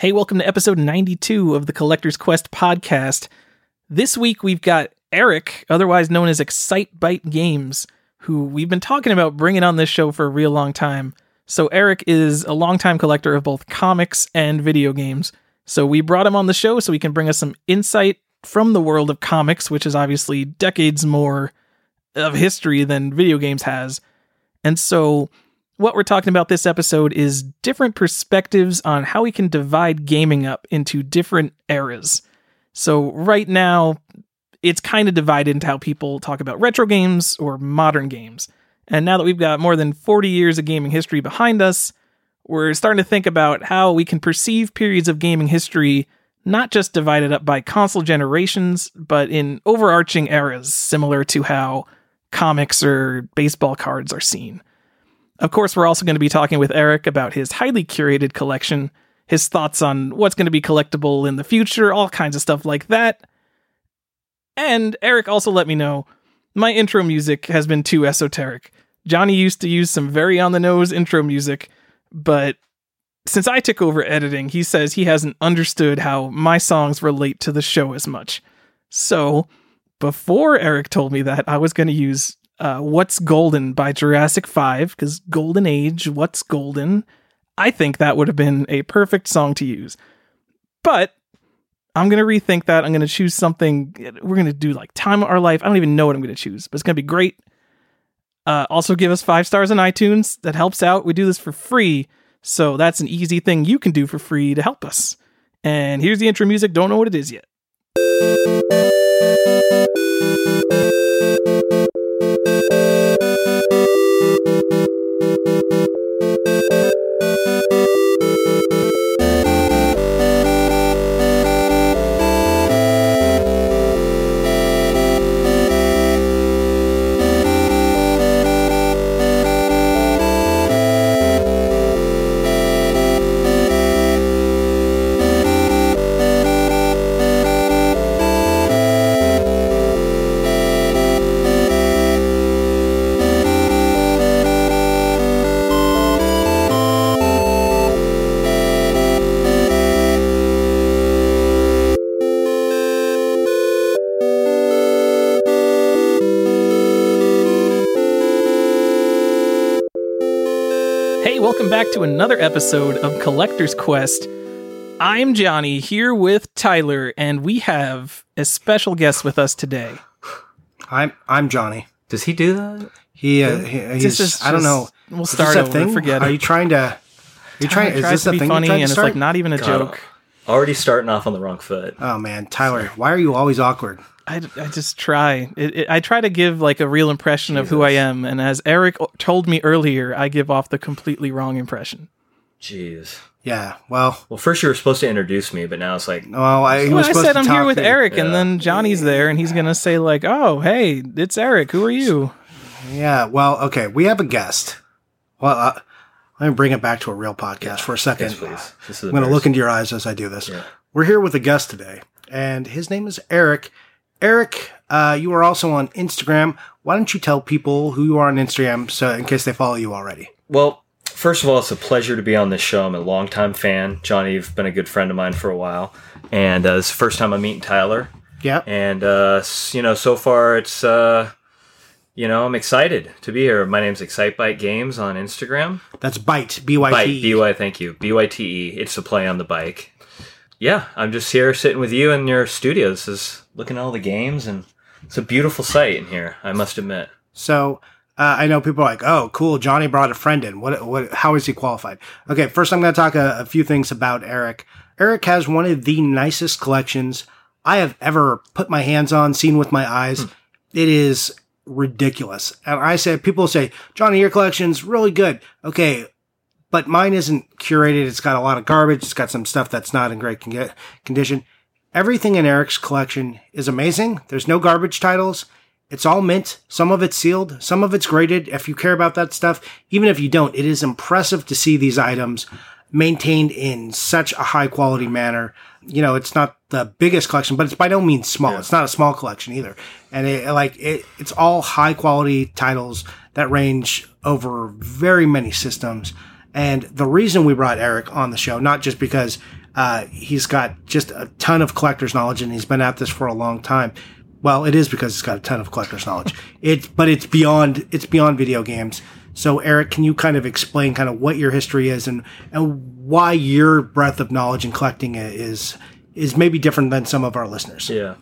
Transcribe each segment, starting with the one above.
Hey, welcome to episode 92 of the Collector's Quest podcast. This week we've got Erik, otherwise known as Excitebyte Games, who we've been talking about bringing on this show for a real long time. So, Erik is a longtime collector of both comics and video games. So, we brought him on the show so he can bring us some insight from the world of comics, which is obviously decades more of history than video games has. And so, what we're talking about this episode is different perspectives on how we can divide gaming up into different eras. So, right now, it's kind of divided into how people talk about retro games or modern games. And now that we've got more than 40 years of gaming history behind us, we're starting to think about how we can perceive periods of gaming history not just divided up by console generations, but in overarching eras, similar to how comics or baseball cards are seen. Of course, we're also going to be talking with Erik about his highly curated collection, his thoughts on what's going to be collectible in the future, all kinds of stuff like that. And Erik also let me know my intro music has been too esoteric. Johnny used to use some very on the nose intro music, but since I took over editing, he says he hasn't understood how my songs relate to the show as much. So, before Erik told me that, I was going to use uh, What's Golden by Jurassic 5, because Golden Age, What's Golden? I think that would have been a perfect song to use. But I'm going to rethink that. I'm going to choose something. We're going to do like Time of Our Life. I don't even know what I'm going to choose, but it's going to be great. Uh, also, give us five stars on iTunes. That helps out. We do this for free. So that's an easy thing you can do for free to help us. And here's the intro music. Don't know what it is yet. Welcome back to another episode of Collector's Quest. I'm Johnny here with Tyler, and we have a special guest with us today. I'm I'm Johnny. Does he do that? He, uh, he he's is I don't know. we'll Is start this a over, thing? forget Are it. you trying to? Are you trying? Is this to a be thing? funny, and it's like not even a joke. Already starting off on the wrong foot. Oh man, Tyler, why are you always awkward? I, I just try. It, it, I try to give like a real impression of who I am, and as Erik told me earlier, I give off the completely wrong impression. Jeez. Yeah. Well, Well, first you were supposed to introduce me, but now it's like, well, I, he Well, I said to I'm talk here with to- Erik, and then Johnny's there, and he's gonna say like, "Oh, hey, it's Erik. Who are you?" Yeah. Well, okay. We have a guest. Well, uh, let me bring it back to a real podcast for a second. yes, please. This is I'm going to look into your eyes as I do this. Yeah. We're here with a guest today, and his name is Erik. Erik, uh, you are also on Instagram. Why don't you tell people who you are on Instagram, so in case they follow you already? Well, first of all, it's a pleasure to be on this show. I'm a longtime fan. Johnny, you've been a good friend of mine for a while. And uh, it's the first time I'm meeting Tyler. Yeah. And, uh, you know, so far it's, uh, you know, I'm excited to be here. My name's Excitebyte Games on Instagram. That's Byte. B Y Bite, T. B Y, thank you. B Y T E. It's a play on the bike. Yeah, I'm just here sitting with you in your studio. This is looking at all the games, and it's a beautiful sight in here. I must admit. So uh, I know people are like, "Oh, cool! Johnny brought a friend in. What? What? How is he qualified?" Okay, first I'm going to talk a, a few things about Erik. Erik has one of the nicest collections I have ever put my hands on, seen with my eyes. It is ridiculous. And I say, people say, Johnny, your collection's really good. Okay. But mine isn't curated. It's got a lot of garbage. It's got some stuff that's not in great con- condition. Everything in Erik's collection is amazing. There's no garbage titles. It's all mint. Some of it's sealed. Some of it's graded. If you care about that stuff, even if you don't, it is impressive to see these items maintained in such a high quality manner. You know, it's not the biggest collection, but it's by no means small. It's not a small collection either. And it, like, it, it's all high quality titles that range over very many systems. And the reason we brought Erik on the show, not just because Uh, he's got just a ton of collector's knowledge, and he's been at this for a long time. Well, it is because he's got a ton of collector's knowledge. It's but it's beyond it's beyond video games. So, Erik, can you kind of explain kind of what your history is and and why your breadth of knowledge in collecting is is maybe different than some of our listeners? Yeah.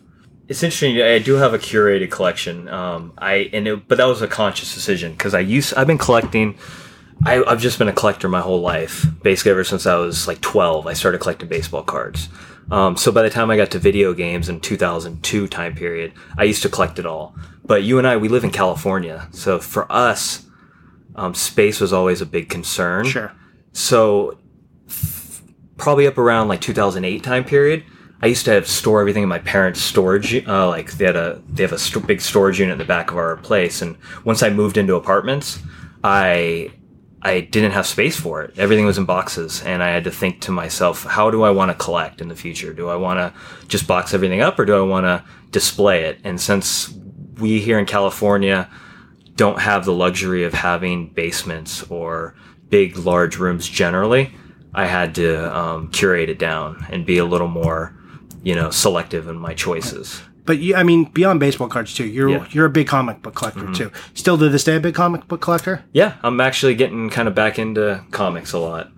It's interesting. I do have a curated collection. Um, I and it, but that was a conscious decision because I used I've been collecting. I, I've just been a collector my whole life, basically ever since I was like 12. I started collecting baseball cards. Um, so by the time I got to video games in 2002 time period, I used to collect it all. But you and I, we live in California, so for us, um, space was always a big concern. Sure. So f- probably up around like 2008 time period, I used to have store everything in my parents' storage. Uh, like they had a they have a st- big storage unit in the back of our place, and once I moved into apartments, I I didn't have space for it. Everything was in boxes, and I had to think to myself, how do I want to collect in the future? Do I want to just box everything up, or do I want to display it? And since we here in California don't have the luxury of having basements or big, large rooms generally, I had to um, curate it down and be a little more, you know, selective in my choices. But you, I mean, beyond baseball cards too, you're Yeah. Mm-hmm. you're a big comic book collector too. Still to this day, a big comic book collector. Yeah, I'm actually getting kind of back into comics a lot.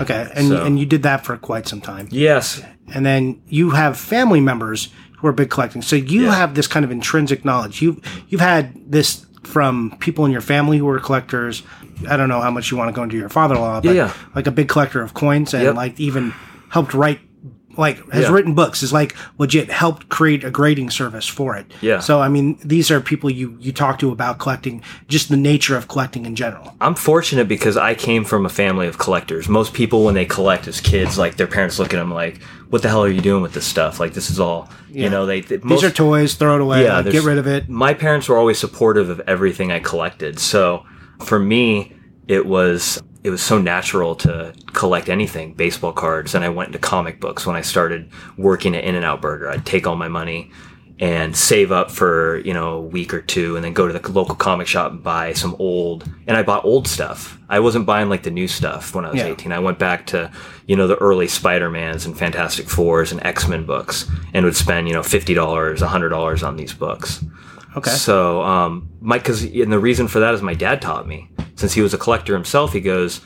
Okay, and So- and you did that for quite some time. Yes, and then you have family members who are big collecting. So you Yeah. have this kind of intrinsic knowledge. You you've had this from people in your family who are collectors. I don't know how much you want to go into your father-in-law, but yeah. like a big collector of coins and Yep. like even helped write like has Yeah. written books is like legit helped create a grading service for it. Yeah. So I mean these are people you you talk to about collecting just the nature of collecting in general. I'm fortunate because I came from a family of collectors. Most people, when they collect as kids, like their parents look at them like, "What the hell are you doing with this stuff? Like this is all, Yeah. you know." They, they These are toys, throw it away, like, get rid of it. My parents were always supportive of everything I collected. So for me, it was it was so natural to collect anything, baseball cards, and I went into comic books when I started working at In-N-Out Burger. I'd take all my money and save up for you know a week or two and then go to the local comic shop and buy some old and i bought old stuff i wasn't buying like the new stuff when i was Yeah. 18 i went back to you know the early spider-mans and fantastic fours and x-men books and would spend you know $50 $100 on these books Okay. so, um, my, cause, and the reason for that is my dad taught me. Since he was a collector himself, he goes,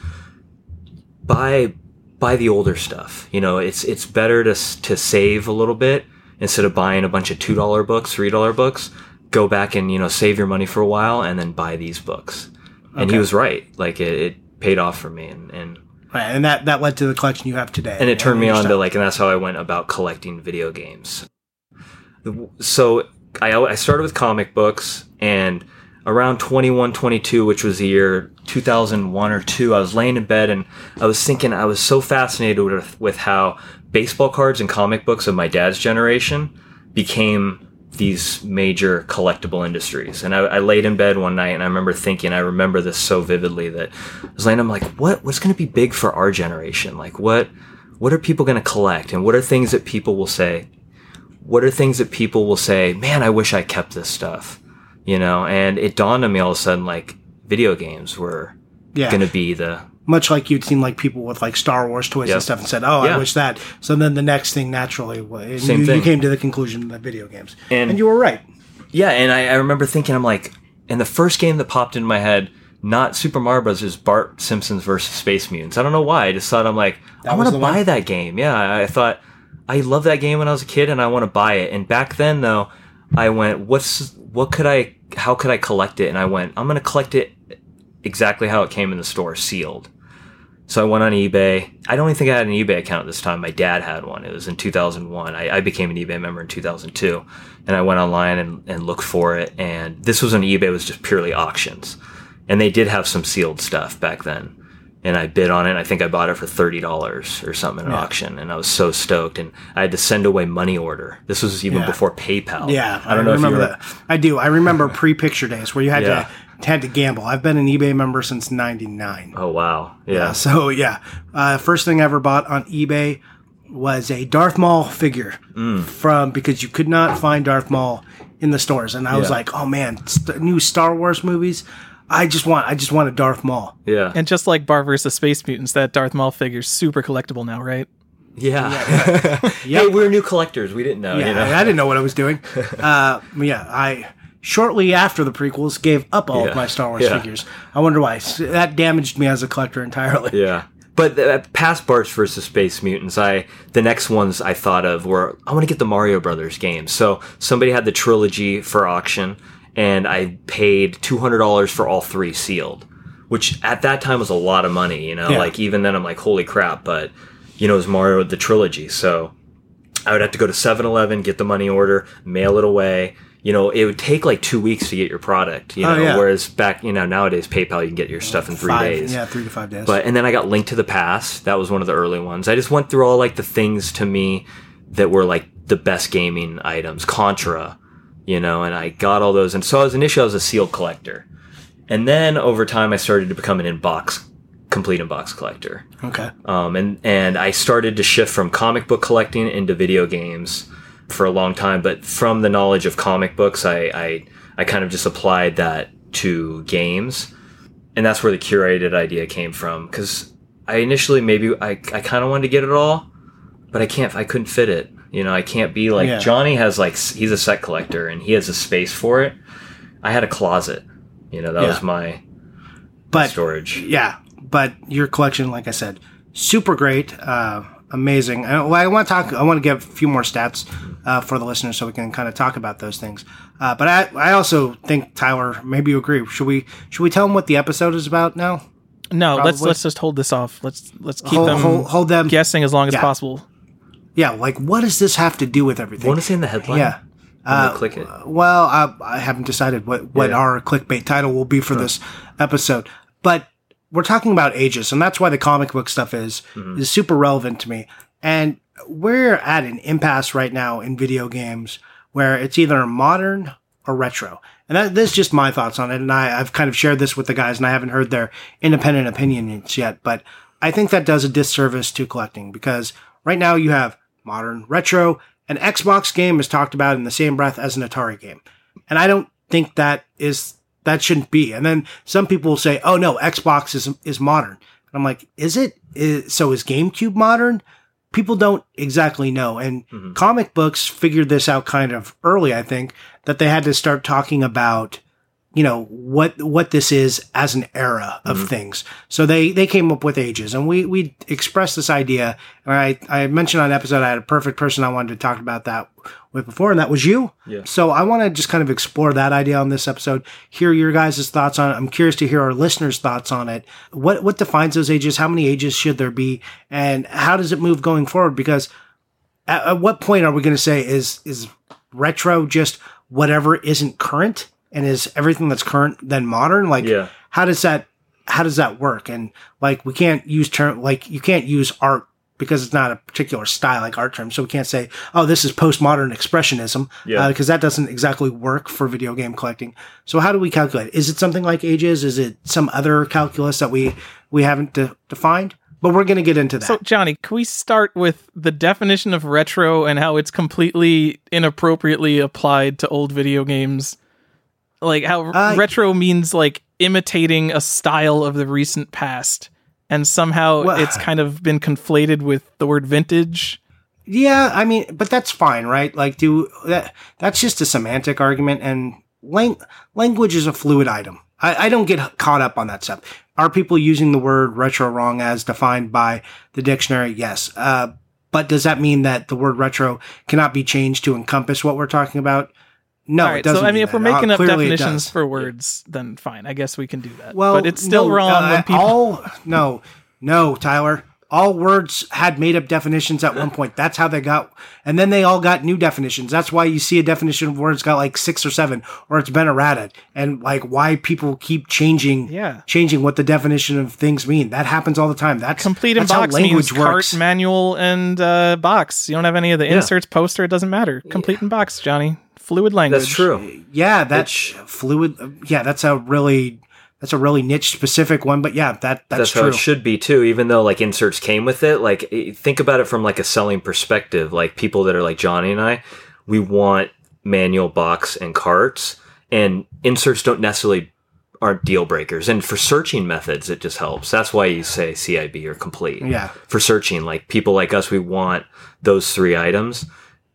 buy, buy the older stuff. You know, it's, it's better to, to save a little bit instead of buying a bunch of $2 books, $3 books. Go back and, you know, save your money for a while and then buy these books. And he was right. Like it, it paid off for me and, and, Right, and that that led to the collection you have today. and it turned me on to like and that's how i went about collecting video games so i, I started with comic books and around 21 22 which was the year 2001 or 2 i was laying in bed and i was thinking i was so fascinated with, with how baseball cards and comic books of my dad's generation became these major collectible industries. And I, I laid in bed one night and I remember thinking, I remember this so vividly that I was laying, I'm like, what, what's going to be big for our generation? Like what, what are people going to collect? And what are things that people will say? What are things that people will say, man, I wish I kept this stuff, you know? And it dawned on me all of a sudden, like video games were yeah. going to be the, much like you'd seen like people with like Star Wars toys Yep. and stuff and said, "Oh, I wish that." So then the next thing naturally, was, Same you, you came to the conclusion that video games, And- and you were right. Yeah, and I, I remember thinking, I'm like, and the first game that popped in my head, not Super Mario Bros. is Bart Simpsons versus Space Mutants. I don't know why. I just thought I'm like, I want to buy one? that game. Yeah, I thought I loved that game when I was a kid, and I want to buy it. And back then, though, I went, what's what could I? How could I collect it? And I went, I'm gonna collect it exactly how it came in the store, sealed. So I went on eBay. I don't even think I had an eBay account at this time. My dad had one. It was in 2001. I, I became an eBay member in 2002. And I went online and, and looked for it. And this was when eBay was just purely auctions. And they did have some sealed stuff back then. And I bid on it. I think I bought it for $30 or something at an auction. And I was so stoked. And I had to send away money order. This was even Yeah. before PayPal. Yeah, I don't know if you remember that. I do. I remember pre-picture days where you had Yeah. to had to gamble. I've been an eBay member since '99. Oh, wow. Yeah. So yeah, uh, first thing I ever bought on eBay was a Darth Maul figure Mm. from because you could not find Darth Maul in the stores, and I was like, oh man, st- new Star Wars movies. I just want, I just want a Darth Maul. Yeah. And just like Bart versus Space Mutants, that Darth Maul figure's super collectible now, right? Yeah. hey, we're new collectors. We didn't know. Yeah, you know? I didn't know what I was doing. Uh, yeah, I shortly after the prequels gave up all Yeah. of my Star Wars Yeah. figures. I wonder why. That damaged me as a collector entirely. Yeah. But uh, past Barts versus Space Mutants, I the next ones I thought of were I want to get the Mario Brothers games. So somebody had the trilogy for auction, and I paid two hundred dollars for all three sealed, which at that time was a lot of money. You know, Yeah. like even then I'm like, holy crap! But you know, it was Mario the trilogy, so I would have to go to 7-Eleven, get the money order, mail it away. You know, it would take like two weeks to get your product. You Oh, know, yeah. whereas back, you know, nowadays PayPal you can get your stuff in three Five- days. Yeah, three to five days. But and then I got Link to the Past. That was one of the early ones. I just went through all like the things to me that were like the best gaming items. Contra, you know, and I got all those. And so I was initially I was a seal collector, and then over time I started to become an inbox, complete inbox collector. okay. Um, and and I started to shift from comic book collecting into video games for a long time. But from the knowledge of comic books, I I, I kind of just applied that to games, and that's where the curated idea came from. Because I initially maybe I I kind of wanted to get it all, but I can't. I couldn't fit it. You know, I can't be like Yeah. Johnny has like he's a set collector and he has a space for it. I had a closet. You know, that Yeah. was my But storage. yeah, but your collection, like I said, super great, uh, amazing. I, well, I want to talk. I want to give a few more stats uh, for the listeners so we can kind of talk about those things. Uh, but I, I also think Tyler, maybe you agree. Should we should we tell them what the episode is about now? No, let's let's just hold this off. Let's let's keep Hold, them hold, hold them. guessing as long as Yeah. possible. Yeah, like what does this have to do with everything? Want to say in the headline? yeah. I'm click it. Well, I, I haven't decided what, what Yeah. our clickbait title will be for this episode, but we're talking about ages, and that's why the comic book stuff is Mm-hmm. is super relevant to me. And we're at an impasse right now in video games where it's either modern or retro. And that, this is just my thoughts on it. And I, I've kind of shared this with the guys, and I haven't heard their independent opinions yet. But I think that does a disservice to collecting because right now you have modern, retro, an Xbox game is talked about in the same breath as an Atari game. And I don't think that is that shouldn't be. And then some people will say, "Oh no, Xbox is is modern." And I'm like, "Is it? Is, so is GameCube modern?" People don't exactly know. And mm-hmm. comic books figured this out kind of early, I think, that they had to start talking about you know what what this is as an era of mm-hmm. things. So they they came up with ages, and we we expressed this idea. And I I mentioned on an episode I had a perfect person I wanted to talk about that with before, and that was you. Yeah. So I want to just kind of explore that idea on this episode. Hear your guys' thoughts on it. I'm curious to hear our listeners' thoughts on it. What what defines those ages? How many ages should there be? And how does it move going forward? Because at, at what point are we going to say is is retro just whatever isn't current and is everything that's current then modern like Yeah. how does that how does that work? And like we can't use term like you can't use art because it's not a particular style like art term. So we can't say oh this is postmodern expressionism Yeah. Uh, because that doesn't exactly work for video game collecting. So how do we calculate is it something like ages? Is it some other calculus that we we haven't de- defined? But we're going to get into that. So, Johnny, can we start with the definition of retro and how it's completely inappropriately applied to old video games? Like how Uh, retro means like imitating a style of the recent past, and somehow Well- it's kind of been conflated with the word vintage. Yeah, I mean, but that's fine, right? Like, do that? That's just a semantic argument, and lang- language is a fluid item. I, I don't get caught up on that stuff. Are people using the word retro wrong as defined by the dictionary? Yes. Uh, but does that mean that the word retro cannot be changed to encompass what we're talking about? No, right, so I mean, mean if we're. Uh, making up definitions for words, then fine. I guess we can do that. well, but it's still no, wrong uh, when people. all no, no, Tyler. All words had made up definitions at one point. That's how they got, and then they all got new definitions. That's why you see a definition of words got like six or seven, or it's been errated, and like why people keep changing, Yeah. changing what the definition of things mean. That happens all the time. That's Complete in that's how box means language cart, works. manual, and uh, box. You don't have any of the Yeah. inserts, poster. It doesn't matter. Complete in box, Johnny. Fluid language. That's true. yeah, that's fluid. Yeah, that's a really that's a really niche specific one. But yeah, that that's, That's true. how it should be too. Even though like inserts came with it, like think about it from like a selling perspective. Like people that are like Johnny and I, we want manual box and carts, and inserts don't necessarily aren't deal breakers. And for searching methods, it just helps. That's why you say CIB or complete. Yeah. For searching, like people like us, we want those three items,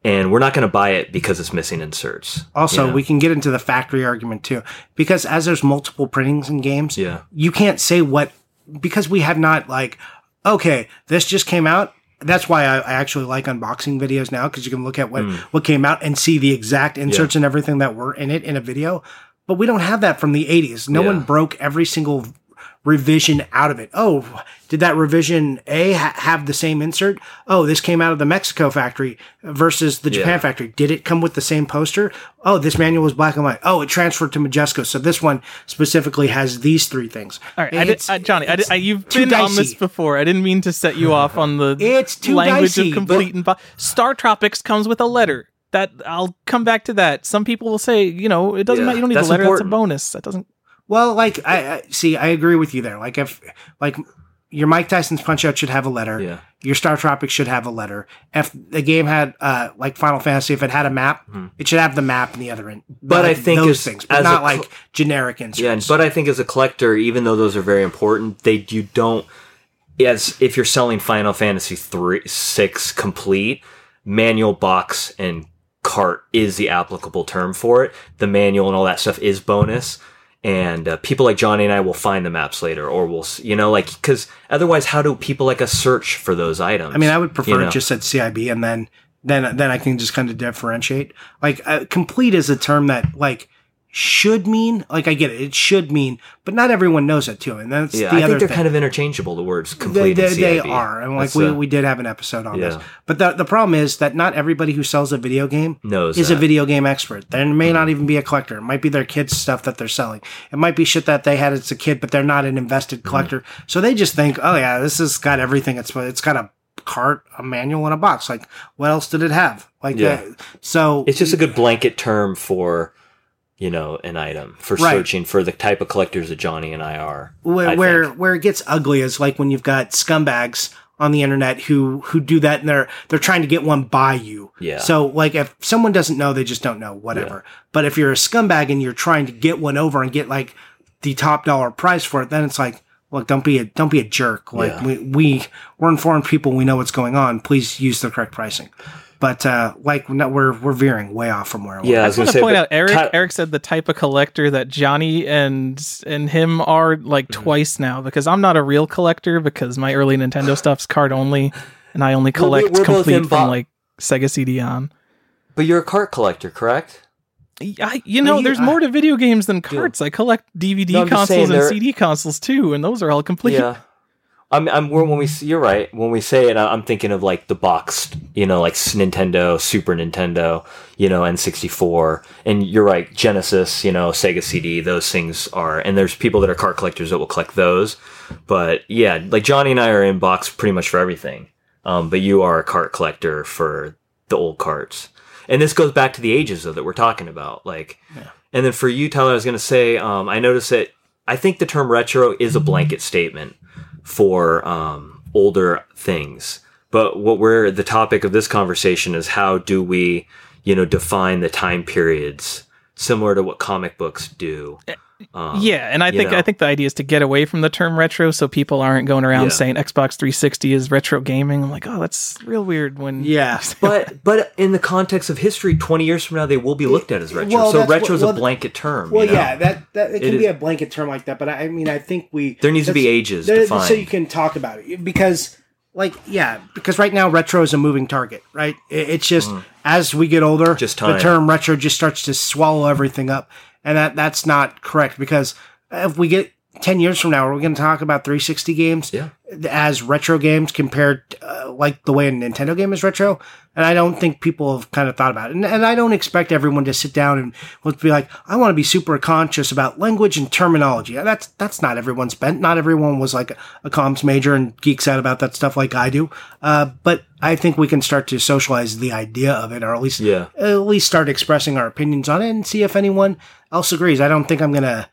and we're not going to buy it because it's missing inserts. Also, you know? we can get into the factory argument too, because as there's multiple printings in games, Yeah. you can't say what because we have not like, okay, this just came out. That's why I, I actually like unboxing videos now because you can look at what mm. what came out and see the exact inserts and everything that were in it in a video. But we don't have that from the 80s. No Yeah. one broke every single revision out of it. Oh, did that revision A ha- have the same insert? Oh, this came out of the Mexico factory versus the Japan Yeah. factory. Did it come with the same poster? Oh, this manual was black and white. Oh, it transferred to Majesco. So this one specifically has these three things. All right, I did, uh, Johnny, I did, I, you've too been on this before. I didn't mean to set you off on the It's too language dicey, of complete but- and bo- StarTropics comes with a letter. That I'll come back to that. Some people will say, you know, it doesn't Yeah, matter. You don't need that's a letter. important. That's a bonus. That doesn't. Well, like I, I see, I agree with you there. Like if like your Mike Tyson's Punch Out should have a letter. Yeah. Your StarTropics should have a letter. If the game had uh like Final Fantasy, if it had a map, it should have the map in the other end. Mm-hmm. But I think those as- things, but not like cl- generic inserts. Yeah, but I think as a collector, even though those are very important, they you don't as if you're selling Final Fantasy three six complete manual box and cart is the applicable term for it. The manual and all that stuff is bonus. And uh, people like Johnny and I will find the maps later, or we'll, you know, like, because otherwise, how do people like us search for those items? I mean, I would prefer You know? it just said CIB, and then then then I can just kind of differentiate. Like uh, complete is a term that like should mean like I get it, it should mean, but not everyone knows it too, and that's Yeah, the I think they're thing. kind of interchangeable. The words they, complete they, and they are, and like That's, we, uh, we did have an episode on this. But the the problem is that not everybody who sells a video game Knows is a video game expert. There may not even be a collector. It might be their kids' stuff that they're selling. It might be shit that they had as a kid, but they're not an invested Mm-hmm. collector. So they just think, oh yeah, this has got everything. It's it's got a cart, a manual, and a box. Like, what else did it have? Like, Yeah. uh, so It's just a good blanket term for, you know, an item for Right. searching for the type of collectors that Johnny and I are. where I where, where it gets ugly is like when you've got scumbags on the internet who who do that and they're they're trying to get one by you. Yeah. So like if someone doesn't know, they just don't know, whatever. But if you're a scumbag and you're trying to get one over and get like the top dollar price for it, then it's like, look, don't be a don't be a jerk. Like Yeah. we, we we're informed people, we know what's going on. Please use the correct pricing. But uh like no, we're we're veering way off from where Yeah, I I was just going want to to point out Erik. Ty- Erik said the type of collector that Johnny and and him are like Mm-hmm. twice now because I'm not a real collector because my early Nintendo stuff's card only, and I only Well, we- collect we're complete from like Sega CD on. but you're a cart collector, correct? I, you know, you- there's I- more to video games than carts. I collect DVD No, I'm just saying consoles and CD consoles too, and those are all complete. Yeah. I'm, I'm when we see you're right. When we say it I'm thinking of like the boxed you know like Nintendo Super Nintendo you know N64 and you're right Genesis you know Sega CD those things are and there's people that are cart collectors that will collect those. But yeah like Johnny and I are in box pretty much for everything. Um, but you are a cart collector for the old carts. And this goes back to the ages though that we're talking about like and then for you Tyler I was gonna say um, I noticed that I think the term retro is a blanket statement for um, older things. But what we're the topic of this conversation is how do we, you know, define the time periods similar to what comic books do. Um, Yeah, and I think know. I think the idea is to get away from the term retro, so people aren't going around Yeah. saying Xbox 360 is retro gaming. I'm like, oh, that's real weird. When Yeah. But but in the context of history, twenty years from now, they will be looked at as retro. Well, so retro is well, a blanket term. Well, you know? yeah, that that it can It be is- a blanket term like that, but I, I mean, I think we There needs to be ages there- defined. so you can talk about it because, like, yeah, because right now retro is a moving target, right? It's just as we get older, Mm. Just the term retro just starts to swallow everything up, and that that's not correct because if we get ten years from now, are we going to talk about 360 games? Yeah. as retro games compared uh, like the way a Nintendo game is retro. And I don't think people have kind of thought about it. And, and I don't expect everyone to sit down and be like, I want to be super conscious about language and terminology. That's, that's not everyone's bent. Not everyone was like a, a comms major and geeks out about that stuff like I do. Uh, but I think we can start to socialize the idea of it or at least, Yeah. at least start expressing our opinions on it and see if anyone else agrees. I don't think I'm going to,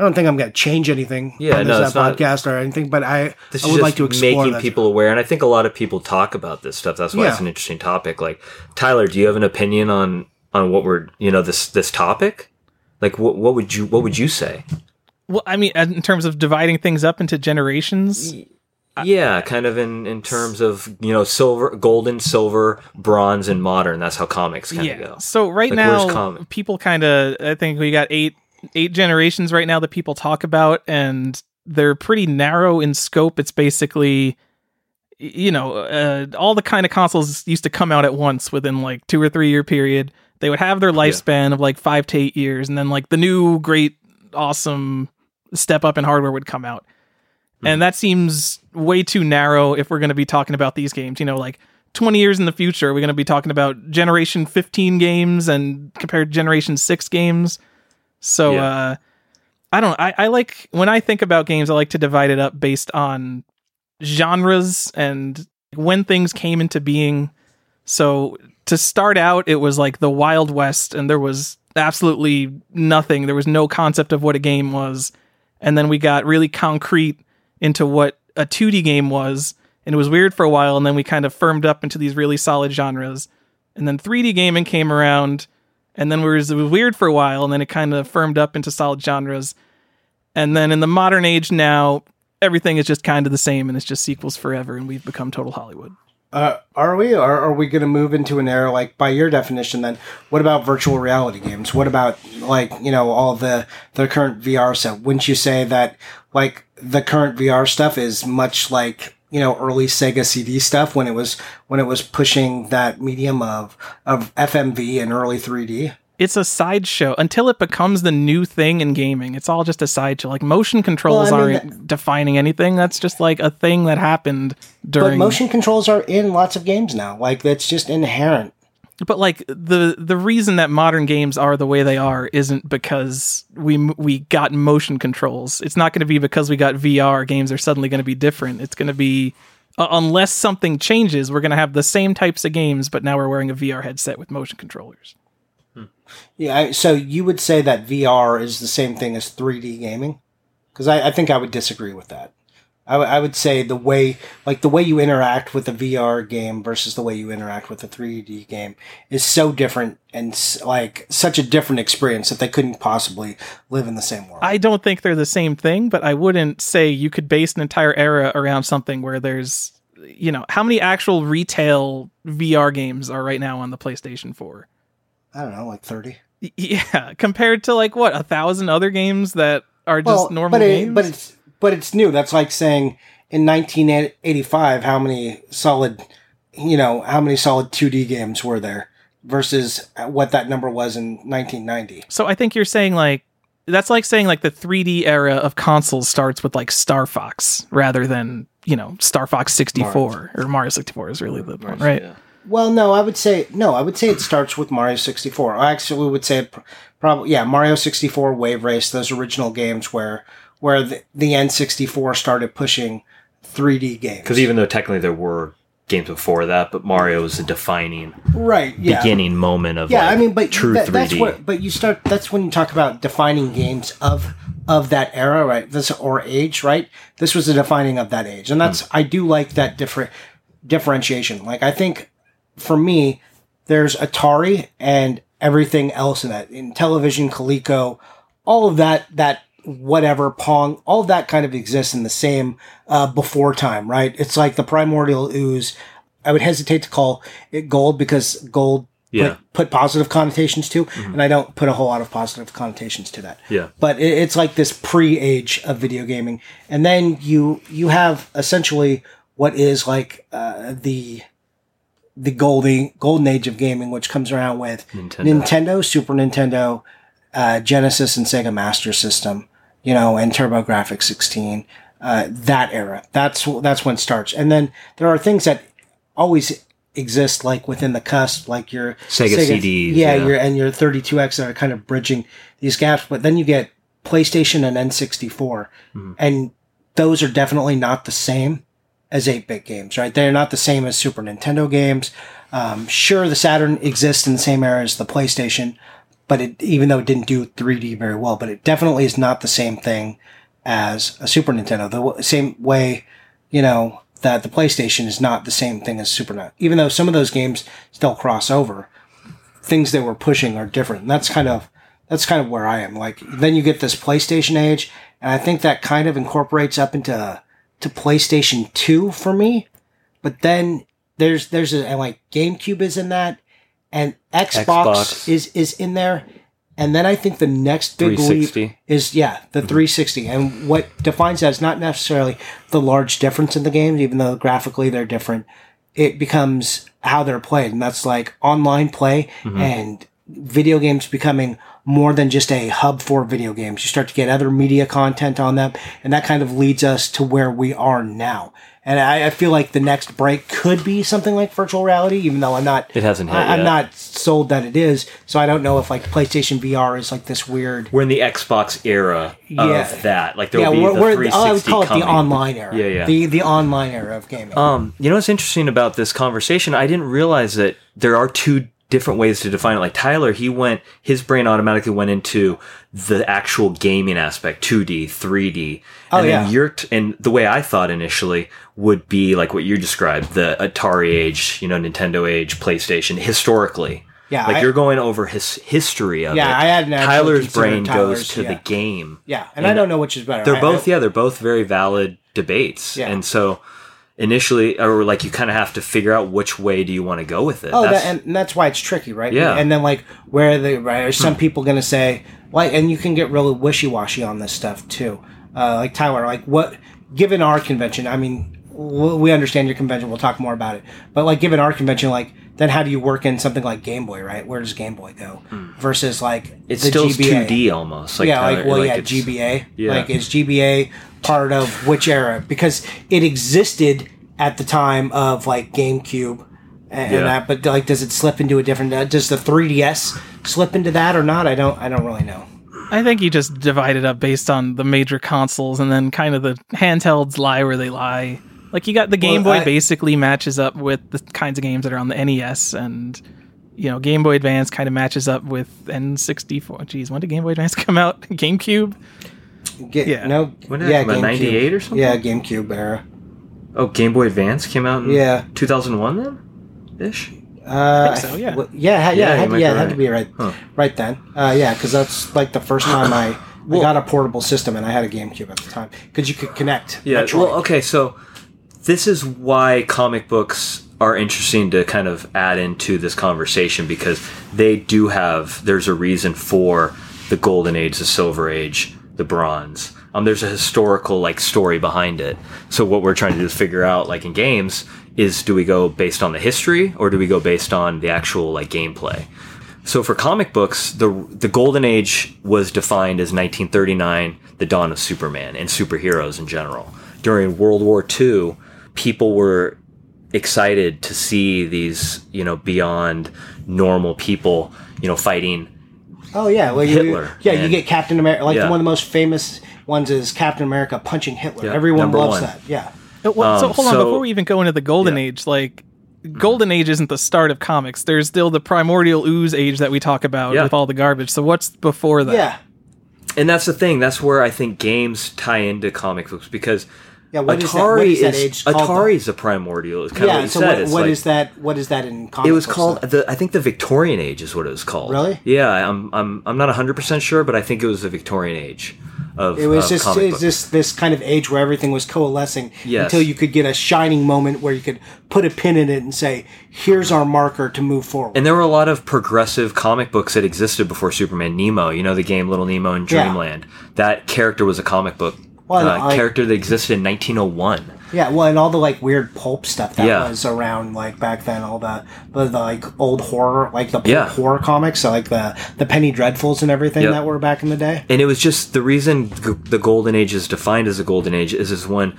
I don't think I'm going to change anything Yeah, on no, this it's uh, not- podcast or anything, but I, This I is would just like to explore making that. people aware, and I think a lot of people talk about this stuff. That's why it's an interesting topic. Like Tyler, do you have an opinion on on what we're you know this this topic? Like what what would you what would you say? Well, I mean, in terms of dividing things up into generations, yeah, kind of in in terms of you know silver, golden, silver, bronze, and modern. That's how comics kind of yeah. go. So right Like, now, comic? people kind of, I think we got eight eight generations right now that people talk about, and they're pretty narrow in scope. It's basically, you know, uh, all the kind of consoles used to come out at once within like two or three year period. They would have their lifespan of like five to eight years, and then like the new great, awesome step up in hardware would come out. And that seems way too narrow if we're going to be talking about these games. You know, like 20 years in the future, we're going to be talking about Generation 15 games and compared to Generation 6 games. So, Yeah. uh, I don't I, I like when I think about games, I like to divide it up based on genres and when things came into being. So to start out, it was like the Wild West, and there was absolutely nothing. There was no concept of what a game was. And then we got really concrete into what a 2D game was. And it was weird for a while. And then we kind of firmed up into these really solid genres. And then 3D gaming came around. And then was, was weird for a while. And then it kind of firmed up into solid genres. And then in the modern age now, everything is just kind of the same and it's just sequels forever. And we've become total Hollywood. Uh, are we, or are we going to move into an era like, by your definition, then? What about virtual reality games? What about like you know all the the current VR stuff? Wouldn't you say that like the current VR stuff is much like you know early Sega CD stuff when it was when it was pushing that medium of of FMV and early 3D? It's a sideshow until it becomes the new thing in gaming. It's all just a sideshow. Like motion controls Well, I mean, aren't defining anything. That's just like a thing that happened But during. motion controls are in lots of games now. Like that's just inherent. But like the the reason that modern games are the way they are isn't because we we got motion controls. It's not going to be because we got VR. Games are suddenly going to be different. It's going to be uh, unless something changes, we're going to have the same types of games, but now we're wearing a VR headset with motion controllers. Yeah, I, so you would say that VR is the same thing as 3D gaming? Because I, I think I would disagree with that. I, w- I would say the way, like the way you interact with a VR game versus the way you interact with a 3D game is so different and s- like such a different experience that they couldn't possibly live in the same world. I don't think they're the same thing, but I wouldn't say you could base an entire era around something where there's, you know, how many actual retail VR games are right now on the PlayStation 4? I don't know, like 30. Yeah, compared to like what, a thousand other games that are just normal but games? But it's but it's new. That's like saying in 1985, how many solid, you know, how many solid 2D games were there versus what that number was in 1990. so I think you're saying like, that's like saying like the 3D era of consoles starts with like Star Fox rather than, you know, Star Fox 64 or Mario 64 is really the one, right? Yeah. Well, no, I would say no. I would say it starts with Mario 64. I actually would say probably yeah, Mario 64, Wave Race, those original games where where the, the N64 started pushing 3D games. Because even though technically there were games before that, but Mario was a defining right, yeah. beginning moment of Yeah, like, I mean, but true that, 3D. that's what. But you start. That's when you talk about defining games of of that era, right? This or age, right? This was a defining of that age, and hmm. that's I do like that different differentiation. Like I think for me, there's Atari and everything else in that Intellivision, Coleco, all of that that whatever Pong, all of that kind of exists in the same uh, before time, right? It's like the primordial ooze. I would hesitate to call it gold because gold Yeah. put, put positive connotations to, and I don't put a whole lot of positive connotations to that. Yeah. But it, it's like this pre-age of video gaming, and then you you have essentially what is like uh, the the golden golden age of gaming, which comes around with Nintendo. Nintendo, Super Nintendo, uh, Genesis, and Sega Master System. You know, and TurboGrafx 16. Uh, that era. That's that's when it starts, and then there are things that always exist like within the cusp, like your Sega CDs, yeah, yeah. your and your 32x that are kind of bridging these gaps. But then you get PlayStation and N64, Mm-hmm. and those are definitely not the same as 8-bit games, right? They're not the same as Super Nintendo games. Um, sure, the Saturn exists in the same era as the PlayStation, but it, even though it didn't do 3D very well, but it definitely is not the same thing as a Super Nintendo. The w- same way, you know, that the PlayStation is not the same thing as Super Nintendo. Even though some of those games still cross over, things they were pushing are different. And that's kind of that's kind of where I am. Like then you get this PlayStation age, and I think that kind of incorporates up into to PlayStation Two for me. But then there's there's a and like GameCube is in that, and Xbox, Xbox. is is in there, and then I think the next big leap is yeah the mm-hmm. 360, and what defines that is not necessarily the large difference in the games, even though graphically they're different. It becomes how they're played, and that's like online play mm-hmm. and video games becoming more than just a hub for video games. You start to get other media content on them, and that kind of leads us to where we are now. And I, I feel like the next break could be something like virtual reality, even though I'm not. It hasn't hit I, I'm not sold that it is, so I don't know if like PlayStation VR is like this weird. We're in the Xbox era Yeah. of that. Like there Yeah, will be we're, the we're, 360 I would call it the online era. Yeah, yeah. The the online era of gaming. Um, you know what's interesting about this conversation? I didn't realize that there are two different ways to define it. Like Tyler, he went, his brain automatically went into the actual gaming aspect, 2D, 3D. Oh, and yeah. then your, t- and the way I thought initially would be like what you described, the Atari age, you know, Nintendo age, PlayStation, historically. Yeah, Like I- you're going over his history of Yeah, it. I hadn't Tyler's brain Tyler's, goes to yeah. the game. yeah, and, I don't know which is better. They're I- both, I- yeah, they're both very valid debates. Yeah. And so initially, or like you kind of have to figure out which way do you want to go with it. Oh, That's- that, and that's why it's tricky, right? Yeah. And then like where the right, are some people going to say like, and you can get really wishy washy on this stuff too. Uh, like Tyler, like what? Given our convention, I mean, we understand your convention. We'll talk more about it. But like, given our convention, like, then how do you work in something like Game Boy, right? Where does Game Boy go versus like Hmm. it's the still 2D almost. Like yeah, Tyler- like well, yeah, GBA. Yeah. Like is GBA part of which era? Because it existed at the time of like GameCube and, Yeah. that, but like, does it slip into a different? Uh, does the 3DS slip into that or not? I don't. I don't really know. I think you just divide it up based on the major consoles, and then kind of the handhelds lie where they lie. Like you got the Game Well, Boy I- basically matches up with the kinds of games that are on the NES, and you know Game Boy Advance kind of matches up with N64. Geez, when did Game Boy Advance come out? GameCube. Get, Yeah. No. When yeah, come out, GameCube. 98 or something? Yeah, GameCube era. Oh, Game Boy Advance came out in Yeah. 2001 then? Ish? Uh, think so, yeah. well, yeah, Yeah, yeah, had, yeah, be it had right. to be right, Huh. right then. Uh, yeah, because that's like the first time I, I got a portable system and I had a GameCube at the time because you could connect. Yeah. Metroid. Well, okay, so this is why comic books are interesting to kind of add into this conversation because they do have there's a reason for the golden age, the silver age, the bronze. Um, there's a historical like story behind it. So what we're trying to do is figure out, like in games, is do we go based on the history or do we go based on the actual like gameplay? So for comic books, the the golden age was defined as 1939, the dawn of Superman and superheroes in general. During World War II, people were excited to see these, you know, beyond normal people, you know, fighting. Oh yeah, well, you, Hitler yeah, you get Captain America. Like Yeah. one of the most famous ones is Captain America punching Hitler. Yeah, Everyone loves one. that. Yeah. Uh, Well, so Um, hold on so- before we even go into the golden Yeah. age. Like, golden age isn't the start of comics. There's still the primordial ooze age that we talk about Yeah. with all the garbage. So what's before that? Yeah. And that's the thing. That's where I think games tie into comic books because Yeah. What is that? Atari What is is age called? Atari is a primordial. It's kind of Yeah. what you So said. what, what like, is that? What is that in comic It was called the I think the Victorian Age is what it was called. Really? Yeah, I'm I'm I'm not 100% sure, but I think it was the Victorian Age of It was of just it's books. just this kind of age where everything was coalescing Yes. until you could get a shining moment where you could put a pin in it and say, "Here's our marker to move forward." and there were a lot of progressive comic books that existed before Superman. Nemo, you know the game Little Nemo in Yeah. Dreamland. That character was a comic book Well, uh, I- character that existed in 1901. Yeah, well, and all the like weird pulp stuff that Yeah. was around like back then, all the, the, the like old horror, like the pulp Yeah. horror comics, so, like the the Penny Dreadfuls and everything Yep. that were back in the day. And it was just the reason the golden age is defined as a golden age is is when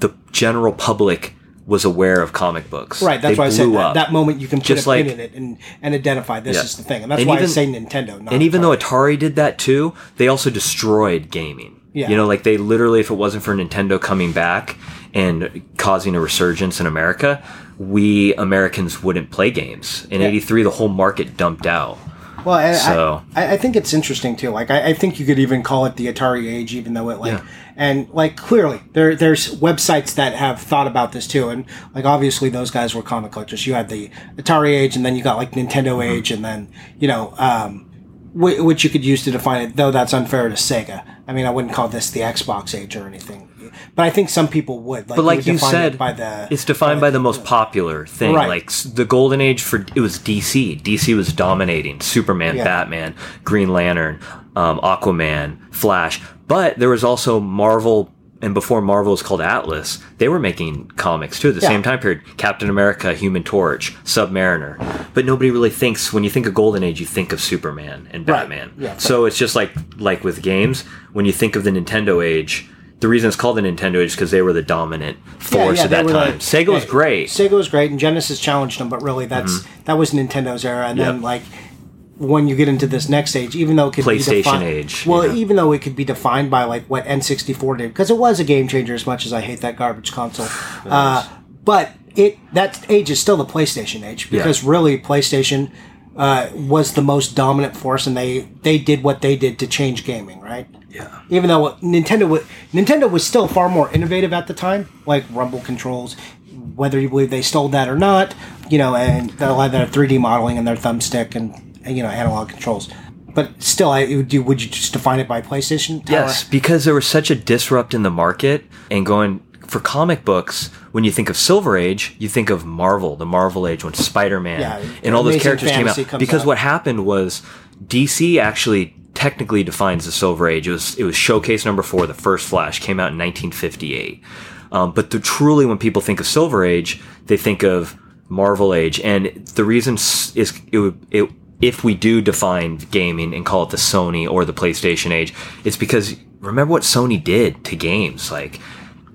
the general public was aware of comic books. Right, that's They why I said that, that moment you can put Just a pin in it and, and identify this Yeah. is the thing, and that's And why I even- say Nintendo. Not and even though Atari. Atari did that too, they also destroyed gaming. Yeah. You know, like they literally, if it wasn't for Nintendo coming back and causing a resurgence in America, we Americans wouldn't play games. In Yeah. '83, the whole market dumped out. Well, I, So- I, I think it's interesting too. Like, I, I think you could even call it the Atari age, even though it like, Yeah. and like clearly there there's websites that have thought about this too, and like obviously those guys were comic collectors. You had the Atari age, and then you got like Nintendo Mm-hmm. age, and then you know, um, whi- which you could use to define it. Though that's unfair to Sega. I mean, I wouldn't call this the Xbox age or anything, but I think some people would. Like, But like would you said, by the it's defined by the most popular thing. Right. Like the golden age for it was DC. DC was dominating. Superman, Yeah. Batman, Green Lantern, um, Aquaman, Flash. But there was also Marvel, and before Marvel was called Atlas, they were making comics too at the Yeah. same time period. Captain America, Human Torch, Submariner. But nobody really thinks when you think of golden age, you think of Superman and Right. Batman. Yeah. So it's just like like with games, when you think of the Nintendo age. The reason it's called the Nintendo age is because they were the dominant force at that time. like- Sega was great. Sega was great, and Genesis challenged them, but really, that's mm-hmm. that was Nintendo's era. And then like when you get into this next age, even though it could PlayStation be defi- age, well, yeah. even though it could be defined by like what N64 did, because it was a game changer. As much as I hate that garbage console, uh, but it that age is still the PlayStation age because really PlayStation. Uh, was the most dominant force, and they they did what they did to change gaming, right? Yeah. even though Nintendo was Nintendo was still far more innovative at the time, like rumble controls. Whether you believe they stole that or not, you know, and a lot of their 3D modeling and their thumbstick and you know had analog controls. But still, I would you would you just define it by PlayStation? Tower? Yes, because there was such a disrupt in the market and going for comic books. When you think of Silver Age, you think of Marvel, the Marvel Age when Spider Man Yeah, and all those characters came out. Because out. what happened was DC actually technically defines the Silver Age. It was it was Showcase number four. The first Flash came out in 1958. Um, but the, truly, when people think of Silver Age, they think of Marvel Age, and the reason is it, would- it if we do define gaming and call it the Sony or the PlayStation age, it's because remember what Sony did to games. Like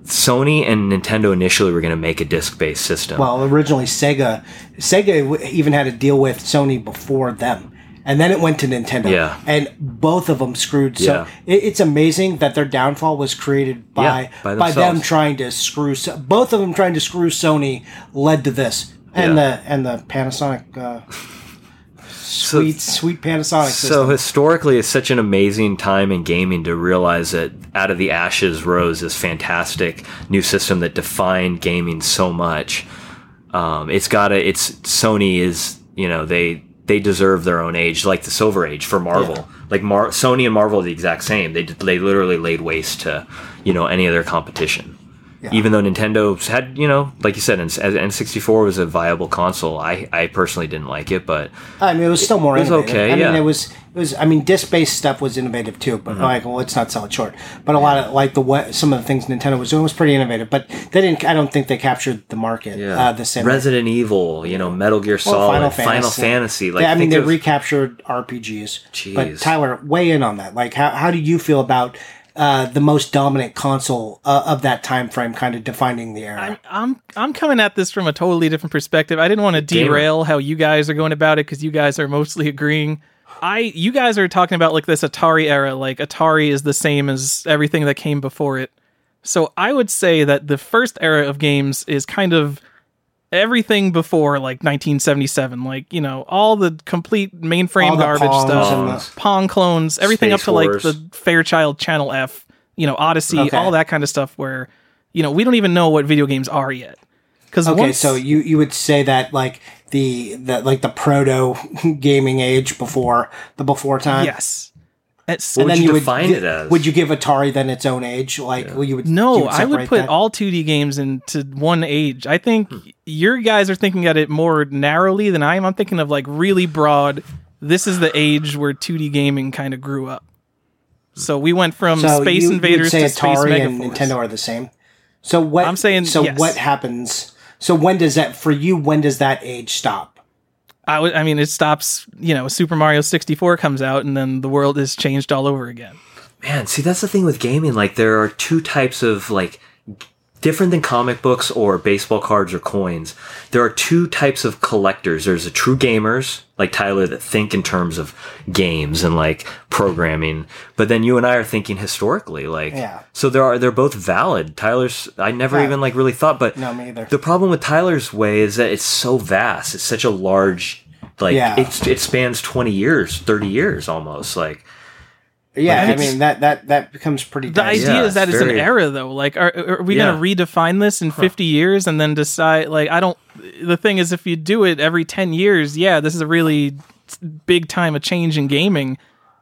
Sony and Nintendo initially were going to make a disc-based system. Well, originally Sega, Sega even had a deal with Sony before them, and then it went to Nintendo. Yeah. and both of them screwed. So Yeah. it, it's amazing that their downfall was created by Yeah, by by, them trying to screw. Both of them trying to screw Sony led to this, and Yeah. the and the Panasonic. Uh, Sweet, sweet Panasonic So historically, it's such an amazing time in gaming to realize that out of the ashes rose this fantastic new system that defined gaming so much. Um, it's got a. It's Sony is you know they they deserve their own age, like the Silver Age for Marvel. Yeah. Like Mar- Sony and Marvel are the exact same. They they literally laid waste to you know any other their competition. Even though Nintendo had, you know, like you said, N- N64 was a viable console. I, I personally didn't like it, but I mean, it was still more It was innovative. okay, I yeah. mean, it was it was. I mean, disc-based stuff was innovative too. But Mm-hmm. like, well, let's not sell it short. But a lot of like the what some of the things Nintendo was doing was pretty innovative. But they didn't. I don't think they captured the market uh, the same. way. Resident Evil, you know, Metal Gear Solid, Final Fantasy. like, yeah, I mean, think they recaptured RPGs. But Jeez. Tyler, weigh in on that. Like, how how do you feel about uh, the most dominant console uh, of that time frame, kind of defining the era? I'm I'm coming at this from a totally different perspective. I didn't want to derail how you guys are going about it because you guys are mostly agreeing. I you guys are talking about like this Atari era, like Atari is the same as everything that came before it. So I would say that the first era of games is kind of everything before like 1977, like you know all the complete mainframe All the garbage Pongs stuff, and Pong clones, everything Space up to like the Fairchild Channel F, you know Odyssey, Okay. all that kind of stuff. Where you know we don't even know what video games are yet. Because Okay, once, so you you would say that like the the like the proto gaming age before the before time. yes, It's- What would you would define gi- it as? Would you give Atari then its own age? Like well, you would No, you I would put that? all 2D games into one age. I think Hmm. your guys are thinking at it more narrowly than I am. I'm thinking of like really broad. This is the age where 2D gaming kind of grew up. So we went from so Space you, you Invaders would say to Space Atari and Nintendo are the same. So what I'm saying So yes. what happens? So when does that for you? When does that age stop? I mean, it stops. You know, Super Mario 64 comes out, and then the world is changed all over again. Man, see, that's the thing with gaming. Like, there are two types of, like, different than comic books or baseball cards or coins. There are two types of collectors. There's the true gamers, like Tyler, that think in terms of games and, like, programming. But then you and I are thinking historically, like, Yeah. so there are, they're both valid. Tyler's, I never Right. even, like, really thought, but No, me either. the problem with Tyler's way is that it's so vast. It's such a large, like, Yeah. it's, it spans 20 years, 30 years almost. Like, Yeah, Like, I mean that that that becomes pretty. The dicey. idea Yeah, is that it's it's an era, though. Like, are, are we Yeah. going to redefine this in 50 years and then decide? Like, I don't. The thing is, if you do it every 10 years, yeah, this is a really big time of change in gaming.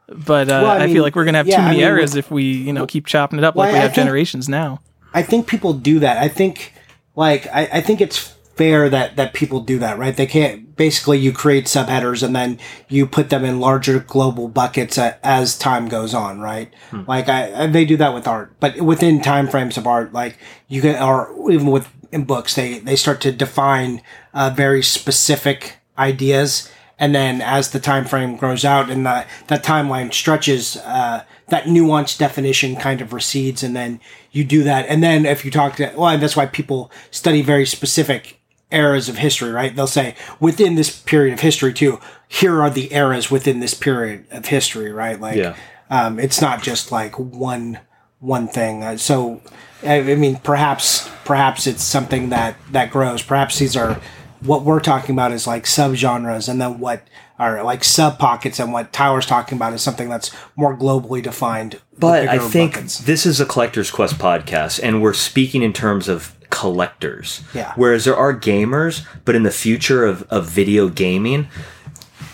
But uh, Well, I I, mean, feel like we're gonna have yeah, too I many mean, eras if we, you know, keep chopping it up Well, like we I have think- generations now. I think people do that. I think like I, I think it's fair that that people do that, right? They can't basically you create subheaders and then you put them in larger global buckets as time goes on, right? Like I, I they do that with art, but within time frames of art, like you can or even with in books, they they start to define uh, very specific ideas and then as the time frame grows out and that that timeline stretches uh, that nuanced definition kind of recedes and then you do that and then if you talk to well that's why people study very specific eras of history right they'll say within this period of history too here are the eras within this period of history right like Yeah. um, it's not just like one one thing. Uh, so, I, mean, perhaps perhaps it's something that that grows. Perhaps these are what we're talking about is like subgenres, and then what are like sub pockets, and what Tyler's talking about is something that's more globally defined. But I think buckets. this is a collector's quest podcast, and we're speaking in terms of collectors. Yeah. Whereas there are gamers, but in the future of, of video gaming,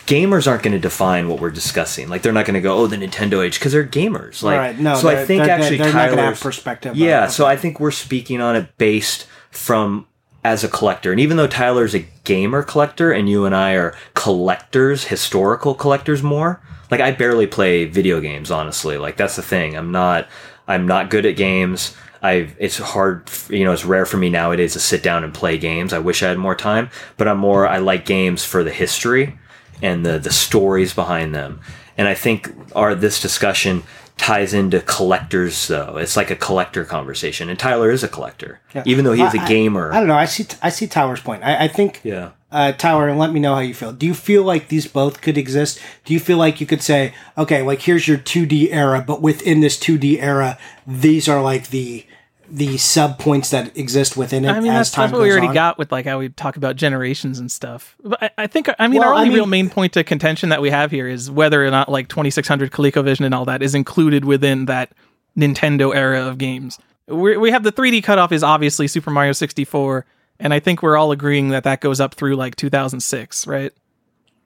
gamers aren't going to define what we're discussing. Like they're not going to go, "Oh, the Nintendo age," because they're gamers. Like, Right, no, so I think they're- actually they're not have Tyler's perspective Yeah, of- so I think we're speaking on it based from as a collector, and even though Tyler's a gamer collector, and you and I are collectors, historical collectors more. Like I barely play video games, honestly. Like that's the thing. I'm not. I'm not good at games. I it's hard, you know, it's rare for me nowadays to sit down and play games. I wish I had more time, but I'm more I like games for the history and the the stories behind them. And I think our this discussion ties into collectors though. It's like a collector conversation. And Tyler is a collector. Even though he is a I- I- gamer. I, don't know. I see. I see Tyler's point. I, I think. yeah. uh, Tyler, and let me know how you feel. Do you feel like these both could exist? Do you feel like you could say, okay, like here's your 2D era, but within this 2D era, these are like the the sub points that exist within it I mean, that's, that's what we already on? got with like how we talk about generations and stuff. But I, I think, I mean, Well, our I only real main point of contention that we have here is whether or not like 2600 ColecoVision and all that is included within that Nintendo era of games. we we have the 3D cutoff is obviously Super Mario 64, and I think we're all agreeing that that goes up through like 2006, right?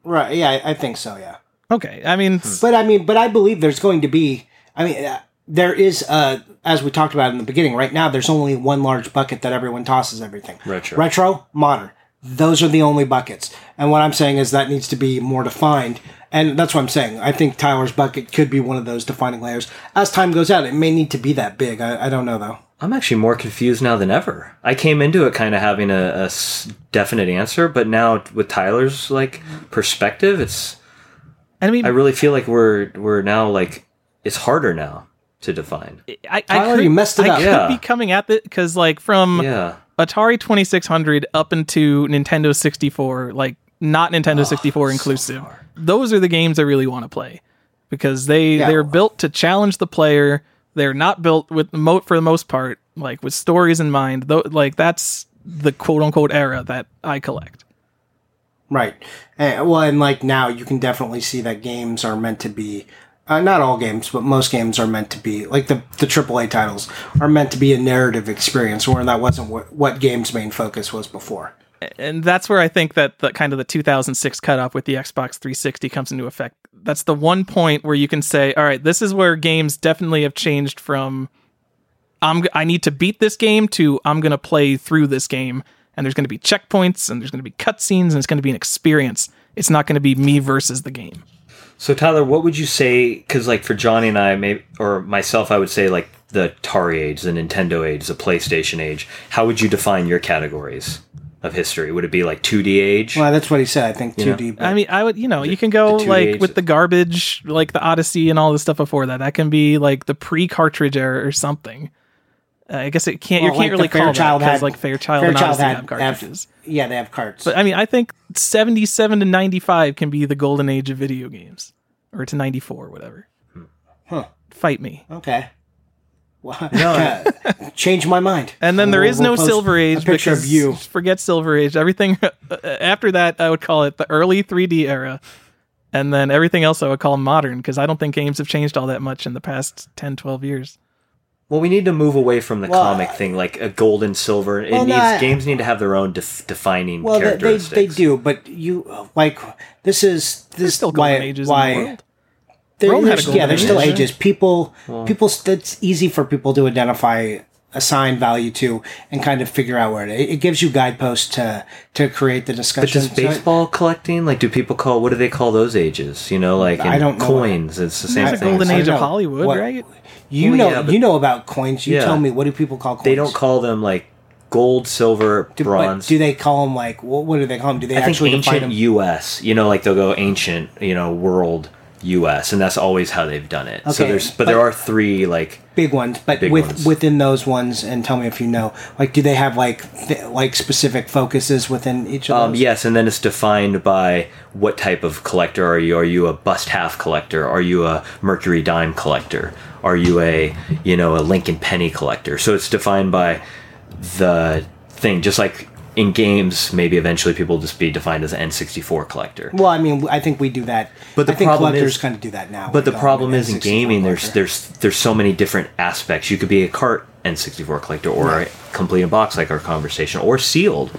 Right? Yeah, I, I think so. Yeah, Okay, I mean, but I mean, but I believe there's going to be. I mean, uh, there is, uh, as we talked about in the beginning. Right now, there's only one large bucket that everyone tosses everything. Retro. retro, modern. Those are the only buckets. And what I'm saying is that needs to be more defined. And that's what I'm saying. I think Tyler's bucket could be one of those defining layers. As time goes out, it may need to be that big. I, I don't know though. I'm actually more confused now than ever. I came into it kind of having a definite answer, but now with Tyler's like perspective, it's I mean, I really feel like we're we're now like it's harder now to define. I, I Tyler, could, you messed it I up. could Yeah. be coming at it because like from Yeah. Atari 2600 up into Nintendo 64, like not Nintendo 64 inclusive. Those are the games I really want to play because they Yeah. they're built to challenge the player. They're not built with mo- for the most part like with stories in mind. Though like that's the quote unquote era that I collect. Right. Eh, well, and like now, you can definitely see that games are meant to be. Uh, not all games, but most games are meant to be like the the AAA titles are meant to be a narrative experience, where that wasn't what, what games' main focus was before. and that's where I think that the kind of the 2006 cutoff with the Xbox 360 comes into effect. That's the one point where you can say, all right, this is where games definitely have changed from I'm I need to beat this game to I'm going to play through this game and there's going to be checkpoints and there's going to be cutscenes and it's going to be an experience. It's not going to be me versus the game. So Tyler, what would you say? Because like for Johnny and I, maybe or myself, I would say like the Atari age, the Nintendo age, the PlayStation age. How would you define your categories of history? Would it be like 2D age? Well, that's what he said. I think 2D. but- I mean, I would, you know, you can go like age- with the garbage, like the Odyssey and all the stuff before that. That can be like the pre-cartridge era or something. Uh, I guess it can't. Well, you can't really call that Fairchild had- like Fairchild, and Fairchild Odyssey had have cartridges. yeah, they have carts. But I mean, I think seventy-seven to ninety-five can be the golden age of video games, or to ninety-four, whatever. Huh. Fight me. okay. Well, change my mind. And then there We'll- is we'll no Silver Age. Picture of you. Forget Silver Age. Everything after that, I would call it the early 3D era. And then everything else I would call modern because I don't think games have changed all that much in the past 10, 12 years. Well, we need to move away from the Well, comic thing, like a gold and silver. It Well, needs no, I- games need to have their own def- defining Well, they, they they do, but you uh, like this is this There's still why ages why in the world. There- a there's- yeah, there's age, still ages. People, people. It's easy for people to identify, assign value to, and kind of figure out where it. It gives you guideposts to to create the discussion. But discussion. does baseball collecting like do people call what do they call those ages? You know, like I don't know. coins. It's the same There's a thing. golden age of. Hollywood, What- right? You Well, know, yeah, you know about coins. You Yeah. tell me. What do people call coins? They don't call them like gold, silver, Do, bronze. do they call them like what, what do they call them? Do they I think actually define ancient them? U.S. You know, like they'll go ancient, you know, world U.S. and that's always how they've done it. so Okay, there's, but, there are three like big ones, but Big with ones. within those ones, and tell me if you know. Like, do they have like th- like specific focuses within each of Um, those? yes, and then it's defined by what type of collector are you? Are you a bust half collector? Are you a Mercury dime collector? Are you a you know a Lincoln penny collector? So it's defined by the thing, just like in games, maybe eventually people will just be defined as an N64 collector. Well, I mean, I think we do that. But the I think problem collectors is- kind of do that now. But the um, problem is in gaming, there's collector. there's there's so many different aspects. You could be a cart N64 collector, or Right. complete a box like our conversation, or sealed.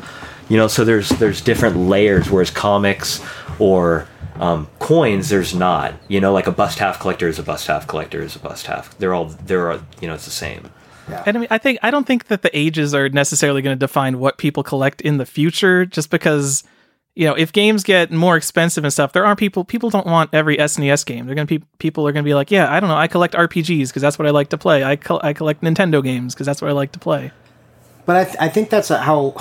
You know, so there's there's different layers. Whereas comics or um, coins, there's not. You know, like a bust half collector is a bust half collector is a bust half. They're all they're all, you know it's the same. And I mean, I think I don't think that the ages are necessarily going to define what people collect in the future. Just because, you know, if games get more expensive and stuff, there aren't people. People don't want every SNES game. They're going to be people are going to be like, yeah, I don't know, I collect RPGs because that's what I like to play. I col- I collect Nintendo games because that's what I like to play. But I, th- I think that's how.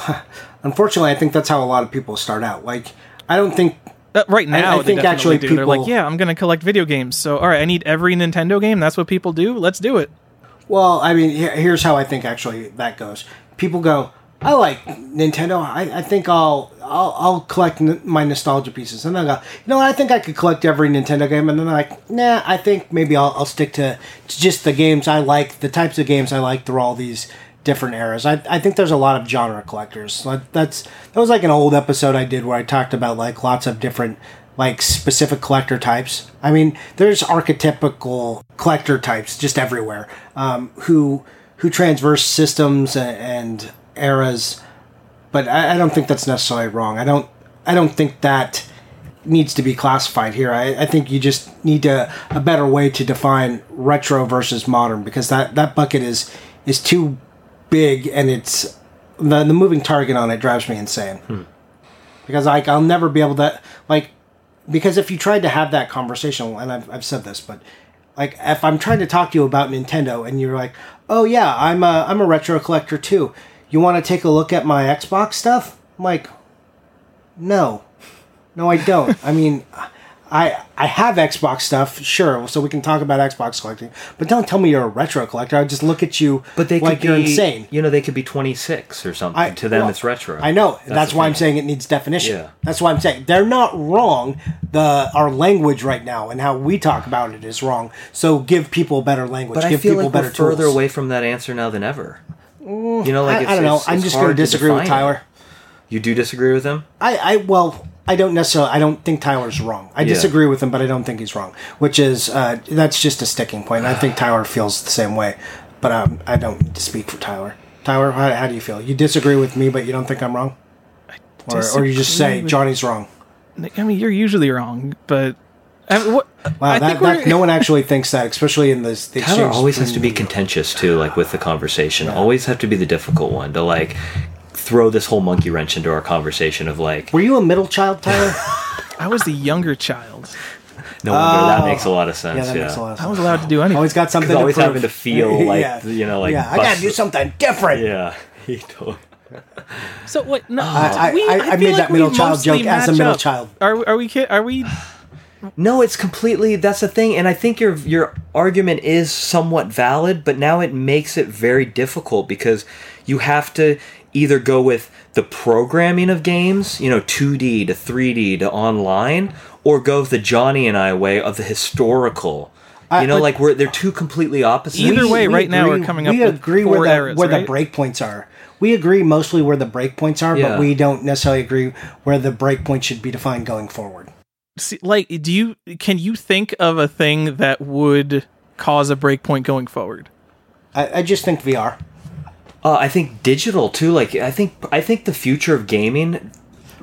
Unfortunately, I think that's how a lot of people start out. Like, I don't think. Uh, right now, I they think actually do. They're like, yeah, I'm going to collect video games. So, all right, I need every Nintendo game. That's what people do. Let's do it. Well, I mean, here's how I think actually that goes. People go, I like Nintendo. I, I think I'll, I'll I'll collect n- my nostalgia pieces, and then I go, you know what? I think I could collect every Nintendo game, and then they're like, nah, I think maybe I'll, I'll stick to, to just the games I like, the types of games I like through all these different eras. I, I think there's a lot of genre collectors. Like that's that was like an old episode I did where I talked about like lots of different like specific collector types. I mean, there's archetypical collector types just everywhere um, who who transverse systems and eras, but I, I don't think that's necessarily wrong. I don't I don't think that needs to be classified here. I, I think you just need to a better way to define retro versus modern because that that bucket is is too big and it's the the moving target on it drives me insane. Because like I'll never be able to like because if you tried to have that conversation and I've I've said this but like if I'm trying to talk to you about Nintendo and you're like, "Oh yeah, I'm a I'm a retro collector too. You want to take a look at my Xbox stuff?" I'm like, "No. No, I don't. I mean, I I have Xbox stuff, sure, so we can talk about Xbox collecting. But don't tell me you're a retro collector. I just look at you But they like could you're be, insane. You know, they could be 26 or something. I- to them, well, it's retro. I know. That's, the why I'm saying it needs definition. Yeah. That's why I'm saying they're not wrong. The our language right now and how we talk about it is wrong. So give people better language. But I give feel people like better we're further tools. away from that answer now than ever. Mm, you know, like I, I don't know. I'm just going to disagree with define it. Tyler. You do disagree with him? I, I well, I don't necessarily. I don't think Tyler's wrong. I Yeah. disagree with him, but I don't think he's wrong. Which is uh, that's just a sticking point. I think Tyler feels the same way, but um, I don't need to speak for Tyler. Tyler, how, how do you feel? You disagree with me, but you don't think I'm wrong, or, or you just say Johnny's wrong. I mean, you're usually wrong, but I mean, what, Wow, I that, think that no one actually thinks that, especially in this. The Tyler always has to be contentious too, like with the conversation. Always have to be the difficult one to like throw this whole monkey wrench into our conversation of like Were you a middle child, Tyler? I was the younger child. no wonder that Oh. makes a lot of sense. yeah, Yeah, makes a lot of sense. I was allowed to do anything. Always got something. Because to always prove. having to feel like, you know, like yeah, I gotta do something different. Yeah, he totally. So what? No, I, we- I, I, feel made like that middle child joke as a middle up. child. Are are we kid? Are we? No, it's completely that's the thing, and I think your your argument is somewhat valid, but now it makes it very difficult because you have to either go with the programming of games, you know, 2D to 3D to online, or go the Johnny and I way of the historical. I- You know, but- like we're they're two completely opposite. Either way, right now we're agree- coming we up with agree four where the, eras, where right? the breakpoints are. We agree mostly where the breakpoints are, Yeah. but we don't necessarily agree where the breakpoint should be defined going forward. See, like, do you can you think of a thing that would cause a breakpoint going forward? I, I just think VR. Uh, I think digital too. Like I think I think the future of gaming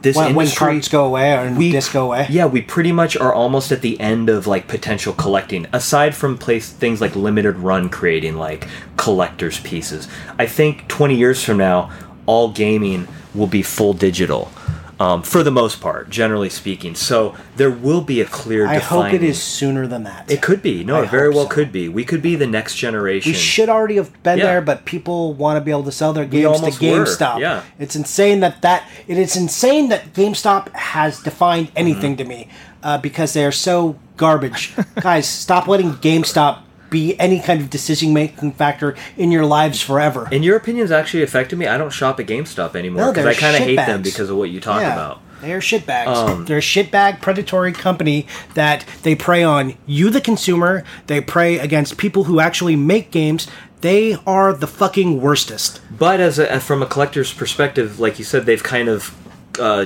this when, when industry cards go away or we- discs go away. Yeah, we pretty much are almost at the end of like potential collecting. Aside from place things like limited run creating like collectors pieces. I think 20 years from now all gaming will be full digital. Um, for the most part, generally speaking. So there will be a clear I hope it defining- is sooner than that. It could be. No, I it very well so. could be. We could be the next generation. We should already have been Yeah. there, but people want to be able to sell their games to almost were, GameStop. yeah. It's insane that that it is insane that GameStop has defined anything Mm-hmm. to me uh, because they are so garbage. Guys, stop letting GameStop be any kind of decision making factor in your lives forever. And your opinions, actually affected me. I don't shop at GameStop anymore because they're I kind of hate them because of what you talk Yeah, about. They're shitbags. Um, they're a shitbag predatory company that they prey on you, the consumer. They prey against people who actually make games. They are the fucking worstest. But as a, from a collector's perspective, like you said, they've kind of uh,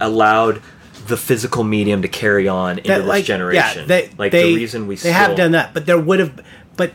allowed the physical medium to carry on into that, this like, generation. Yeah, they, like they, the reason we they still, have done that, but there would have, but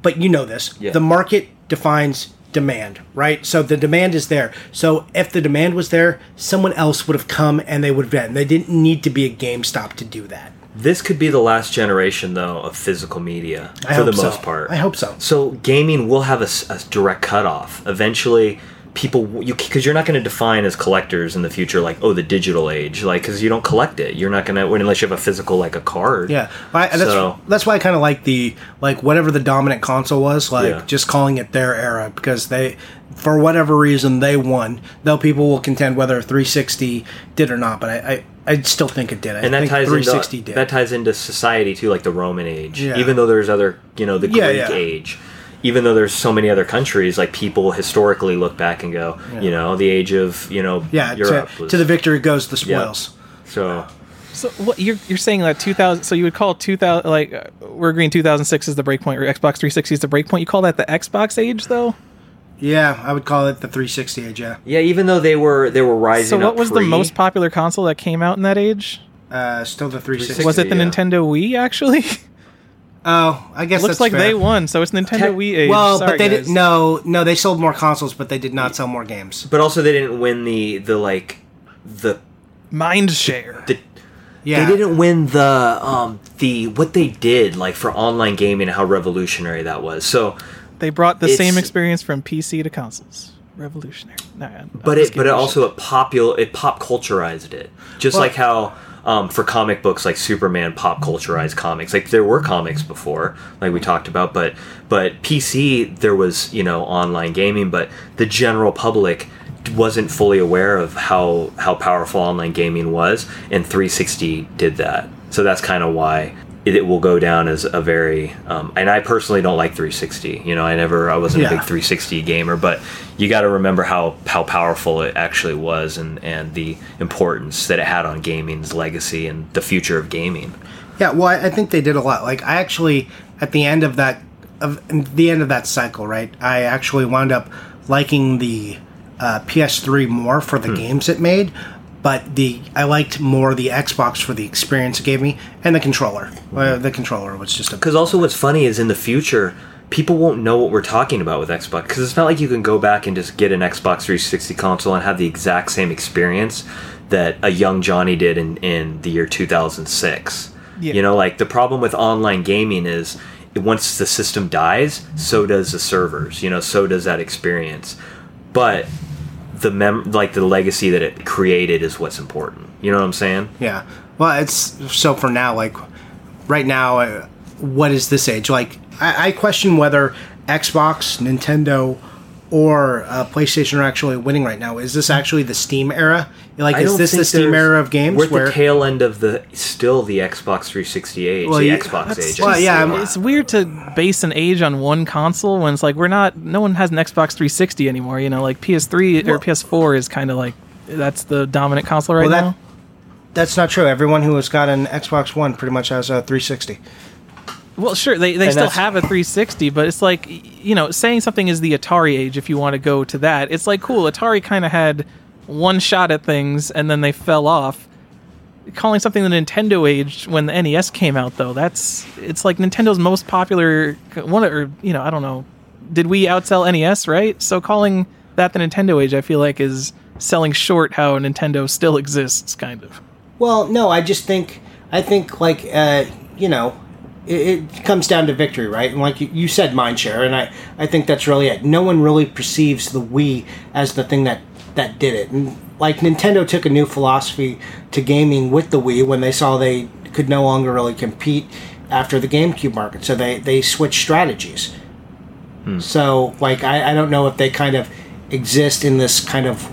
but you know this. Yeah. The market defines demand, right? So the demand is there. So if the demand was there, someone else would have come and they would have done. They didn't need to be a GameStop to do that. This could be the last generation, though, of physical media I for the most part. I hope so. So gaming will have a direct cutoff. Eventually, people you because you're not going to define as collectors in the future like oh the digital age like because you don't collect it. You're not going to unless you have a physical like a card. Yeah, I, that's So- that's why I kind of like the like whatever the dominant console was, like Yeah. just calling it their era because they, for whatever reason, they won. Though people will contend whether 360 did or not, but I I, I still think it did. I and that think ties 360 into did. that ties into society too, like the Roman age. Yeah. Even though there's other, you know, the Greek yeah. age. Even though there's so many other countries, like people historically look back and go, you know, the age of you know yeah, Europe to, was, to the victory goes the Yeah. spoils. so So what you're you're saying that 2000 so you would call 2000 like uh, we're agreeing 2006 is the breakpoint or Xbox 360 is the breakpoint. You call that the Xbox age though? Yeah, I would call it the 360 age. Yeah, yeah. Even though they were they were rising. So what up was the most popular console that came out in that age? uh, still the 360. Was it the yeah. Nintendo Wii actually? Oh, I guess Looks that's like fair. they won, so it's Nintendo Tech- Wii age. Well, Sorry, but they guys. didn't. No, no, they sold more consoles, but they did not sell more games. But also, they didn't win the the like the Mind share. the. Yeah, They didn't win the um the what they did like for online gaming and how revolutionary that was. So, They brought the same experience from PC to consoles. Revolutionary. Nah, I'm but just it but it also it popular it pop culturized it. Just Well- like how um, for comic books like Superman pop culturized comics. Like there were comics before, like we talked about, but but PC there was you know online gaming, but the general public wasn't fully aware of how how powerful online gaming was, and 360 did that. So that's kind of why it, will go down as a very. Um, and I personally don't like 360. You know, I never I wasn't a big 360 gamer, but you got to remember how how powerful it actually was, and and the importance that it had on gaming's legacy and the future of gaming. Yeah, well, I I think they did a lot. Like, I actually, at the end of that, of the end of that cycle, right? I actually wound up liking the uh, PS3 more for Hmm. the games it made, but the I liked more the Xbox for the experience it gave me and the controller. Uh, the controller was just Because also, what's funny is in the future, people won't know what we're talking about with Xbox. Because it's not like you can go back and just get an Xbox 360 console and have the exact same experience that a young Johnny did in, in the year 2006. Yeah. You know, like the problem with online gaming is once the system dies, so does the servers. You know, so does that experience. But the mem like the legacy that it created is what's important. You know what I'm saying? Yeah. Well, it's so for now, like right now, uh, what is this age? Like, I, I question whether Xbox, Nintendo, or uh, PlayStation are actually winning right now. Is this actually the Steam era? Like, I is this the Steam era of games? We're at where the tail end of the still the Xbox 360 age, Well, the yeah, Xbox age. Well, yeah, I'm- it's weird to base an age on one console when it's like we're not. No one has an Xbox 360 anymore. You know, like PS3 or PS4 is kind of like that's the dominant console right Well, that- now. that's not true. Everyone who has got an Xbox One pretty much has a 360. Well, sure, they, they And still have a 360, but it's like, you know, saying something is the Atari age if you want to go to that. It's like, cool, Atari kind of had one shot at things and then they fell off. Calling something the Nintendo age when the NES came out, though, that's, it's like Nintendo's most popular one, or, you know, I don't know. Did we outsell NES, right? So calling that the Nintendo age, I feel like is selling short how Nintendo still exists, kind of. Well, no, I just think I think like uh, you know, it, it comes down to victory, right? And like you, you said, mindshare, and I I think that's really it. No one really perceives the Wii as the thing that that did it, and like Nintendo took a new philosophy to gaming with the Wii when they saw they could no longer really compete after the GameCube market, so they they switched strategies. Hmm. So like I, I don't know if they kind of exist in this kind of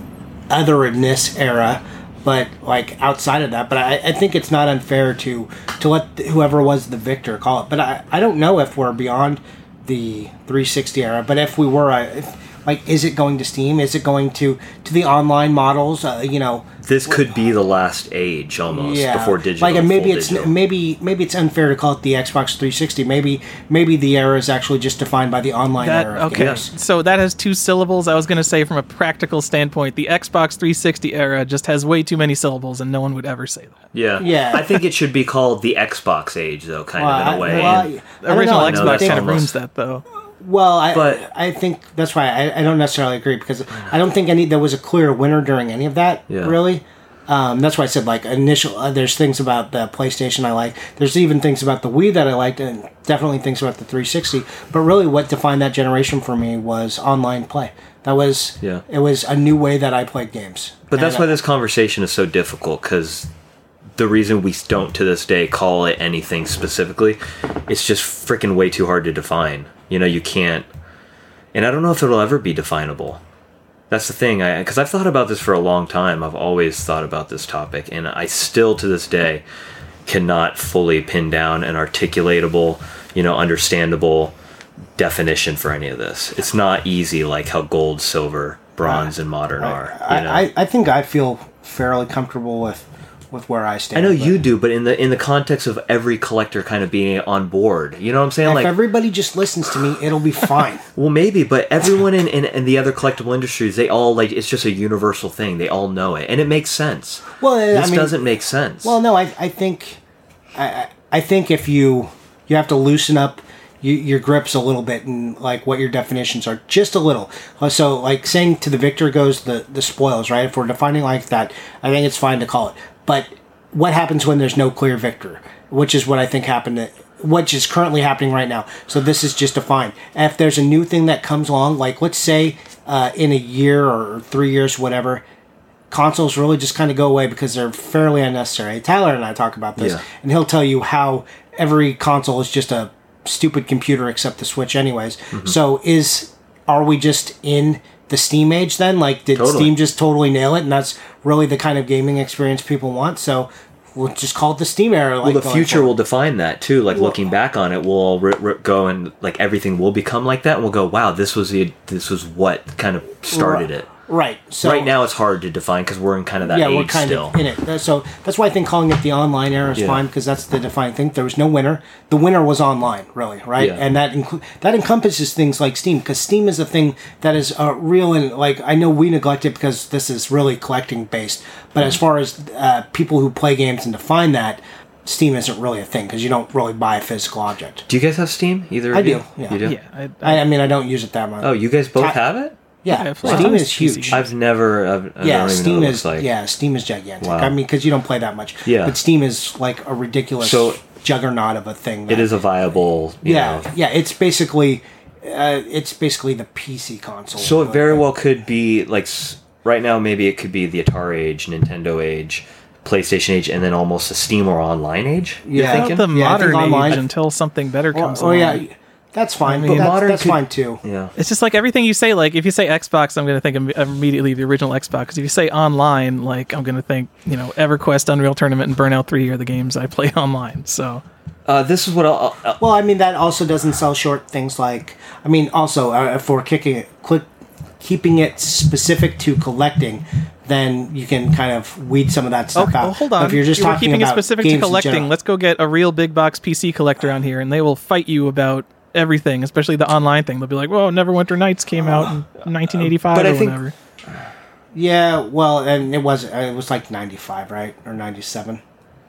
otherness era, but like outside of that. But I, I think it's not unfair to to let whoever was the victor call it. But I, I don't know if we're beyond the 360 era. But if we were, I, if, like, is it going to Steam? Is it going to to the online models? Uh, you know, This could be the last age almost before digital. Like, and maybe it's digital. maybe maybe it's unfair to call it the Xbox 360. Maybe maybe the era is actually just defined by the online That era. Of okay. games. So that has two syllables. I was going to say from a practical standpoint, the Xbox 360 era just has way too many syllables, and no one would ever say that. Yeah, Yeah. I think it should be called the Xbox age, though, kind Well, of in a way. well, And- I Original Xbox kind of ruins that, though. Well, I But- I think that's why I, I don't necessarily agree because I don't think any there was a clear winner during any of that. Yeah. Really, um, that's why I said like initial. Uh, there's things about the PlayStation I like. There's even things about the Wii that I liked, and definitely things about the 360. But really, what defined that generation for me was online play. That was Yeah. It was a new way that I played games. But that's And, why this conversation is so difficult because the reason we don't to this day call it anything specifically, it's just freaking way too hard to define. You know, you can't, and I don't know if it'll ever be definable. That's the thing, I because I've thought about this for a long time. I've always thought about this topic, and I still to this day cannot fully pin down an articulatable, you know, understandable definition for any of this. It's not easy like how gold, silver, bronze, and modern are. You know? I, I, I think I feel fairly comfortable with with where I stand. I know you do, but in the in the context of every collector kind of being on board, you know what I'm saying? If Like, everybody just listens to me, it'll be fine. well, maybe, but everyone in, in in the other collectible industries, they all like it's just a universal thing. They all know it, and it makes sense. Well, I this mean- doesn't make sense. Well, no, I, I think, I, I I think if you you have to loosen up your grips a little bit and like what your definitions are, just a little. Uh, So, like saying to the victor goes the the spoils, right? If we're defining like that, I think it's fine to call it. But what happens when there's no clear victor? Which is what I think happened. To, which is currently happening right now. So this is just a fine. if there's a new thing that comes along, like let's say uh, in a year or three years, whatever, consoles really just kind of go away because they're fairly unnecessary. Tyler and I talk about this, Yeah. and he'll tell you how every console is just a stupid computer except the Switch, anyways. Mm-hmm. So is are we just in the Steam age then? Like, did Totally. Steam just totally nail it, and that's really the kind of gaming experience people want? So we'll just call it the Steam era. Like well, the future forward. will define that too. Like looking back on it, we'll all ri ri- go and like everything will become like that, and we'll go, "Wow, this was the this was what kind of started it." Right. So right now, it's hard to define because we're in kind of that yeah, age we're kind still. of in it. So that's why I think calling it the online era is Yeah. fine because that's the defining thing. There was no winner. The winner was online, really, right? Yeah. And that inclu- that encompasses things like Steam because Steam is a thing that is uh, real and like I know we neglect it because this is really collecting based. But as far as uh, people who play games and define that, Steam isn't really a thing because you don't really buy a physical object. Do you guys have Steam? Either of I you? do, yeah. You do? Yeah, I, I, I mean, I don't use it that much. Oh, you guys both Ti- have it? Yeah, Yeah, Steam us, is huge. I've never. I've, I yeah, don't even know Steam what it is looks like. yeah, Steam is gigantic. Wow. I mean, because you don't play that much. Yeah. but Steam is like a ridiculous So- juggernaut of a thing. It is a viable. You yeah, Know. yeah. It's basically, uh, it's basically the PC console. So it very well could be like right now. Maybe it could be the Atari age, Nintendo age, PlayStation age, and then almost a Steam or online age. You're Yeah. thinking? the Yeah, think modern online- age until something better comes or along. yeah, that's fine. mean, but that's, modern that's could- fine too. yeah. It's just like everything you say. Like if you say Xbox, I'm going to think im- immediately the original Xbox. Because if you say online, like I'm going to think you know EverQuest, Unreal Tournament, and Burnout Three are the games I play online. So Uh, this is what I'll. I'll Well, I mean, that also doesn't sell short things like. I mean, also uh, if we're kicking it, click, keeping it specific to collecting, then you can kind of weed some of that stuff okay, out. well, hold But on. If you're just You were talking keeping it specific to collecting. Let's go get a real big box PC collector on here, and they will fight you about everything, especially the online thing. They'll be like, "Whoa, Neverwinter Nights came out in 1985 But or I think- whatever." Yeah, well, and it was it was like ninety five, right, or ninety seven.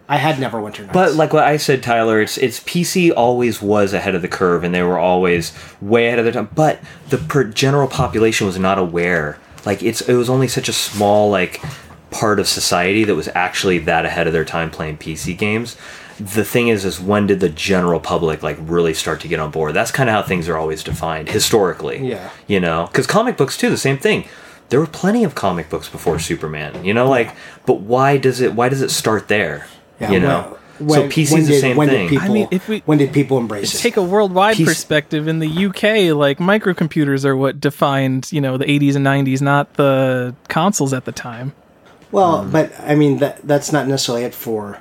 I had Neverwinter Nights. But like what I said, Tyler, it's it's PC always was ahead of the curve, and they were always way ahead of their time. But the per general population was not aware like it's it was only such a small like part of society that was actually that ahead of their time playing PC games. The thing is, is when did the general public like really start to get on board? That's kind of how things are always defined historically. Yeah. you know, because comic books too, the same thing. There were plenty of comic books before Superman. You know, like, but why does it? Why does it start there? Yeah, you know, when- so when- PC's when the same when thing. Did people, I mean, if we- when did people embrace it? Take a worldwide Piece- perspective. In the UK, like microcomputers are what defined, you know, the 80s and 90s, not the consoles at the time. Well, Um, but I mean that that's not necessarily it for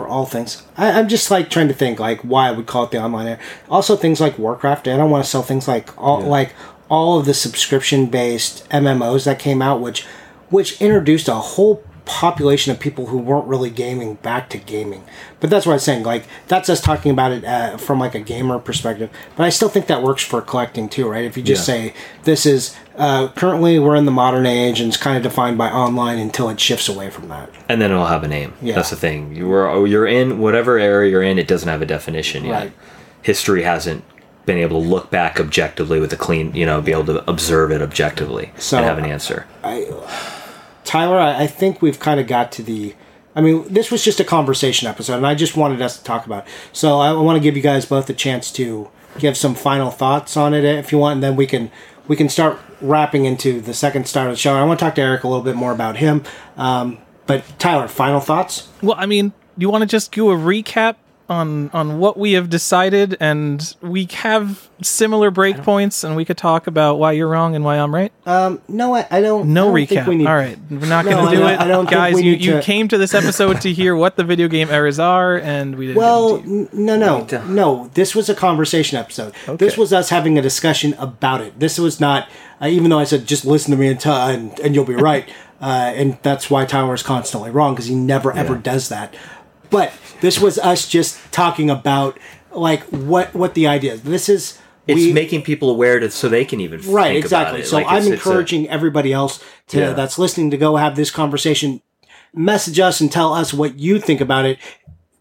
for all things. I, I'm just like trying to think like why I would call it the online era. Also, things like Warcraft. I don't want to sell things like all like all of the subscription based MMOs that came out, which which introduced a whole population of people who weren't really gaming back to gaming. But that's what I was saying. Like that's us talking about it uh, from like a gamer perspective. But I still think that works for collecting too, right? If you just Yeah. say this is uh, currently we're in the modern age and it's kind of defined by online until it shifts away from that. and then it'll have a name. Yeah. That's the thing. You were you're in whatever area you're in. It doesn't have a definition yet. Right. History hasn't been able to look back objectively with a clean, you know, be able to observe it objectively So, and have an answer. I, Tyler, I, I think we've kind of got to the. I mean, this was just a conversation episode, and I just wanted us to talk about. It. So I want to give you guys both a chance to give some final thoughts on it, if you want, and then we can we can start wrapping into the second start of the show. I want to talk to Erik a little bit more about him. Um, but Tyler, final thoughts? Well, I mean, you want to just do a recap on on what we have decided, and we have similar breakpoints, and we could talk about why you're wrong and why I'm right. Um, no, I, I don't. No I don't think recap. we need- All right, we're not No, going to do don't- it, I don't think guys. we You need you to- came to this episode to hear what the video game errors are, and we didn't. Well, give it to you. n- no, no, no. This was a conversation episode. This was us having a discussion about it. This was not, uh, even though I said just listen to me and, t- and, and you'll be right. Uh, and that's why Tyler is constantly wrong because he never ever does that. But this was us just talking about like what what the idea is. This is It's we- making people aware to so they can even right think exactly About it. so Like, i'm it's- it's a- encouraging everybody else to Yeah. that's listening to go have this conversation message us and tell us what you think about it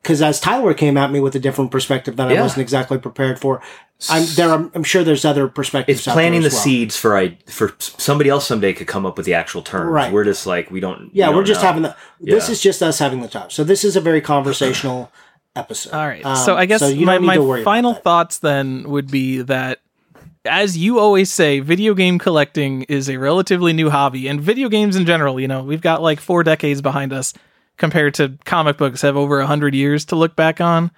because as tyler came at me with a different perspective that i wasn't exactly prepared for i'm there i'm, I'm sure there's other perspectives it's out there planting the well. seeds for I for somebody else someday could come up with the actual terms. Right. We're just like we don't. yeah we we're just know. having the this Yeah. is just us having the talk so this is a very conversational episode All right. Um, so I guess you my, my to worry about final thoughts then would be that, as you always say, video game collecting is a relatively new hobby, and video games in general. You know, we've got like four decades behind us compared to comic books have over a hundred years to look back on,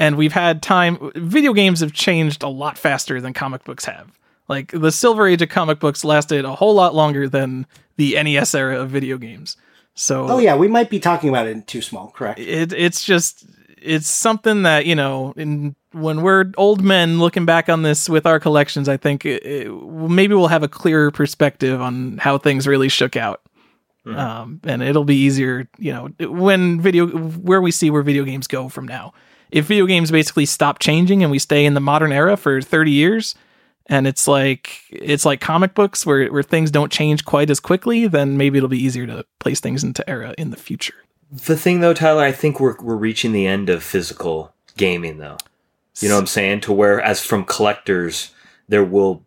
and we've had time. Video games have changed a lot faster than comic books have. Like the silver age of comic books lasted a whole lot longer than the NES era of video games. So oh yeah we might be talking about it in too small correct it it's just it's something that you know in when we're old men looking back on this with our collections i think it, it, maybe we'll have a clearer perspective on how things really shook out um, and it'll be easier you know when video where we see where video games go from now if video games basically stop changing and we stay in the modern era for 30 years and it's like it's like comic books where, where things don't change quite as quickly then maybe it'll be easier to place things into era in the future The thing though, Tyler, I think we're we're reaching the end of physical gaming though. You know what I'm saying? To where as from collectors, there will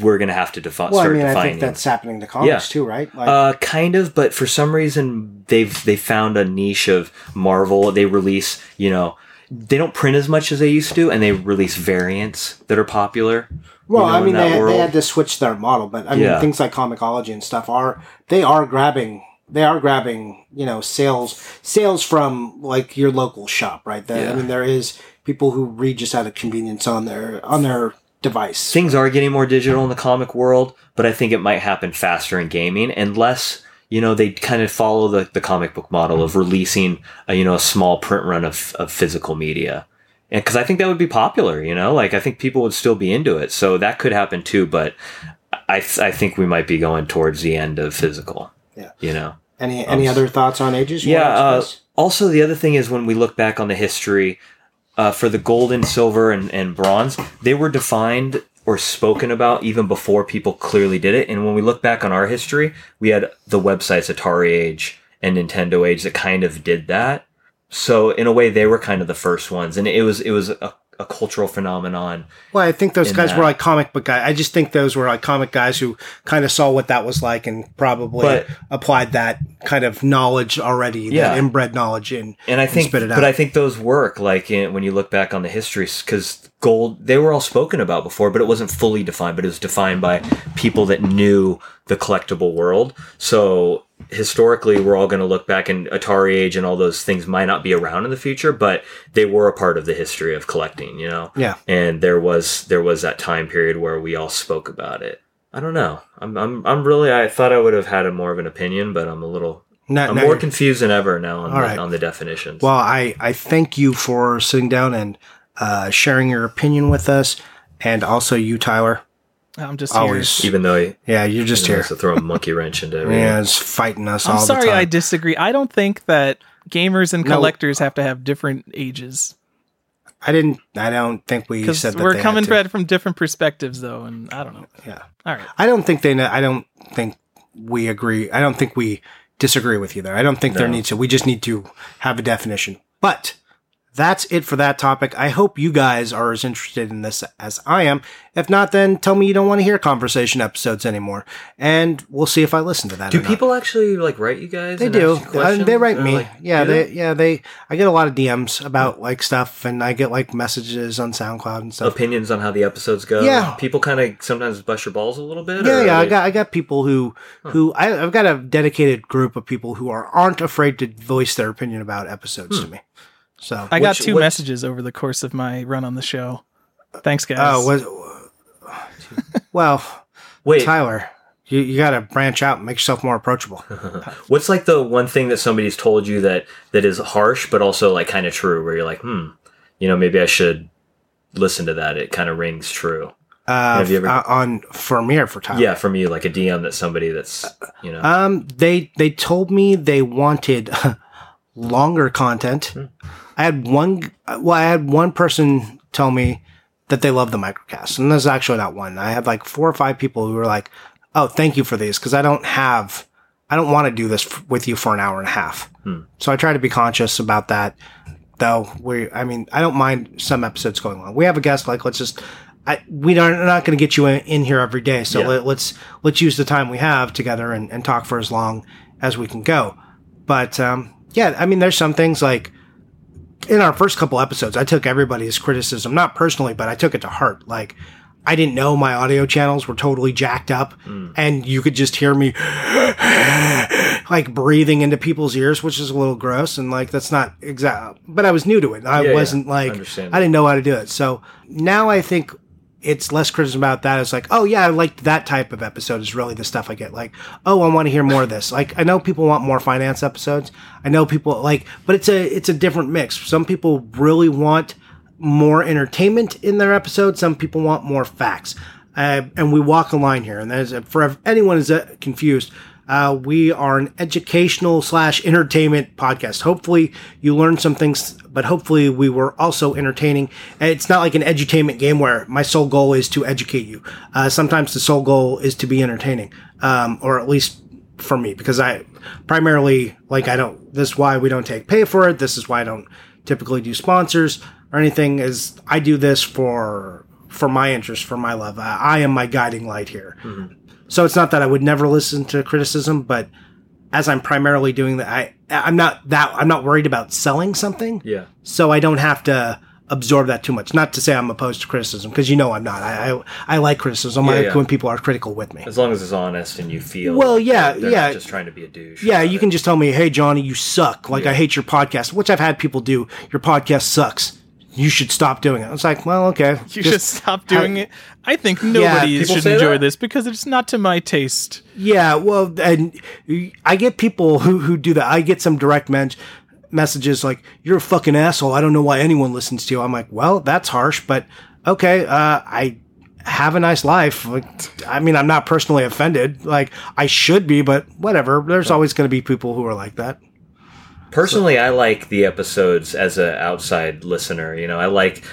we're gonna have to defi- well i start mean i think that's happening to comics Yeah. too right like uh, kind of, but for some reason they've they found a niche of Marvel. They release, you know, they don't print as much as they used to, and they release variants that are popular. Well, you know, I mean, they, they had to switch their model, but I mean, Yeah. things like Comixology and stuff are they are grabbing they are grabbing you know sales sales from like your local shop, right? The, I mean, there is people who read just out of convenience on their on their device. things are getting more digital in the comic world, but I think it might happen faster in gaming unless you know they kind of follow the, the comic book model of releasing a, you know a small print run of, of physical media. And because I think that would be popular, you know, like I think people would still be into it, so that could happen too. But I I think we might be going towards the end of physical. Yeah. you know. Any any other thoughts on ages? you Yeah. Uh, also, the other thing is when we look back on the history uh, for the gold and silver and, and bronze, they were defined or spoken about even before people clearly did it. And when we look back on our history, we had the websites Atari Age and Nintendo Age that kind of did that. So in a way, they were kind of the first ones, and it was it was a, a cultural phenomenon. Well, I think those guys that. were like comic book guys. I just think those were like comic guys who kind of saw what that was like and probably But- applied that kind of knowledge already, Yeah. that inbred knowledge in. And I think, spit it but. I think those work like in, when you look back on the history because gold they were all spoken about before, but it wasn't fully defined. But it was defined by people that knew the collectible world. So historically, we're all going to look back, and Atari Age and all those things might not be around in the future, but they were a part of the history of collecting. You know, Yeah. and there was there was that time period where we all spoke about it. I don't know. I'm I'm I'm really. I thought I would have had a more of an opinion, but I'm a little. I'm more confused than ever now on, the, right. on the definitions. Well, I, I thank you for sitting down and uh, sharing your opinion with us, and also you, Tyler. I'm just Always, here. even though he, yeah, you're just here. to throw a monkey wrench into everything. Yeah, it's fighting us I'm all sorry, the I disagree. I don't think that gamers and No. collectors have to have different ages I didn't. I don't think we because said that we're they had coming to. from from different perspectives, though, and I don't know. Yeah, All right, I don't think they. know I don't think we agree. I don't think we disagree with you there. I don't think there needs to. We just need to have a definition. But that's it for that topic. I hope you guys are as interested in this as I am. If not, then tell me you don't want to hear conversation episodes anymore, and we'll see if I listen to that. Do or not. people actually like write you guys? They do. Uh, they write me. like, yeah, they, yeah, they. I get a lot of DMs about like stuff, and I get like messages on SoundCloud and stuff. opinions on how the episodes go. Yeah. people kind of sometimes bust your balls a little bit. Yeah, yeah. are I got I got people who who I, I've got a dedicated group of people who are aren't afraid to voice their opinion about episodes to me. So I got Which- two which- messages over the course of my run on the show. Thanks, guys. oh, was, well, Wait, Tyler, you, you got to branch out and make yourself more approachable. what's like the one thing that somebody's told you that that is harsh, but also like kind of true, where you're like, hmm, you know, maybe I should listen to that. It kind of rings true. Uh, Have you ever- uh, on for me or for Tyler? Yeah, from you, like a DM that somebody that's you know. Um, they they told me they wanted longer content. I had one. Well, I had one person tell me that they love the microcast, and there's actually not one. I had like four or five people who were like, "Oh, thank you for these," because I don't have. I don't want to do this f- with you for an hour and a half. So I try to be conscious about that. Though we, I mean, I don't mind some episodes going long. We have a guest, like let's just. I, we are not going to get you in, in here every day, so Yeah. let, let's let's use the time we have together and, and talk for as long as we can go. But um, yeah, I mean, there's some things like in our first couple episodes, I took everybody's criticism, not personally, but I took it to heart. Like, I didn't know my audio channels were totally jacked up, mm. and you could just hear me like breathing into people's ears, which is a little gross. And like, that's not exact, but I was new to it. I Yeah, yeah. wasn't like, Understand. I didn't know how to do it. So now I think it's less criticism about that. It's like, oh yeah, I liked that type of episode is really the stuff I get. Like, oh, I want to hear more of this. Like, I know people want more finance episodes. I know people like, but it's a it's a different mix. Some people really want more entertainment in their episodes. Some people want more facts. Uh, and we walk a line here. And there's a, for anyone who's uh, confused, uh, we are an educational slash entertainment podcast. Hopefully you learned some things, but hopefully we were also entertaining. It's not like an edutainment game where my sole goal is to educate you. Uh, sometimes the sole goal is to be entertaining, um, or at least for me, because I primarily like I don't. This is why we don't take pay for it. This is why I don't typically do sponsors or anything. Is I do this for for my interest, for my love. I, I am my guiding light here. So it's not that I would never listen to criticism, but as I'm primarily doing that, I I'm not that I'm not worried about selling something. yeah, So I don't have to absorb that too much. Not to say I'm opposed to criticism, because you know I'm not. I I, I like criticism. I like yeah. when people are critical with me. as long as it's honest and you feel. Well, yeah, yeah. Just trying to be a douche. Yeah, you it. can just tell me, "Hey, Johnny, you suck." Like I hate your podcast, which I've had people do. Your podcast sucks. You should stop doing it. I was like, well, okay. you should stop doing it. I think nobody people should enjoy that? this because it's not to my taste. Yeah, well, and I get people who who do that. I get some direct men- messages like, "You're a fucking asshole. I don't know why anyone listens to you." I'm like, "Well, that's harsh, but okay. Uh, I have a nice life. Like, I mean, I'm not personally offended. Like, I should be, but whatever. There's always going to be people who are like that. Personally, I like the episodes as an outside listener. You know, I like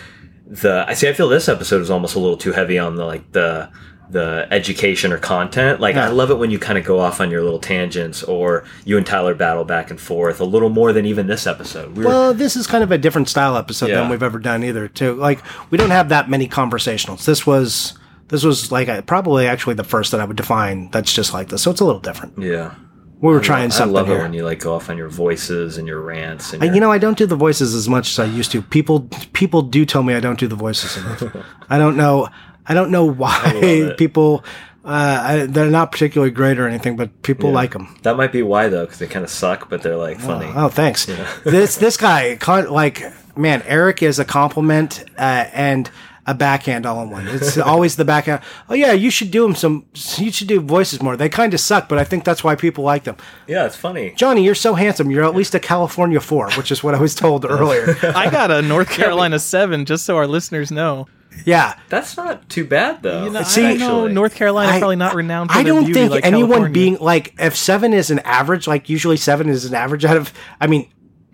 the. I see. I feel this episode is almost a little too heavy on the like the the education or content. Like I love it when you kind of go off on your little tangents, or you and Tyler battle back and forth a little more than even this episode. We were, Well, this is kind of a different style episode Yeah. than we've ever done either. Too like we don't have that many conversationals. This was this was like a, probably actually the first that I would define that's just like this. So it's a little different. yeah, We were trying I something love it here. when you like go off on your voices and your rants. And I- your- you know, I don't do the voices as much as I used to. People people do tell me I don't do the voices enough. I don't know. I don't know why people. Uh, I, they're not particularly great or anything, but people like them. that might be why though, because they kind of suck, but they're like funny. Oh, thanks. this this guy, like, man, Erik is a compliment uh, and a backhand all in one. It's always the backhand. Oh yeah, you should do them some. You should do voices more. They kind of suck, but I think that's why people like them. Yeah, it's funny. Johnny, you're so handsome. You're at least a California four, which is what I was told earlier. I got a North Carolina seven, just so our listeners know. Yeah. That's not too bad though. You know, See- I know North Carolina I- probably not renowned. For I don't think like anyone California. being like if seven is an average, like usually seven is an average out of. I mean,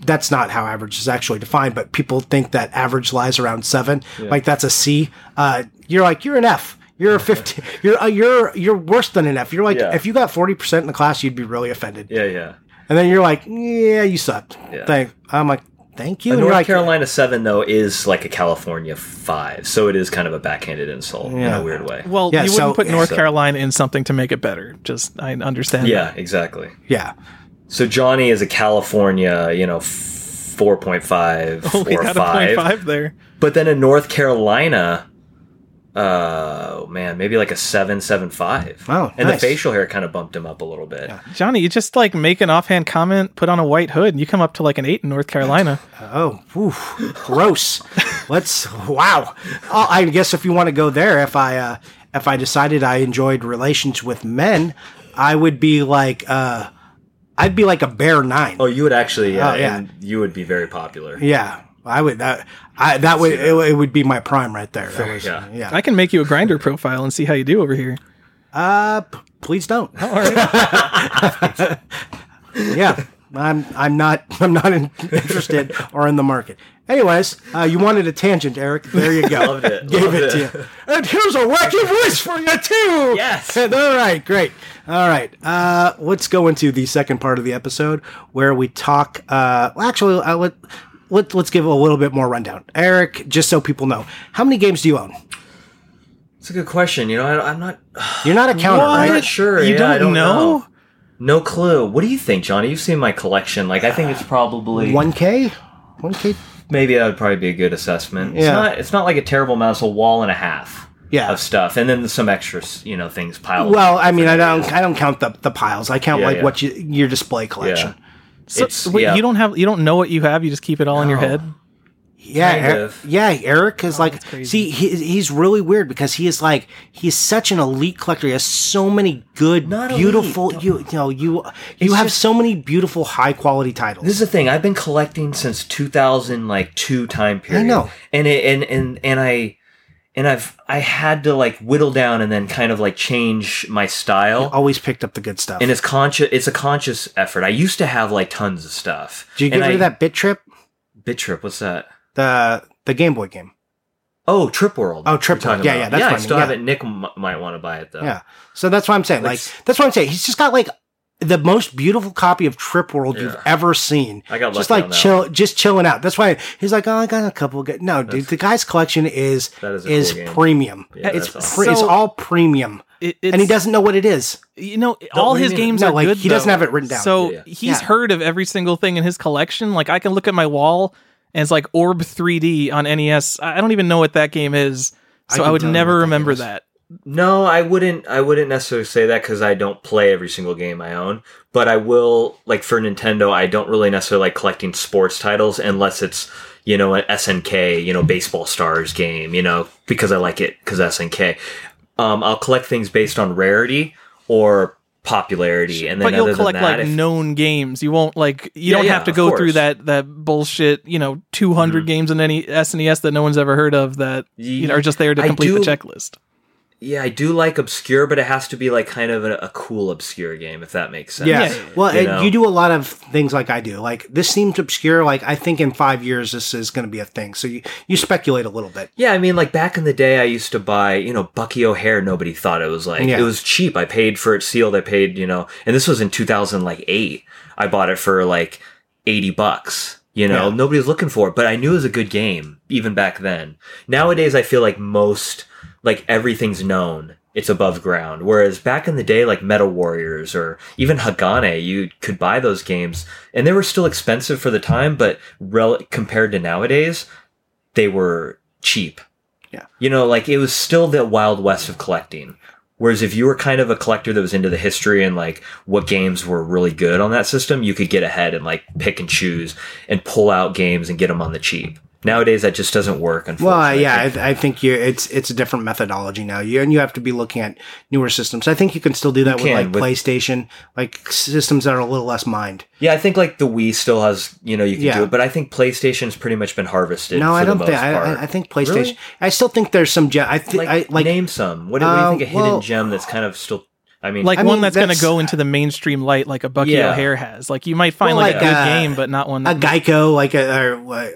that's not how average is actually defined, but people think that average lies around seven. Like that's a C. Uh, you're like you're an F. You're a fifteen. You're uh, you're you're worse than an F. You're like Yeah. if you got forty percent in the class, you'd be really offended. yeah, yeah. And then you're like, yeah, you sucked. Yeah. Thank. I'm like, thank you. A North like, Carolina seven though is like a California five, so it is kind of a backhanded insult in a weird way. Well, Yeah, you so- wouldn't put North so- Carolina in something to make it better. Just I understand. Yeah, exactly. yeah. So Johnny is a California, you know, four point five that. Oh, or got a point five, five there. but then in North Carolina, uh, man, maybe like a seven, seven five. Oh, and nice. the facial hair kind of bumped him up a little bit. Johnny, you just like make an offhand comment, put on a white hood, and you come up to like an eight in North Carolina. Oh, whew, gross. Let's wow. Oh, I guess if you want to go there, if I uh, if I decided I enjoyed relations with men, I would be like uh, I'd be like a bare nine. Oh, you would actually, yeah, Oh, yeah. and you would be very popular. Yeah, I would. That I that would it, it would be my prime right there. That was, Yeah. yeah. I can make you a Grindr profile and see how you do over here. Uh, p- please don't. All right. yeah, I'm I'm not I'm not in, interested or in the market. Anyways, uh, you wanted a tangent, Erik. There you go. Loved it. Gave Loved it, it. to you. And here's a wacky voice for you too. Yes. All right, great. All right. Uh, let's go into the second part of the episode where we talk. Uh, well, actually, uh, let, let let's give a little bit more rundown. Erik, just so people know, how many games do you own? It's a good question. You know, I, I'm not. You're not a counter, What? I'm right? not sure. You yeah, don't I don't know? know. No clue. What do you think, Johnny? You've seen my collection. Like, I think it's probably One K, one K. maybe that would probably be a good assessment. It's Yeah. not. It's not like a terrible amount. It's a wall and a half. Yeah. Of stuff, and then some extra, you know, things piled. Well, I mean, I don't I don't count the the piles. I count Yeah, like yeah. what you your display collection. So, It's- wait, yeah. you don't have you don't know what you have. You just keep it all in your head. Yeah, Er- yeah. Erik is like, see, he, he's really weird because he is like, he's such an elite collector. He has so many good, Not beautiful. elite. You, you know, you you have just- so many beautiful, high quality titles. This is the thing. I've been collecting since 2000, like two time period. I know. and it, and and and I and I've I had to like whittle down and then kind of like change my style. Always picked up the good stuff. And it's conscious. It's a conscious effort. I used to have like tons of stuff. Did you get And rid I- of that Bit Trip, Bit Trip? What's that? The the Game Boy game? Oh, Trip World. Oh, Trip you're World. Yeah, about. yeah, that's yeah. I I mean, still yeah. have it. Nick m- might want to buy it though. Yeah. So that's what I'm saying. Like, Like- that's what I'm saying. He's just got like the most beautiful copy of Trip World you've ever seen. I got just like on that chill, just chilling out. That's why he's like, oh, I got a couple. Good. No, dude, the guy's collection is That is is, cool premium. Yeah, it's that's pre- awesome. it's all premium, It, it's, and he doesn't know what it is. You know, all what do his you mean? games No, are like, good. he doesn't have it written down. So Yeah, yeah. he's Yeah. heard of every single thing in his collection. Like I can look at my wall and it's like Orb 3D on NES. I I don't even know what that game is, I so I, can would never remember that. No, I wouldn't. I wouldn't necessarily say that because I don't play every single game I own. But I will, like for Nintendo, I don't really necessarily like collecting sports titles unless it's you know an SNK, you know, baseball stars game, you know, because I like it because SNK. Um, I'll collect things based on rarity or popularity, and then But you'll collect that, like if- known games. You won't like you Yeah, don't yeah, have to go through that that bullshit. You know, 200 Mhm. games in any SNES that no one's ever heard of that you know, are just there to complete the checklist. Yeah, I do like obscure, but it has to be like kind of a, a cool obscure game, if that makes sense. Yeah. Yeah, yeah, Well, You know? you do a lot of things like I do. Like this seems obscure. Like I think in five years this is going to be a thing. So you you speculate a little bit. Yeah, I mean, like back in the day, I used to buy, you know, Bucky O'Hare. Nobody thought it was like Yeah. it was cheap. I paid for it sealed. I paid, you know, and this was in two thousand like eight. I bought it for like eighty bucks. You know, Yeah. nobody was looking for it, but I knew it was a good game even back then. Nowadays, I feel like most like everything's known. It's above ground. Whereas back in the day, like Metal Warriors or even Hagane, you could buy those games and they were still expensive for the time, but rel- compared to nowadays, they were cheap. Yeah. You know, like it was still the wild west of collecting. Whereas if you were kind of a collector that was into the history and like what games were really good on that system, you could get ahead and like pick and choose and pull out games and get them on the cheap. Nowadays, that just doesn't work. Well, yeah, I, th- I think it's it's a different methodology now. You and you have to be looking at newer systems. I think you can still do that with can, like with- PlayStation, like systems that are a little less mined. yeah. I think like the Wii still has, you know, you can Yeah. do it, but I think PlayStation's pretty much been harvested. No, for I don't think. most I, part. I, think PlayStation. Really? I still think there's some. Ge- I think like, I like. name some. What, what do Uh, you think a hidden well- gem that's kind of still? I mean, Like I one mean, that's, going to go into the mainstream light, like a Bucky Yeah. O'Hare has. Like you might find Well, like, like, a good uh, game, but not one a that. Geico, like a or uh,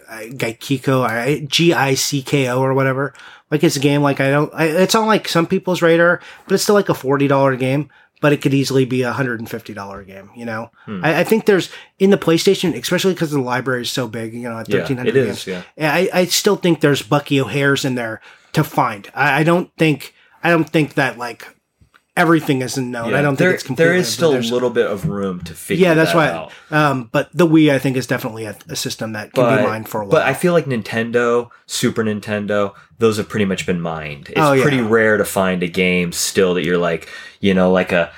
Geikiko, G I C K O or whatever. Like it's a game. Like I don't. I, it's on like some people's radar, but it's still like a forty dollar game. But it could easily be a hundred and fifty dollar game. You know, Hmm. I, I think there's in the PlayStation, especially because the library is so big. You know, at Yeah, thirteen is, games. yeah. I, I still think there's Bucky O'Hare's in there to find. I, I don't think. I don't think that like everything isn't known. yeah, I don't there, think it's completely. there is still a little bit of room to figure. yeah, that's that why. out. Um, but the Wii, I think, is definitely a, a system that can but, be mined for a while. But I feel like Nintendo, Super Nintendo, those have pretty much been mined. It's Oh, yeah. pretty rare to find a game still that you're like, you know, like a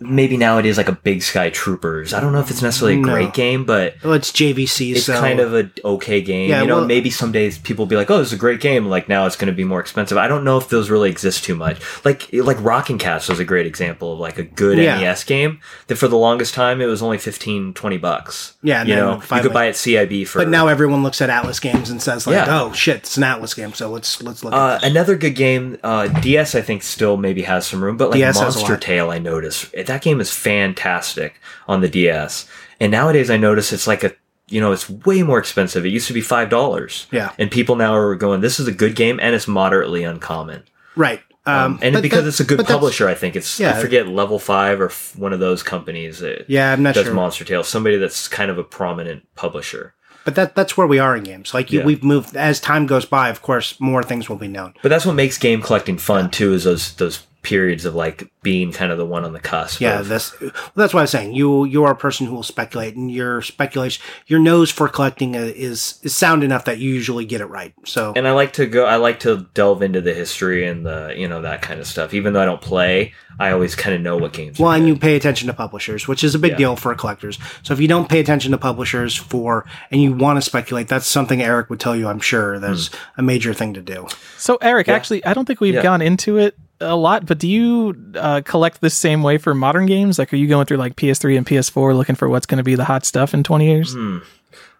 maybe nowadays like a Big Sky Troopers. I don't know if it's necessarily a No. great game, but well, it's JVC, it's so kind of a okay game. Yeah, you know, well- maybe some days people will be like, "Oh, this is a great game." Like now, it's going to be more expensive. I don't know if those really exist too much. Like like Rockin' Kats was a great example of like a good Yeah. NES game that for the longest time it was only 15, 20 bucks. Yeah, and you know, you could buy it CIB for. But now everyone looks at Atlus games and says like, Yeah. "Oh shit, it's an Atlus game." So let's let's look. Uh, another good game, uh, DS I think still maybe has some room, but like DS Monster. Tale, I noticed that game is fantastic on the DS, and nowadays I notice it's like a you know it's way more expensive. It used to be five dollars, Yeah. and people now are going, this is a good game and it's moderately uncommon, Right. Um, um, and because that- it's a good publisher, I think it's Yeah. I forget Level Five or f- one of those companies that Yeah, I'm not does sure. Monster Tale, somebody that's kind of a prominent publisher. But that that's where we are in games. Like you, Yeah. we've moved as time goes by. Of course, more things will be known. But that's what makes game collecting fun too. Is those those periods of like being kind of the one on the cusp. Yeah, of- this. Well, that's what I'm saying. You you are a person who will speculate, and your speculation, your nose for collecting uh, is is sound enough that you usually get it right. So and I like to go. I like to delve into the history and the you know that kind of stuff. Even though I don't play, I always kind of know what games. Well, and good. you pay attention to publishers, which is a big Yeah. deal for collectors. So if you don't pay attention to publishers for, and you want to speculate, that's something Erik would tell you. I'm sure that's a major thing to do. So Erik, Yeah. actually, I don't think we've Yeah. gone into it a lot, but do you uh, collect the same way for modern games? Like, are you going through like PS3 and PS4 looking for what's going to be the hot stuff in 20 years? Hmm.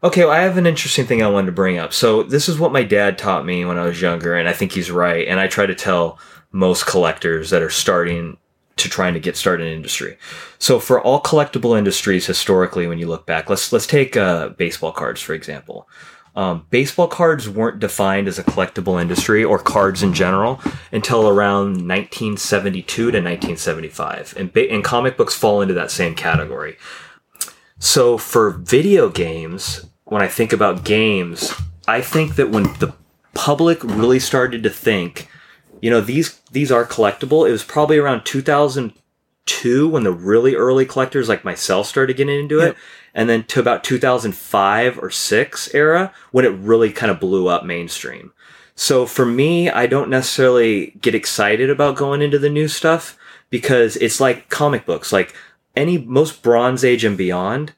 Okay, well, I have an interesting thing I wanted to bring up. So this is what my dad taught me when I was younger, and I think he's right. And I try to tell most collectors that are starting to trying to get started in industry. So for all collectible industries historically, when you look back, let's let's take uh, baseball cards for example. Um, baseball cards weren't defined as a collectible industry or cards in general until around 1972 to 1975, and, and comic books fall into that same category. So for video games, when I think about games, I think that when the public really started to think, you know, these these are collectible, it was probably around 2002 when the really early collectors like myself started getting into it. Yep. And then to about 2005 or 6 era when it really kind of blew up mainstream. So for me, I don't necessarily get excited about going into the new stuff because it's like comic books. Like any most Bronze Age and beyond,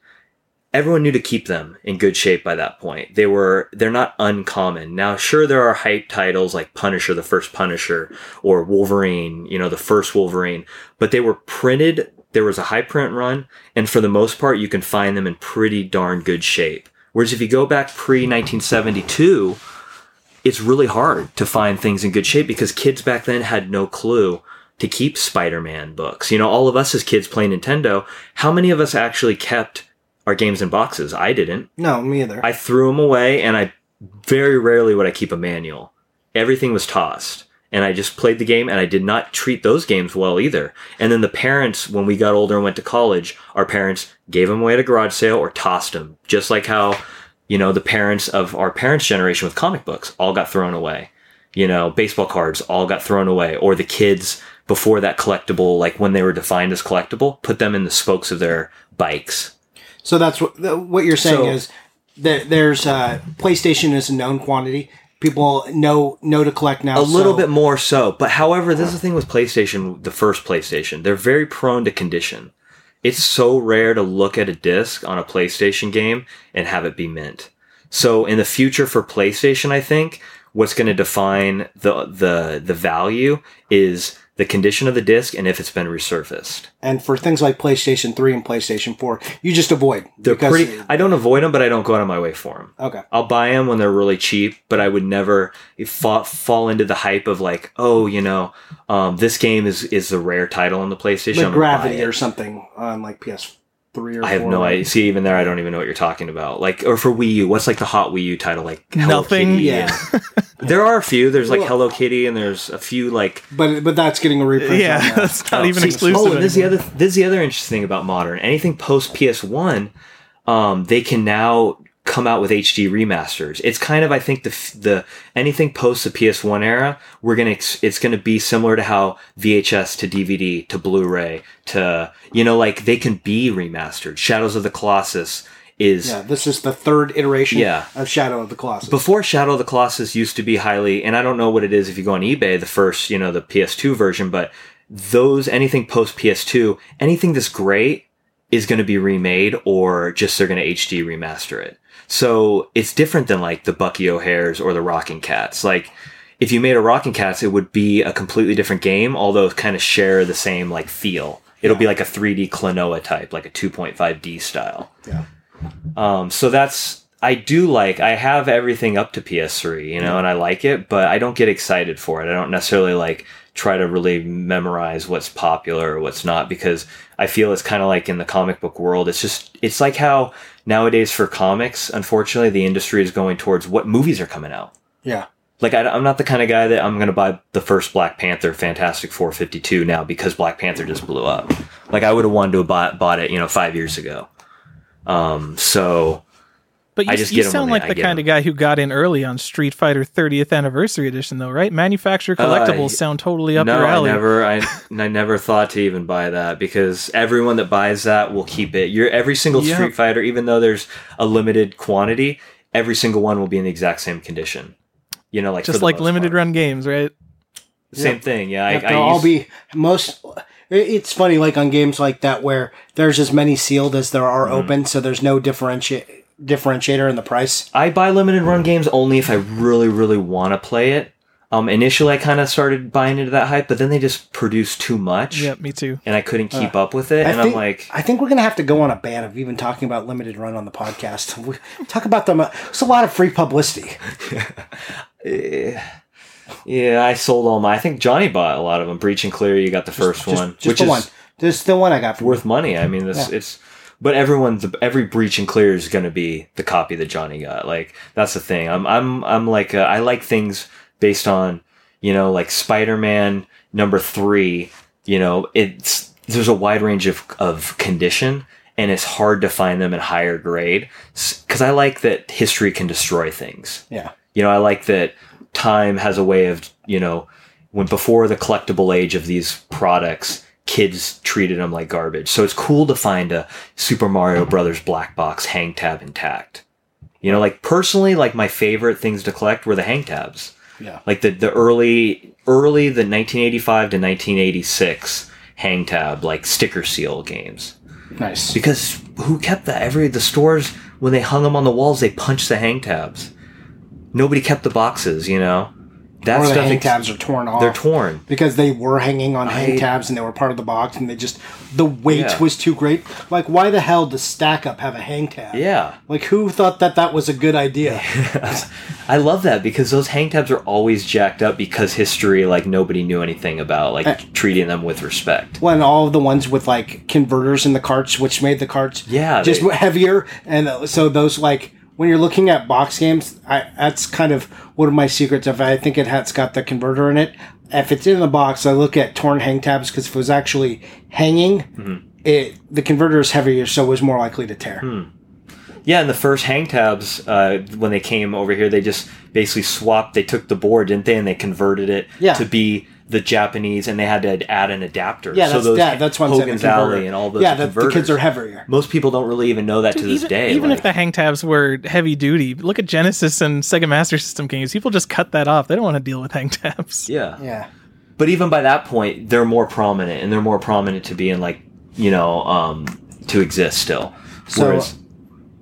everyone knew to keep them in good shape by that point. They were they're not uncommon. Now, sure there are hype titles like Punisher, the first Punisher, or Wolverine, you know, the first Wolverine, but they were printed, there was a high print run, and for the most part you can find them in pretty darn good shape. Whereas if you go back pre 1972, it's really hard to find things in good shape because kids back then had no clue to keep Spider-Man books. You know, all of us as kids playing Nintendo, how many of us actually kept our games in boxes? I didn't. No, me either. I threw them away and I very rarely would I keep a manual. Everything was tossed. And I just played the game and I did not treat those games well either. And then the parents, when we got older and went to college, our parents gave them away at a garage sale or tossed them. Just like how, you know, the parents of our parents' generation with comic books all got thrown away. You know, baseball cards all got thrown away. Or the kids before that collectible, like when they were defined as collectible, put them in the spokes of their bikes. So that's what what you're saying So- is that there's uh, PlayStation is a known quantity. People know know to collect now. A little so- bit more so. But however, this is the thing with PlayStation, the first PlayStation. They're very prone to condition. It's so rare to look at a disc on a PlayStation game and have it be mint. So in the future for PlayStation, I think what's going to define the the the value is the condition of the disc and if it's been resurfaced. And for things like PlayStation 3 and PlayStation 4, you just avoid. They're because- pretty. I don't avoid them, but I don't go out of my way for them. Okay. I'll buy them when they're really cheap, but I would never fall, fall into the hype of like, oh, you know, um, this game is is the rare title on the PlayStation. Like I'm gonna buy Gravity or something on like PS3 or I have 4. no idea. See, even there, I don't even know what you're talking about. Like, or for Wii U, what's like the hot Wii U title? Like Hello Nothing. Kitty Yeah. there are a few. There's like Well- Hello Kitty, and there's a few like. But but that's getting a reprint. Yeah, that. that's not Oh, even see- exclusive. Oh, and this is the other. This is the other interesting thing about modern. Anything post PS One, um, they can now come out with HD remasters. It's kind of, I think, the the anything post the PS One era, we're gonna. It's gonna be similar to how VHS to DVD to Blu-ray to you know, like they can be remastered. Shadows of the Colossus is Yeah, this is the third iteration Yeah. of Shadow of the Colossus. before Shadow of the Colossus used to be highly, and I don't know what it is if you go on eBay, the first, you know, the PS2 version, but those, anything post PS2, anything that's great is going to be remade or just they're going to HD remaster it. So it's different than like the Bucky O'Hares or the Rockin' Kats. Like, if you made a Rockin' Kats, it would be a completely different game, although kind of share the same like feel. It'll be like a 3D Klonoa type, like a 2.5D style. yeah. Um, so that's I do like I have everything up to PS3, you know, and I like it, but I don't get excited for it. I don't necessarily like try to really memorize what's popular or what's not because I feel it's kind of like in the comic book world. It's just it's like how nowadays for comics, unfortunately, the industry is going towards what movies are coming out. Yeah. Like I, am not the kind of guy that I'm going to buy the first Black Panther, Fantastic Four 52 now because Black Panther just blew up. Like I would have wanted to have bought, bought it, you know, five years ago. Um, so But you, I just you sound when like they- the kind kind 'em. of guy who got in early on Street Fighter 30th Anniversary Edition, though, right? Manufacturer collectibles Uh, sound totally up no, your I alley. never, I, I never thought to even buy that because everyone that buys that will keep it. You're every single Yeah. Street Fighter, even though there's a limited quantity, every single one will be in the exact same condition. You know, like Just like limited part. run games, right? Same Yeah. thing. Yeah, I, Have to I all be most. It's funny, like on games like that, where there's as many sealed as there Mm-hmm. are open, so there's no differentiate differentiator in the price. I buy limited run games only if I really, really want to play it. Um, initially, I kind of started buying into that hype, but then they just produced too much, Yep, me too. and I couldn't keep up with it. I and think, I'm like, I think we're gonna have to go on a ban of even talking about limited run on the podcast. We talk about them. It's a lot of free publicity. eh, yeah, I sold all my. I think Johnny bought a lot of them. Breach and Clear, you got the first Just, one, just which the is one. This is the one I got. From worth money. I mean, this Yeah. it's. But everyone's every breach and clear is going to be the copy that Johnny got. Like that's the thing. I'm I'm I'm like uh, I like things based on you know like Spider Man number three. You know, it's there's a wide range of of condition, and it's hard to find them in higher grade because I like that history can destroy things. yeah. You know, I like that time has a way of, you know, when before the collectible age of these products, kids treated them like garbage. So it's cool to find a Super Mario Brothers black box hang tab intact. You know, like personally, like my favorite things to collect were the hang tabs. Yeah. Like the, the early, early, the 1985 to 1986 hang tab, like sticker seal games Nice. because who kept that? Every the stores when they hung them on the walls, they punched the hang tabs. Nobody kept the boxes, you know. That or the stuff hang ex- tabs are torn off. they're torn. because they were hanging on hang tabs and they were part of the box and they just the weight Yeah. was too great. Like, why the hell does Stack Up have a hang tab? Yeah. Like, who thought that that was a good idea? I love that because those hang tabs are always jacked up because history, like nobody knew anything about, like Uh, treating them with respect. when all of the ones with like converters in the carts, which made the carts Yeah, just they- heavier, and uh, so those like when you're looking at box games, I that's kind of one of my secrets. If I think it has got the converter in it, if it's in the box, I look at torn hang tabs because if it was actually hanging, Mm-hmm. it the converter is heavier, so it was more likely to tear. Hmm. Yeah, and the first hang tabs, uh, when they came over here, they just basically swapped. They took the board, didn't they, and they converted it Yeah. to be the Japanese, and they had to add an adapter. Yeah, so that's those yeah, that's what I'm saying. Hogan's the converter. And all those. Yeah, the, the kids are heavier. Most people don't really even know that to this even, day. even like- if the hang tabs were heavy duty, look at Genesis and Sega Master System games. People just cut that off. They don't want to deal with hang tabs. yeah, Yeah. but even by that point, they're more prominent, and they're more prominent to be in like you know um, to exist still. So- Whereas,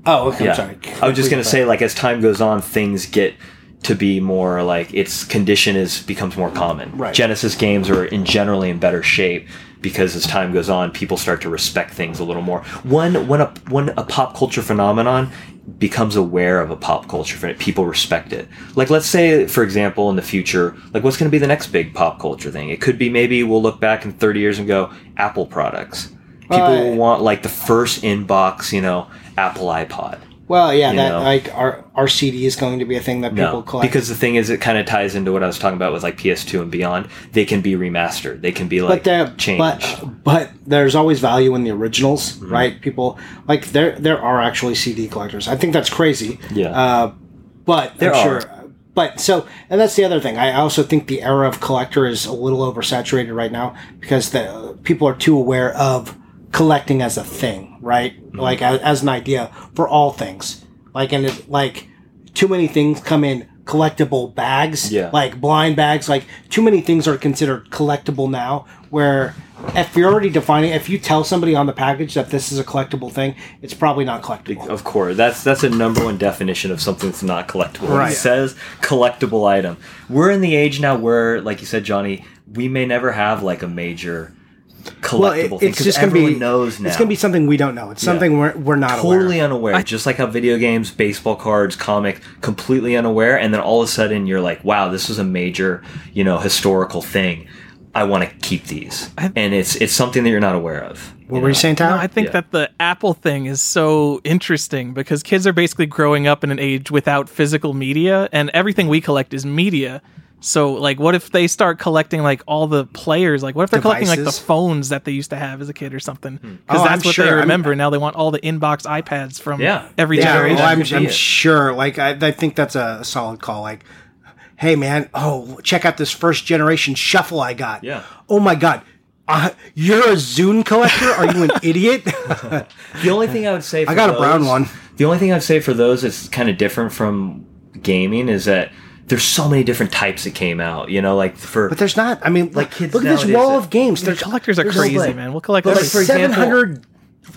Oh, okay. yeah, I'm sorry. I was just gonna say like as time goes on, things get to be more like its condition is becomes more common. Right. Genesis games are in generally in better shape because as time goes on, people start to respect things a little more. When when a when a pop culture phenomenon becomes aware of a pop culture people respect it. Like let's say, for example, in the future, like what's going to be the next big pop culture thing? It could be maybe we'll look back in thirty years and go Apple products. People will want like the first inbox, you know, Apple iPod. Well, yeah, that know. like our our CD is going to be a thing that people No, collect. because the thing is, it kind of ties into what I was talking about with like PS2 and beyond. They can be remastered. They can be like but changed. but but there's always value in the originals, Mm-hmm. right? People like there there are actually CD collectors. I think that's crazy. Yeah. Uh, but There I'm are. sure. But so, and that's the other thing. I also think the era of collector is a little oversaturated right now because the people are too aware of collecting as a thing, right? Mm-hmm. Like as, as an idea for all things. Like and it, like too many things come in collectible bags, Yeah. like blind bags. Like too many things are considered collectible now. Where if you're already defining, if you tell somebody on the package that this is a collectible thing, it's probably not collectible. Of course, that's that's a number one definition of something that's not collectible. Right. It says collectible item. We're in the age now where, like you said, Johnny, we may never have like a major collectible Well, it- thing it's because just gonna be knows now. It's gonna be something we don't know. It's something we're, we're not totally aware. of. unaware. just like how video games, baseball cards, comic, completely unaware, and then all of a sudden you're like, "Wow, this is a major, you know, historical thing. I want to keep these," and it's it's something that you're not aware of. What were you saying, No, I think Yeah. that the Apple thing is so interesting because kids are basically growing up in an age without physical media, and everything we collect is media. So, like, what if they start collecting like all the players? Like, what if they're collecting like the phones that they used to have as a kid or something? Because Oh, that's I'm what sure. they I'm- remember. now they want all the inbox iPads from Yeah. every yeah, generation. well, I'm, could be I'm it. sure. Like I, I think that's a solid call. Like, hey man, oh check out this first generation shuffle I got. Yeah. Oh my god, uh, you're a Zune collector? Are you an idiot? The only thing I would say, for I got a brown those- one. The only thing I'd say for those that's kind of different from gaming is that there's so many different types that came out. You know, like for but there's not. I mean, Like like kids look at this nowadays wall of games. There's collectors are there's crazy, like- man. We'll collect like, for example- seven hundred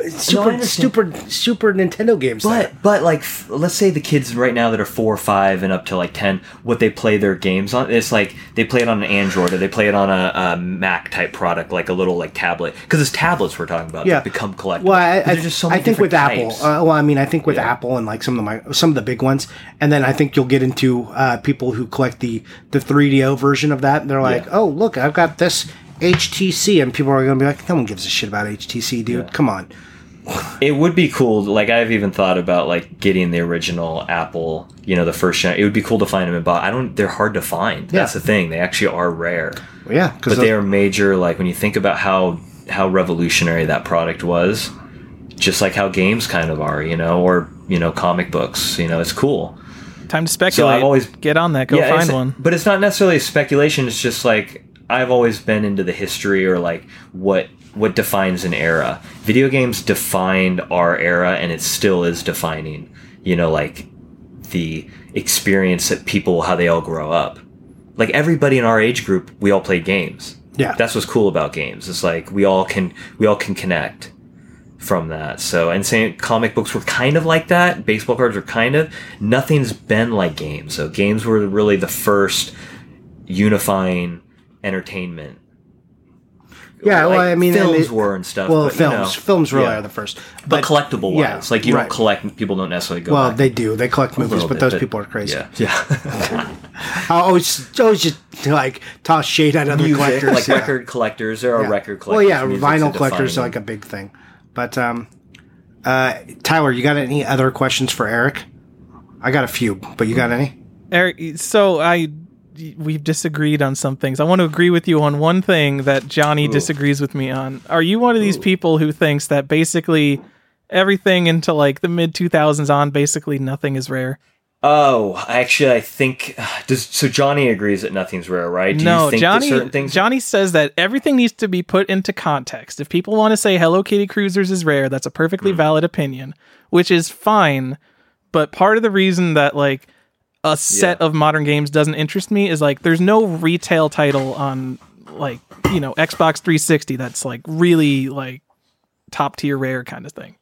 super super super Nintendo games. there. But but like f- let's say the kids right now that are four or five and up to like ten, what they play their games on, it's like they play it on an Android or they play it on a, a Mac type product, like a little like tablet. Because it's tablets we're talking about yeah, that become collectible. Well, I, I, so I think with different Apple. Uh, well, I mean, I think with Yeah. Apple and like some of the mi- some of the big ones, and then I think you'll get into uh, people who collect the the 3DO version of that. And they're like, Yeah. oh look, I've got this HTC, and people are going to be like, no one gives a shit about HTC, dude. Come on. It would be cool. Like I've even thought about like getting the original Apple. You know, the first gen. It would be cool to find them in box. I don't. They're hard to find. That's the thing. They actually are rare. Well, yeah, because But they are major. Like when you think about how how revolutionary that product was, just like how games kind of are. You know, or you know, comic books. You know, it's cool. Time to speculate. So I always- get on that. Go Yeah, find one. But it's not necessarily speculation. It's just like I've always been into the history or like what what defines an era. Video games defined our era, and it still is defining. You know, like the experience that people how they all grow up. Like everybody in our age group, we all play games. Yeah. that's what's cool about games. It's like we all can we all can connect from that. So, and saying comic books were kind of like that. Baseball cards were kind of. Nothing's been like games. So, games were really the first unifying entertainment. Yeah, well, I mean, films it- were and stuff. Well, but, you films, know, films really yeah. are the first. but, collectible yeah, wise, like you right. don't collect. People don't necessarily go. Well, back they do. They collect movies, but bit, those people are crazy. Yeah, yeah. I always, always just like toss shade at other Music, collectors. like yeah. record collectors. There are Yeah. record Well, collectors. yeah, Music's vinyl collectors are like a big thing. But um, uh, Tyler, you got any other questions for Erik? I got a few, but you got any? Erik, so I we've disagreed on some things. I want to agree with you on one thing that Johnny disagrees with me on. Are you one of these people who thinks that basically everything into like the mid 2000s on basically nothing is rare? Oh, actually, I think does so. Johnny agrees that nothing's rare, right? Do no, you think Johnny that certain things? Johnny says that everything needs to be put into context. If people want to say Hello Kitty Cruisers is rare, that's a perfectly hmm. valid opinion, which is fine. But part of the reason that like a set Yeah. of modern games doesn't interest me is like there's no retail title on like you know Xbox 360 that's like really like top tier rare kind of thing.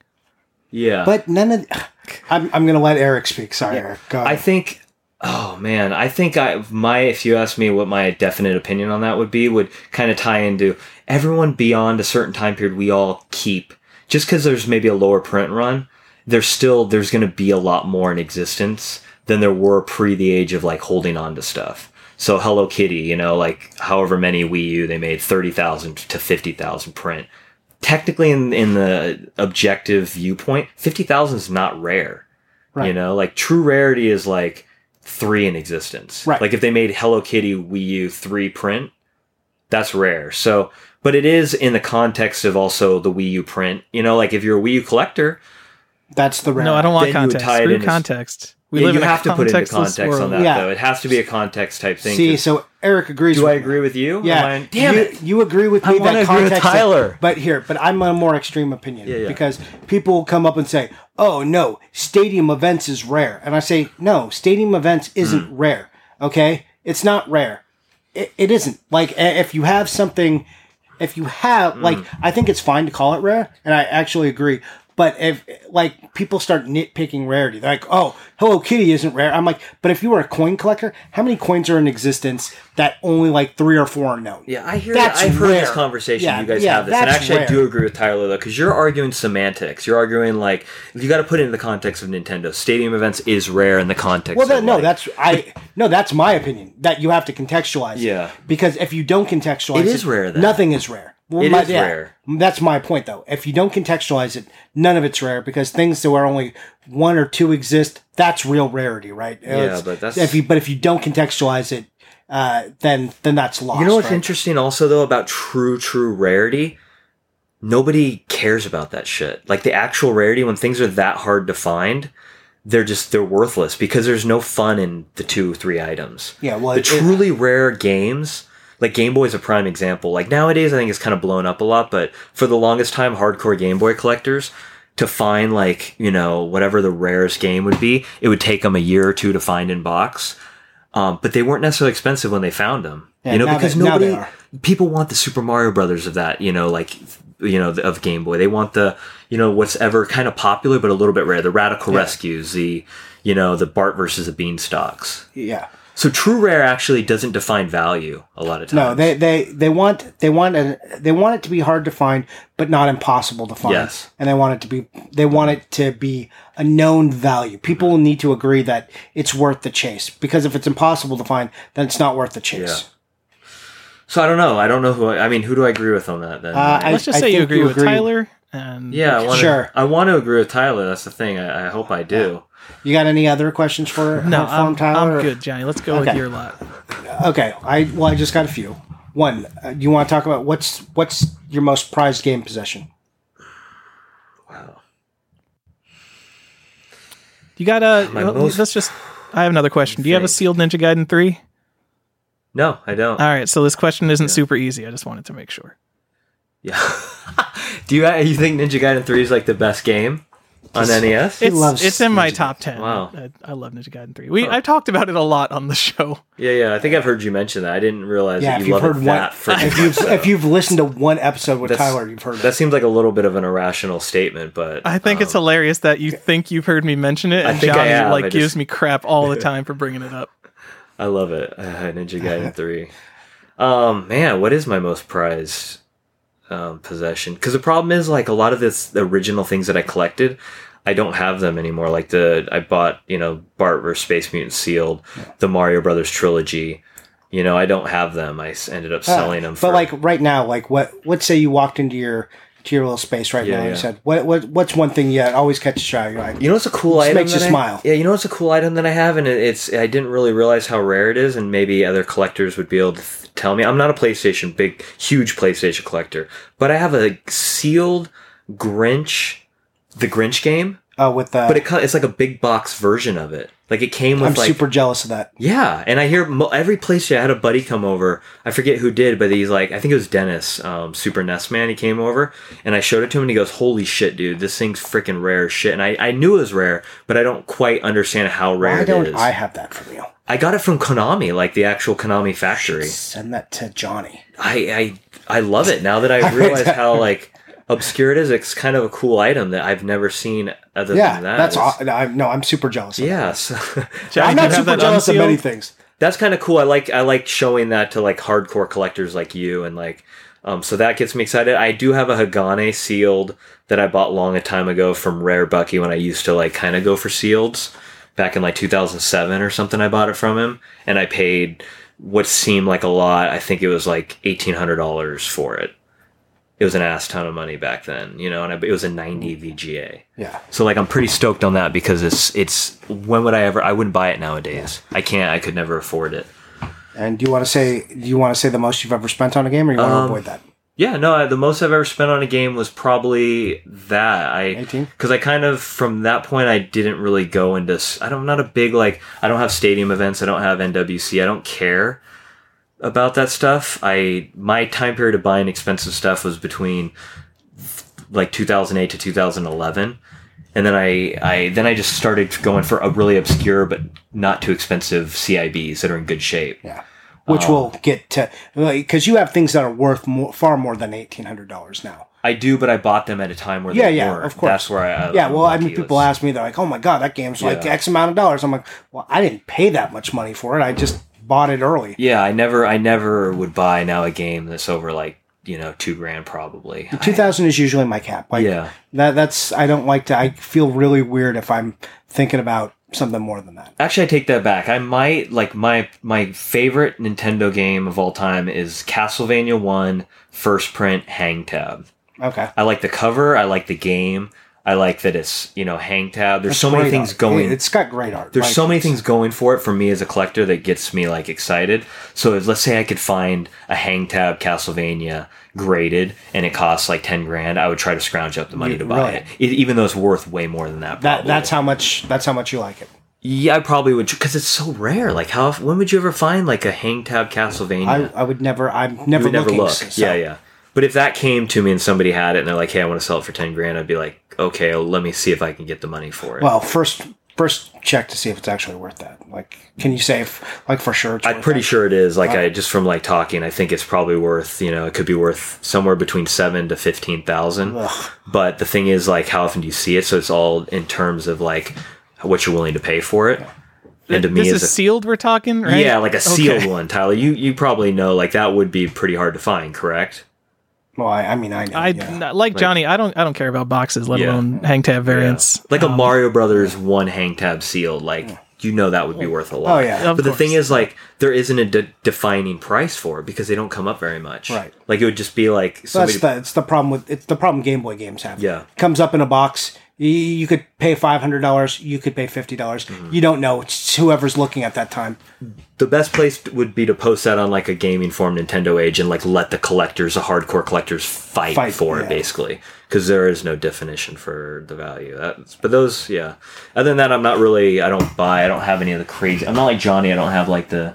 yeah, But none of. I'm, I'm going to let Erik speak. Sorry, Erik. Go I think. Oh man, I think I my if you ask me what my definite opinion on that would be, would kind of tie into everyone beyond a certain time period. We all keep just because there's maybe a lower print run. There's still there's going to be a lot more in existence than there were pre the age of like holding on to stuff. So Hello Kitty, you know, like however many Wii U they made thirty thousand to fifty thousand print. Technically, in in the objective viewpoint, fifty thousand is not rare. Right. You know, like true rarity is like three in existence. Right. Like if they made Hello Kitty Wii U three print, that's rare. So, but it is in the context of also the Wii U print. You know, like if you're a Wii U collector, That's the rare. No, I don't want Then you would context. tie it Screw in as- context. We yeah, live you in have to put into contextless context on that Yeah. though. It has to be a context type thing. See, 'cause- so Erik agrees. do with I me. agree with you? Yeah, I- damn you, it. you agree with I me wanna that agree with context. Tyler. But here, but I'm a more extreme opinion Yeah, yeah. because people will come up and say, "Oh no, stadium events is rare," and I say, "No, stadium events isn't Hmm. rare. Okay, it's not rare. It, it isn't. Like if you have something, if you have Hmm. like, I think it's fine to call it rare, and I actually agree." But if like people start nitpicking rarity, they're like, "Oh, Hello Kitty isn't rare." I'm like, "But if you were a coin collector, how many coins are in existence that only like three or four are known?" Yeah, I hear That's that. I've heard this conversation. Yeah, you guys yeah, have this, and actually, I do agree with Tyler though, because you're arguing semantics. You're arguing like you got to put it in the context of Nintendo. Stadium events is rare in the context. Well, that, of, no, like- that's I no, that's my opinion. That you have to contextualize. Yeah. because if you don't contextualize, It is rare, then. Nothing is rare. Well, It my- is rare. That's my point, though. If you don't contextualize it, none of it's rare because things that where only one or two exist, that's real rarity, right? It's- but that's- if you but if you don't contextualize it, uh, then then that's lost. You know what's right? interesting also though about true true rarity? Nobody cares about that shit. Like the actual rarity when things are that hard to find, they're just they're worthless because there's no fun in the two three items. Yeah, well, the it- truly rare games, like Game Boy is a prime example. Like nowadays I think it's kind of blown up a lot, but for the longest time hardcore Game Boy collectors to find like, you know, whatever the rarest game would be, it would take them a year or two to find in box. Um, but they weren't necessarily expensive when they found them. Yeah, you know, because they- nobody people want the Super Mario Brothers of that, you know, like you know, of Game Boy. They want the, you know, what's ever kind of popular but a little bit rare. The Radical Rescues, the, you know, the Bart versus the Beanstalks. yeah. So true rare actually doesn't define value a lot of times. No, they, they, they want they want a, they want it to be hard to find, but not impossible to find. Yes. and they want it to be they want it to be a known value. People need to agree that it's worth the chase because if it's impossible to find, then it's not worth the chase. So I don't know. I don't know who. I, I mean, who do I agree with on that? Then. Uh, Let's just I say you agree you with agree. Tyler. And yeah, I want Sure. I want to agree with Tyler. That's the thing. I, I hope I do. You got any other questions for no, for him, I'm, Tyler? I'm good, Johnny. Let's go Okay. with your lot. Okay, I well, I just got a few. One, uh, do you want to talk about what's what's your most prized game possession? Wow. You got a. My well, most- let's just. I have another question. Do you have a sealed Ninja Gaiden three? No, I don't. All right, so this question isn't super easy. I just wanted to make sure. yeah. do you you think Ninja Gaiden Three is like the best game on NES? It's loves it's in my Ninja top ten. Wow. I, I love Ninja Gaiden three. We I've talked about it a lot on the show. Yeah, yeah. I think I've heard you mention that. I didn't realize Yeah, that if you you've love heard it one, that freaking if you've much, if you've listened to one episode with That's- Tyler, you've heard That seems like a little bit of an irrational statement, but I think it's um, hilarious that you think you've heard me mention it, and think I Johnny have. like I gives just- me crap all the time for bringing it up. I love it. Uh, Ninja Gaiden three. Um, man, what is my most prized um, possession? Because the problem is, like, a lot of this, the original things that I collected, I don't have them anymore. Like the I bought, you know, Bart vs Space Mutant sealed, the Mario Brothers trilogy. You know, I don't have them. I ended up selling them. But For, like right now, like what? Let's say you walked into your to your little space right Yeah, now. You said, "What? What? What's one thing you always catches your eye? You're like, You know what's a cool Just item? makes you I- smile. Yeah, you know it's a cool item that I have, and it, it's I didn't really realize how rare it is, and maybe other collectors would be able to th- tell me. I'm not a PlayStation big, huge PlayStation collector, but I have a sealed Grinch, the Grinch game, oh, with the. but it it's like a big box version of it. Like it came with I'm like super jealous of that. yeah, and I hear mo- every place I had a buddy come over. I forget who did, but he's like, I think it was Dennis, um, Super NES man. He came over, and I showed it to him, and he goes, "Holy shit, dude, this thing's freaking rare as shit." And I, I knew it was rare, but I don't quite understand how rare Why it don't is. I have that from you? I got it from Konami, like the actual Konami factory. Send that to Johnny. I, I I love it now that I realize how like obscure it is. It's kind of a cool item that I've never seen other Yeah, than that. that's. It's- Aw- I'm, no, I'm super jealous. Of Yeah, so Johnny, I'm not super that jealous of many things. that's kind of cool. I like I like showing that to like hardcore collectors like you and like um so that gets me excited. I do have a Hagane sealed that I bought long a time ago from Rare Bucky when I used to like kind of go for sealeds back in like 2007 or something. I bought it from him and I paid what seemed like a lot. I think it was like $1800 for it. It was an ass ton of money back then, you know, and it was a 90 VGA. Yeah. So like I'm pretty stoked on that because it's it's when would I ever I wouldn't buy it nowadays. I can't I could never afford it. And do you want to say? Do you want to say the most you've ever spent on a game, or you want Um, to avoid that? Yeah, no, I, the most I've ever spent on a game was probably that. I 18? because I kind of from that point I didn't really go into I don't I'm not a big like I don't have stadium events, I don't have NWC, I don't care about that stuff. I my time period of buying expensive stuff was between like 2008 to 2011. And then I, I then I just started going for a really obscure but not too expensive CIBs that are in good shape. Yeah. Which Um, will get to because you have things that are worth more, far more than eighteen hundred dollars now. I do, but I bought them at a time where Yeah, they yeah, weren't. of course. That's where I. I Yeah, well, I mean, people ask me, they're like, "Oh my god, that game's like X amount of dollars." I'm like, "Well, I didn't pay that much money for it. I just bought it early." Yeah, I never, I never would buy now a game that's over like you know two grand probably. Two thousand is usually my cap. Like, Yeah. that that's I don't like to. I feel really weird if I'm thinking about something more than that. Actually, I take that back. I might like my my favorite Nintendo game of all time is Castlevania One First Print Hang Tab. Okay, I like the cover. I like the game. I like that it's you know hang tab. There's so many things art. going. It's got great art. there's Like, so many it's- things going for it for me as a collector that gets me like excited. So if, let's say I could find a hang tab Castlevania graded and it costs like ten grand, I would try to scrounge up the money to buy really? it, even though it's worth way more than that. That that's how much. That's how much you like it. yeah, I probably would because it's so rare. Like how when would you ever find like a hang tab Castlevania? I, I would never. I'm never would never looking. look. so- Yeah, yeah. But if that came to me and somebody had it and they're like, "Hey, I want to sell it for ten grand," I'd be like, "Okay, well, let me see if I can get the money for it." Well, first first check to see if it's actually worth that. Like, can you say if like for sure? It's I'm pretty that? sure it is. Like I just from like talking, I think it's probably worth. You know, it could be worth somewhere between seven to fifteen thousand. Ugh. But the thing is, like, how often do you see it? So it's all in terms of like what you're willing to pay for it. And to me, this is a, sealed. We're talking, right? yeah, like a Okay. sealed one, Tyler. You you probably know like that would be pretty hard to find, correct? Well, I, I mean, I know. I yeah. like Johnny. I don't. I don't care about boxes, let Yeah. alone hang tab variants. Like a Um, Mario Brothers one hang tab sealed, like you know that would be worth a lot. Oh, yeah. Of but the course. thing is, like, there isn't a de- defining price for it because they don't come up very much. Right. Like it would just be like somebody. That's the it's the problem with it's the problem Game Boy games have. Yeah. comes up in a box. You, you could pay five hundred dollars. You could pay fifty dollars. Mm-hmm. You don't know. It's whoever's looking at that time. the best place would be to post that on like a gaming forum, Nintendo Age, and like let the collectors, the hardcore collectors, fight, Fight, for yeah. it, basically, because there is no definition for the value. That's, but those, yeah. Other than that, I'm not really. I don't buy. I don't have any of the crazy. I'm not like Johnny. I don't have like the,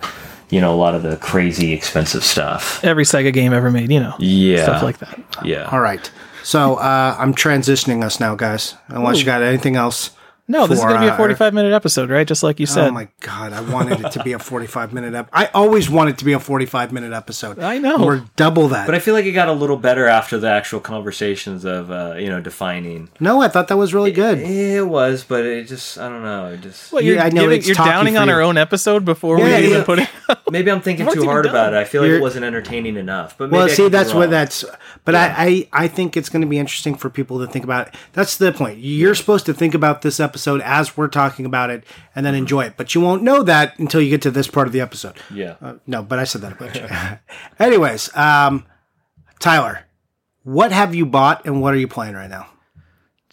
you know, a lot of the crazy expensive stuff. Every Sega game ever made, you know, Yeah, stuff like that. Yeah. All right. So uh, I'm transitioning us now, guys. Unless you got anything else No, this is going to be a uh, 45 minute episode, right? Just like you said. Oh my god, I wanted it to be a 45 minute ep- I always want it to be a 45 minute episode. I know. We're double that. But I feel like it got a little better after the actual conversations of uh, you know defining. no, I thought that was really good. It was, but it just I don't know. It just Well, you're, Yeah, I know giving- it's you're downing on our own episode before Yeah, we even yeah. put it. maybe I'm thinking too hard about it. I feel like You're- it wasn't entertaining enough. But maybe Well, see, that's what that's. But I, I, I think it's going to be interesting for people to think about it. That's the point. You're supposed to think about this episode as we're talking about it, and then enjoy it. But you won't know that until you get to this part of the episode. Yeah. Uh, no, but I said that a bunch. Anyways, um, Tyler, what have you bought and what are you playing right now?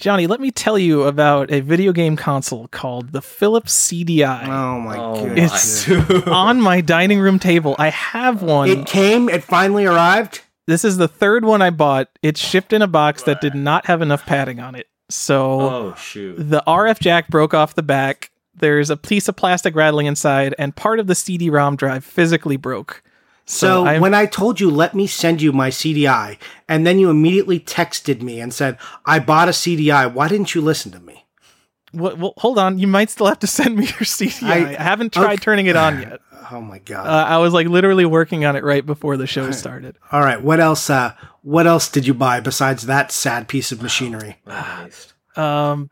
Johnny, let me tell you about a video game console called the Philips CDI. Oh my Oh, goodness! It's on my dining room table. I have one. It came. It finally arrived. this is the third one I bought. It shipped in a box that did not have enough padding on it. So oh shoot. the RF jack broke off the back. There's a piece of plastic rattling inside, and part of the CD-ROM drive physically broke. So, I'm- when I told you, let me send you my CDI, and then you immediately texted me and said, I bought a CDI, why didn't you listen to me? Well, well, hold on. You might still have to send me your CDI. I, I- haven't tried okay. turning it on yet. Oh my God. Uh, I was like literally working on it right before the show started. All right. What else, uh, what else did you buy besides that sad piece of machinery? Christ. Um,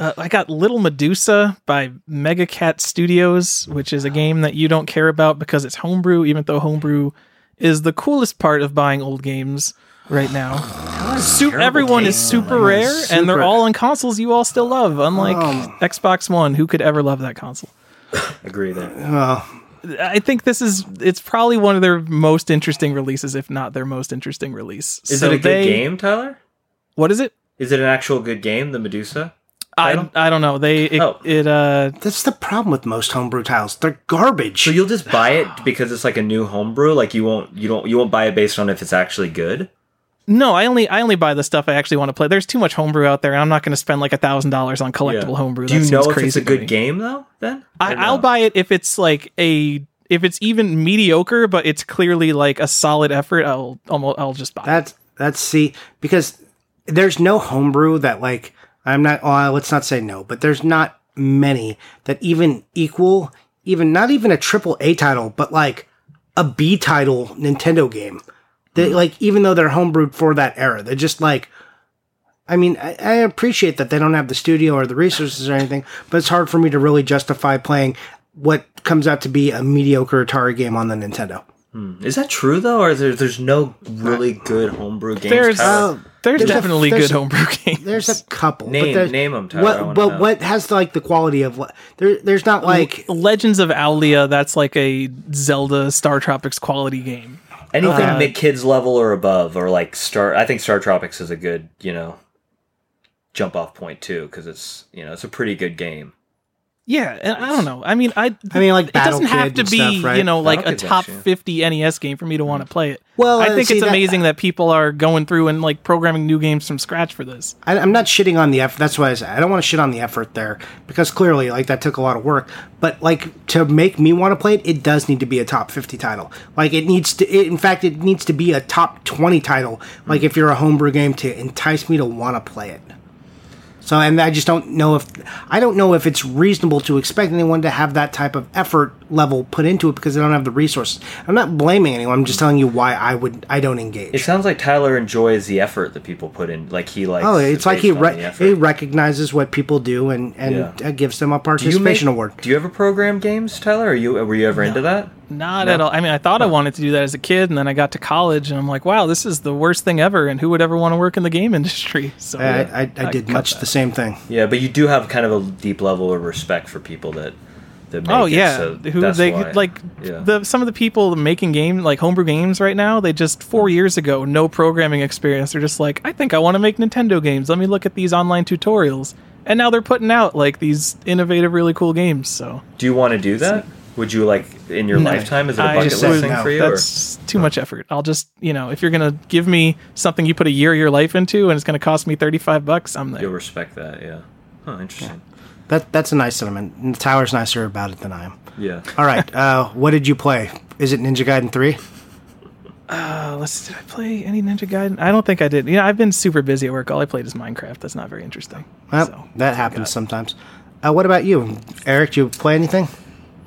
uh, I got Little Medusa by Mega Cat Studios, which is a game that you don't care about because it's homebrew, even though homebrew is the coolest part of buying old games right now. Su- everyone game. is super rare, and they're all on consoles you all still love, unlike Um. Xbox One. Who could ever love that console? Agree there. Well, I think this is it's probably one of their most interesting releases, if not their most interesting release. Is So it a good they- game, Tyler? What is it? Is it an actual good game, the Medusa? Title? I I don't know. They it, Oh. it uh that's the problem with most homebrew titles. They're garbage. So you'll just buy it because it's like a new homebrew. Like you won't you don't you won't buy it based on if it's actually good. no. I only I only buy the stuff I actually want to play. There's too much homebrew out there. and I'm not going to spend like a thousand dollars on collectible homebrew. Do you That know if crazy it's a good game though? Then I, no? I'll buy it if it's like a if it's even mediocre, but it's clearly like a solid effort. I'll almost I'll just buy. it. That's that's see because there's no homebrew that like I'm not. Well, let's not say no, but there's not many that even equal even not even a triple A title, but like a B title Nintendo game. They hmm. like even though they're homebrewed for that era, they're just like. I mean, I, I appreciate that they don't have the studio or the resources or anything, but it's hard for me to really justify playing what comes out to be a mediocre Atari game on the Nintendo. Is that true though, or is there, there's no really good homebrew games? There's Uh, there's, there's a- definitely there's good a- homebrew games. There's a couple. Name- but there's- name 'em, Tyler, What, but know. what has like the quality of what? There, there's not like Legends of Owlia. That's like a Zelda StarTropics quality game. anything uh, mid kids level or above, or like Star. I think StarTropics is a good you know jump off point too because it's you know it's a pretty good game. Yeah, and I don't know. I mean, I I mean, like it doesn't have Kid to and be stuff, right? you know like a Battle Kid's top actually- 50 NES game for me to want to play it. Well, I uh, think see, it's that- amazing that people are going through and like programming new games from scratch for this. I, I'm not shitting on the effort. That's why I say I don't want to shit on the effort there because clearly, like that took a lot of work. But like to make me want to play it, it does need to be a top 50 title. Like it needs to. It, in fact, it needs to be a top 20 title. Like if you're a homebrew game to entice me to want to play it. So, and I just don't know if I don't know if it's reasonable to expect anyone to have that type of effort level put into it because they don't have the resources. I'm not blaming anyone. I'm just telling you why I would I don't engage. It sounds like Tyler enjoys the effort that people put in. Like he likes. Oh, it's like he re- he recognizes what people do and and Yeah. uh, gives them a Do you participation make- award. Do you ever program games, Tyler? Are you were you ever into that? Not at all. I mean, I thought I wanted to do that as a kid, and then I got to college, and I'm like, wow, this is the worst thing ever. And who would ever want to work in the game industry? So I, I, I, I did much that. the same thing. Yeah, but you do have kind of a deep level of respect for people that that make Oh it, yeah, so who they why. like Yeah. the some of the people making game like homebrew games right now. They just four mm-hmm. years ago, no programming experience. They're just like, I think I want to make Nintendo games. Let me look at these online tutorials, and now they're putting out like these innovative, really cool games. So Do you want to do that? Would you like in your No. lite? Is it a bucket just list said thing no. for you? Or? that's too much effort. I'll just you know if you're gonna give me something you put a year of your life into and it's gonna cost me thirty five bucks, I'm there. You'll respect that, yeah. Huh, interesting. That that's a nice sentiment. And Tyler's nicer about it than I am. Yeah. All right, uh, what did you play? Is it Ninja Gaiden three? Uh, let's. Did I play any Ninja Gaiden? I don't think I did. You know, I've been super busy at work. All I played is Minecraft. That's not very interesting. Well, so. that happens sometimes. Uh, what about you, Erik? Do you play anything?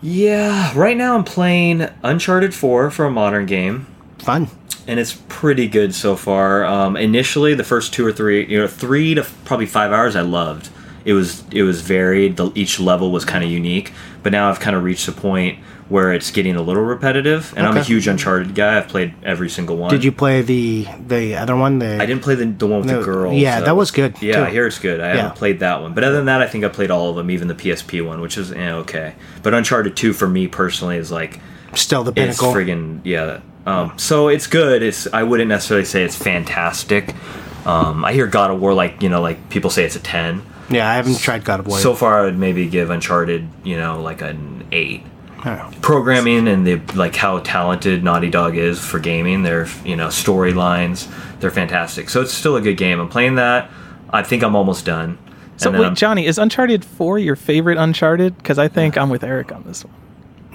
Yeah, right now I'm playing Uncharted 4 for a modern game, Fun. and it's pretty good so far. Um, initially, the first two or three, you know, three to probably five hours, I loved. It was it was varied. The, each level was kind of unique, but now I've kind of reached a point where it's getting a little repetitive. And I'm a huge Uncharted guy. I've played every single one. Did you play the the other one? The I didn't play the, the one with No, the girls. yeah, that was good, Yeah, too. I hear it's good. I Yeah. haven't played that one, but other than that, I think I played all of them, even the PSP one, which is eh, okay. But Uncharted Two for me personally is like still the pinnacle. it's friggin' yeah. Um, so it's good. It's I wouldn't necessarily say it's fantastic. Um, I hear God of War like you know like people say it's a ten. yeah, I haven't tried God of War. So far, I would maybe give Uncharted you know like an eight. Programming and the like how talented Naughty Dog is for gaming. Their you know storylines, they're fantastic. So it's still a good game. I'm playing that. I think I'm almost done. So And wait, I'm- Johnny, is Uncharted Four your favorite Uncharted? Because I think I'm with Erik on this one.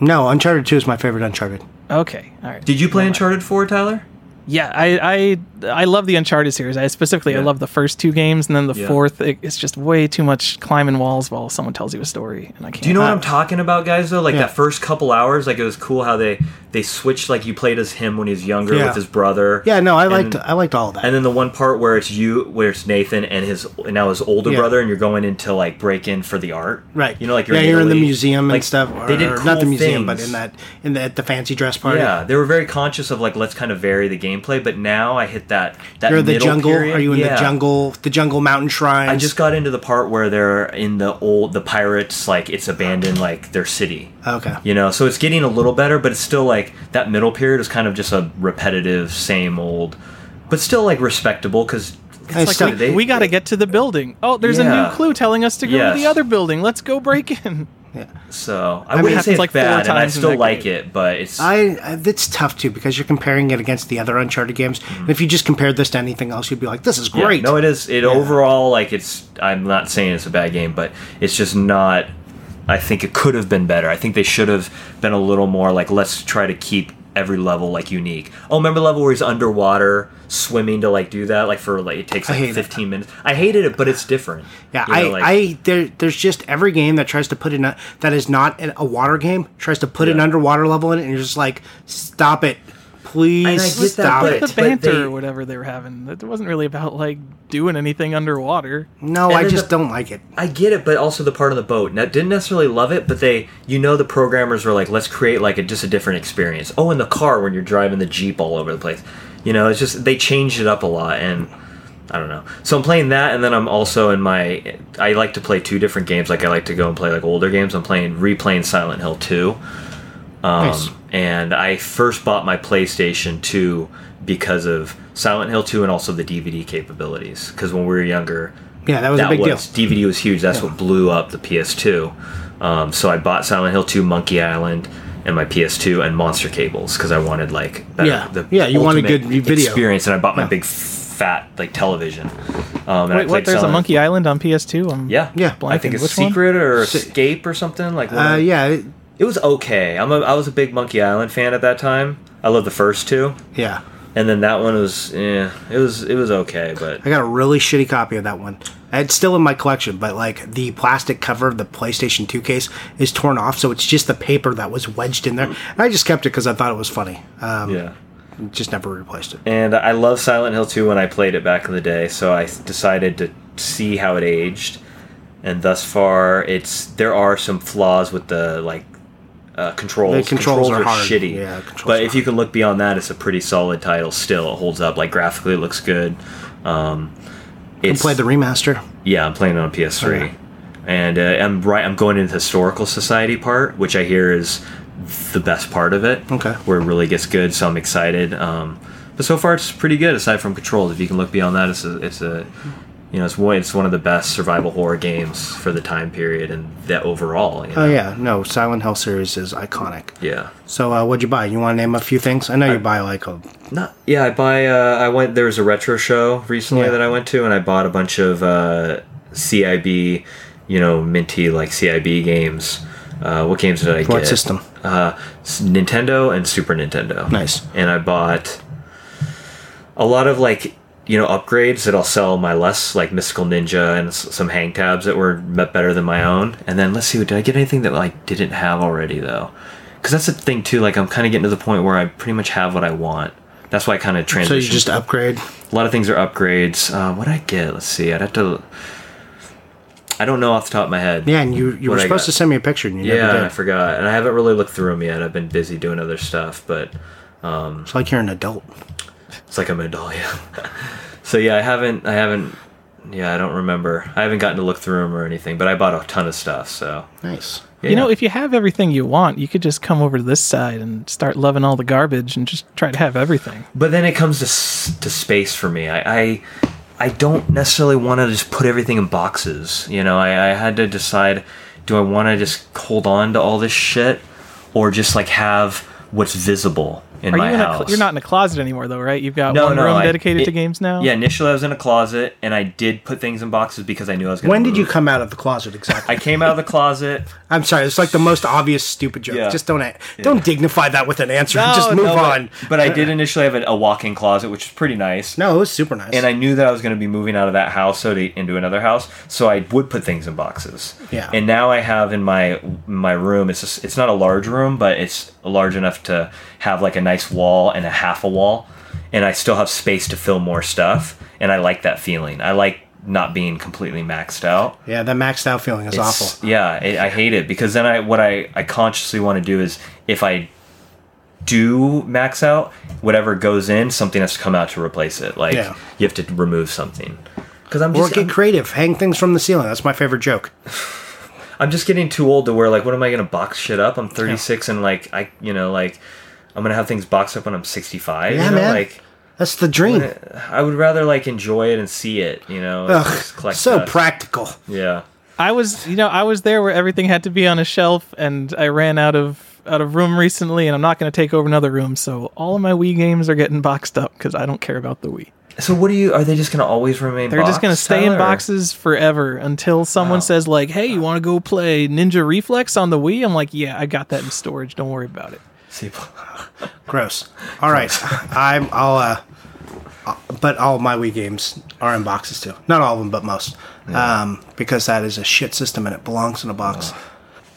No, Uncharted Two is my favorite Uncharted. Okay, all right. Did you play Uncharted 4, Tyler? Yeah, I I I love the Uncharted series. I specifically I love the first two games, and then the Yeah. fourth. It, it's just way too much climbing walls while someone tells you a story, and I can't. Do you know what I'm talking about, guys? Though, like yeah. that first couple hours, like it was cool how they they switched. Like you played as him when he was younger Yeah. with his brother. Yeah, no, I And- liked I liked all of that. And then the one part where it's you, where it's Nathan and his and now his older Yeah. brother, and you're going into like break in for the art. right. You know, like you're yeah, in you're in the museum Like, and stuff. They did or cool not the museum, but in that in the at the fancy dress party. Yeah, they were very conscious of like let's kind of vary the gameplay. But now I hit that that You're in the jungle. period. Are you in Yeah. the jungle? The jungle mountain shrine. I just got into the part where they're in the old the pirates like it's abandoned like their city. okay. You know, so it's getting a little better, but it's still like that middle period is kind of just a repetitive, same old, but still like respectable because Hey, It's so- like we, they- we got to get to the building. Oh, there's a new clue telling us to go Yes. to the other building. Let's go break in. So I mean, wouldn't it's say it's like bad, and I still like game. it, but it's I, I it's tough too because you're comparing it against the other Uncharted games. And if you just compared this to anything else, you'd be like, "This is Mm-hmm. yeah, great." no, it is. It overall like it's. I'm not saying it's a bad game, but it's just not. I think it could have been better. I think they should have been a little more like let's try to keep every level like unique. Oh, remember the level where he's underwater swimming to like do that like for like it takes like it. 15 minutes. I hated it, but it's different. Yeah, You know, I, like- I, there, there's just every game that tries to put in a, that is not a water game tries to put an underwater level in it, and you're just like, stop it, please And I get that, stop but- it. The banter they- or whatever they were having. It wasn't really about like doing anything underwater. No, And I just the- don't like it. I get it, but also the part of the boat. Now, didn't necessarily love it, but they, you know, the programmers were like, let's create like a just a different experience. Oh, in the car when you're driving the jeep all over the place, you know, it's just they changed it up a lot, and I don't know. So I'm playing that, and then I'm also in my. I like to play two different games. Like I like to go and play like older games. I'm playing replaying Silent Hill 2. Um, Nice. And I first bought my PlayStation 2 because of Silent Hill 2 and also the DVD capabilities. Because when we were younger, Yeah, that was a big was DVD was huge. That's what blew up the PS2. Um, so I bought Silent Hill 2, Monkey Island, and my PS2 and Monster Cables because I wanted like better, Yeah. Yeah, you wanted ultimate good video. experience, and I bought my Yeah. big fat like television. Um, and I Wait, what? played There's a Monkey Island on PS2. I'm Yeah, Yeah. I think blanking. it's Which one? Secret or Escape or something like. Uh, yeah, it- was okay. I'm a, I was a big Monkey Island fan at that time. I love the first two, yeah. and then that one was yeah, it was it was okay, but I got a really shitty copy of that one. It's still in my collection, but like the plastic cover of the PlayStation 2 case is torn off, so it's just the paper that was wedged in there. And I just kept it because I thought it was funny. Um, yeah. Just never replaced it. And I love Silent Hill 2 when I played it back in the day, so I decided to see how it aged. And thus far, it's there are some flaws with the like uh, controls. The controls are hard. shitty. Yeah, controls but are if you can look beyond that, it's a pretty solid title. Still, it holds up. Like graphically, it looks good. Um, You it's played the remaster. yeah, I'm playing it on PS3, Okay. and uh, I'm right. I'm going into the historical society part, which I hear is the best part of it. Okay. where it really gets good. So I'm excited. Um, but so far, it's pretty good. Aside from controls, if you can look beyond that, it's a, it's a you know, it's one, it's one of the best survival horror games for the time period and that overall. You know? Oh yeah, no, Silent Hill series is iconic. yeah. So uh, what'd you buy? You want to name a few things? I know you buy like a Not yeah. I buy. Uh, I went. There was a retro show recently Yeah. that I went to, and I bought a bunch of uh, CIB, you know, minty like CIB games. Uh, what games did I get? What system? Uh, Nintendo and Super Nintendo. Nice. And I bought a lot of like you know upgrades that I'll sell my less like mystical ninja and s- some hang tabs that were better than my own. And then let's see, did I get anything that like didn't have already though? Because that's the thing too. Like I'm kind of getting to the point where I pretty much have what I want. That's why I kind of transition So you just upgrade. a lot of things are upgrades. Uh, what I get? Let's see. I'd have to. I don't know off the top of my head. Yeah, and you you were supposed to send me a picture, and you Yeah, never I forgot, and I haven't really looked through them yet. I've been busy doing other stuff, but It's like you're an adult. It's like I'm an adult. Yeah. so yeah, I haven't. I haven't. Yeah, I don't remember. I haven't gotten to look through them or anything, but I bought a ton of stuff. So Nice. yeah. You know, if you have everything you want, you could just come over to this side and start loving all the garbage and just try to have everything. But then it comes to s- to space for me. I I, I don't necessarily want to just put everything in boxes. You know, I, I had to decide: do I want to just hold on to all this shit, or just like have what's visible in Are my you in a, house? cl- you're not in a closet anymore, though, right? You've got No, one no, room I- dedicated to games now. Yeah, initially I was in a closet, and I did put things in boxes because I knew I was going. To. When did you come out of the closet exactly? I came out of the closet. I'm sorry. It's like the most obvious stupid joke. Yeah. Just don't don't dignify that with an answer. No, Just move No, but- on. But, I did initially have a, a walk-in closet, which is pretty nice. No, it was super nice. and I knew that I was going to be moving out of that house so to, into another house, so I would put things in boxes. Yeah. And now I have in my my room. It's just, it's not a large room, but it's large enough to have like a nice wall and a half a wall, and I still have space to fill more stuff. And I like that feeling. I like not being completely maxed out. yeah, that maxed out feeling is It's- awful. Yeah, I I hate it because then I what I I consciously want to do is if I do max out, whatever goes in, something has to come out to replace it. Like Yeah. you have to remove something. Because I'm Or get I'm, creative. Hang things from the ceiling. That's my favorite joke. I'm just getting too old to where like what am I gonna box shit up? I'm 36 and like I you know like I'm gonna have things boxed up when I'm 65. Yeah, you know? man. Like That's the dream. I would rather like enjoy it and see it. You know, Ugh, collect so dust. practical. Yeah. I was, you know, I was there where everything had to be on a shelf, and I ran out of out of room recently, and I'm not going to take over another room, so all of my Wii games are getting boxed up because I don't care about the Wii. So what do you? Are they just gonna always remain? They're just going to boxed, stay in boxes forever until someone Wow. says like, "Hey, you want to go play Ninja Reflex on the Wii?" I'm like, "Yeah, I got that in storage. Don't worry about it." See, Gross. All right, I'm. I'll. Uh, but all of my Wii games are in boxes too. Not all of them, but most. Um, because that is a shit system and it belongs in a box.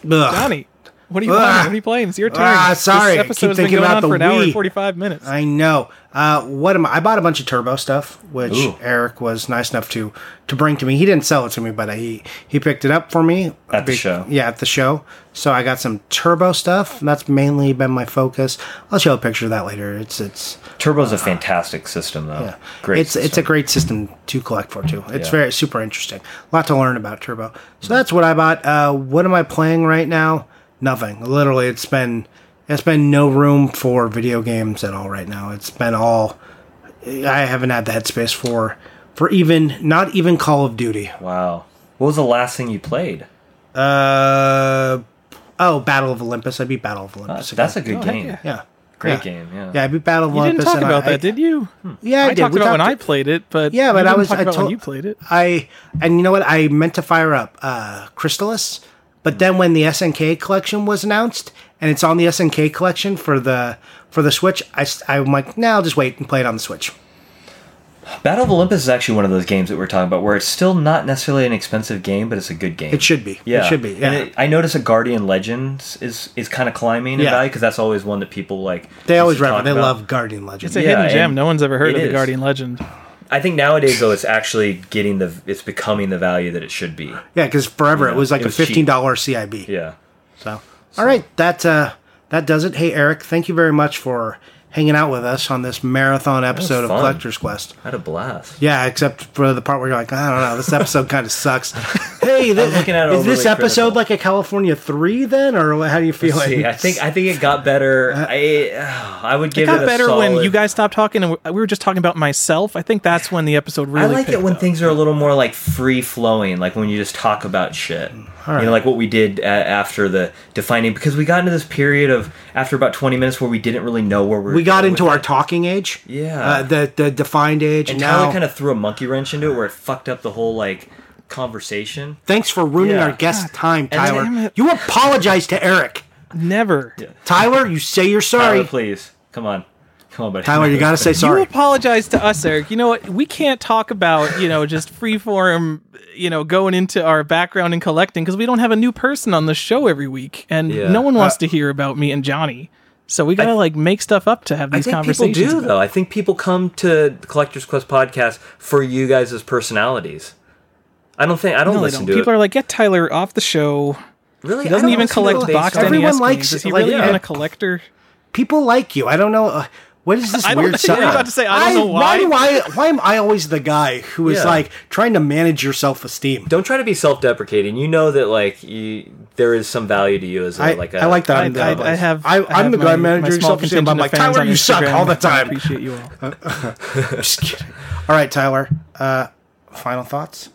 Ugh. Johnny, what are you Ah. playing? What are you playing? It's your turn. Ah, sorry. I This keep episode's been thinking going about on the for an hour and Wii. 45 minutes. I know. Uh, what am I? I bought a bunch of turbo stuff, which Ooh. Erik was nice enough to to bring to me. He didn't sell it to me, but he he picked it up for me At the Be- show. Yeah, at the show. So I got some turbo stuff. That's mainly been my focus. I'll show a picture of that later. It's it's Turbo's a fantastic system, though. yeah, Great. It's it's a great system to collect for too. It's Yeah. very super interesting. A lot to learn about turbo. So that's what I bought. Uh, what am I playing right now? Nothing. Literally, it's been it's been no room for video games at all right now. It's been all. I haven't had the headspace for for even not even Call of Duty. wow. What was the last thing you played? Uh oh, Battle of Olympus. I beat Battle of Olympus. Uh, that's a good Oh, game. yeah. yeah. Great Yeah. game. Yeah. Yeah, I beat Battle of You Olympus. didn't talk about I- that, did you? Yeah, I, I, did. talked We about when talked- I played it, but Yeah, but I didn't was- talk I about when told- you played it. I and you know what? I meant to fire up uh Crystalis, but then when the SNK collection was announced and it's on the SNK collection for the for the Switch, I am like, nah, I'll just wait and play it on the Switch. Battle of Olympus is actually one of those games that we're talking about where it's still not necessarily an expensive game, but it's a good game. It should be. Yeah, It should be. Yeah. And it, I notice a Guardian Legends is is kind of climbing in Yeah. value because that's always one that people like. they always to refer. talk They about. love Guardian Legends. It's a Yeah, hidden gem. No one's ever heard it of the. Guardian Legend. I think nowadays though it's actually getting the it's becoming the value that it should be. yeah, because forever it was like it a was cheap. fifteen dollar CIB. Yeah. So, all right, that uh, that does it. Hey, Erik, thank you very much for hanging out with us on this marathon episode of fun. Collector's Quest. I had a blast. Yeah, except for the part where you're like, I don't know, this episode kind of sucks. Hey, th- looking at it is this episode critical. like a California three then, or how do you feel? See, I think I think it got better. Uh, I uh, I would give it, got a better when you guys stopped talking and we were just talking about myself. I think that's when the episode really. I like it when up. things are a little more like free flowing, like when you just talk about shit. You know, like what we did a- after the defining, because we got into this period of after about twenty minutes where we didn't really know where we were. we got going into our it. talking age. Yeah. uh, the the defined age. and And Tyler now, kind of threw a monkey wrench into it, where it fucked up the whole like conversation. thanks for ruining Yeah. our guest time, Tyler. You apologize to Erik. Never. Tyler, you say you're Tyler, sorry. please come on. Come on, buddy. Tyler, you got to say sorry. You apologize to us, Erik. You know what? We can't talk about, you know, just freeform, you know, going into our background and collecting because we don't have a new person on the show every week. And Yeah. no one wants Uh, to hear about me and Johnny. So we got to like make stuff up to have I these think people conversations. do about- though. I think people come to the Collectors Quest podcast for you guys as personalities. I don't think I don't No, listen don't. to People it. are like, get Tyler off the show. really, He doesn't even collect it based boxed Everyone NES likes games. Is he like, really yeah. even a collector? People like you. I don't know. Uh, what is this I don't- weird I stuff? was about to say, I don't know Why do why. I? Why am I always the guy who is Yeah. like trying to manage your self esteem? Don't try to be self-deprecating. You know that like you, there is some value to you as a, I, like a, I like that. I, I'm I, I have. I, I I'm have the guy my managing small self esteem. I'm contingent like of fans Tyler, on you suck all the I time. appreciate you all. Just kidding. All right, Tyler. Uh, final thoughts.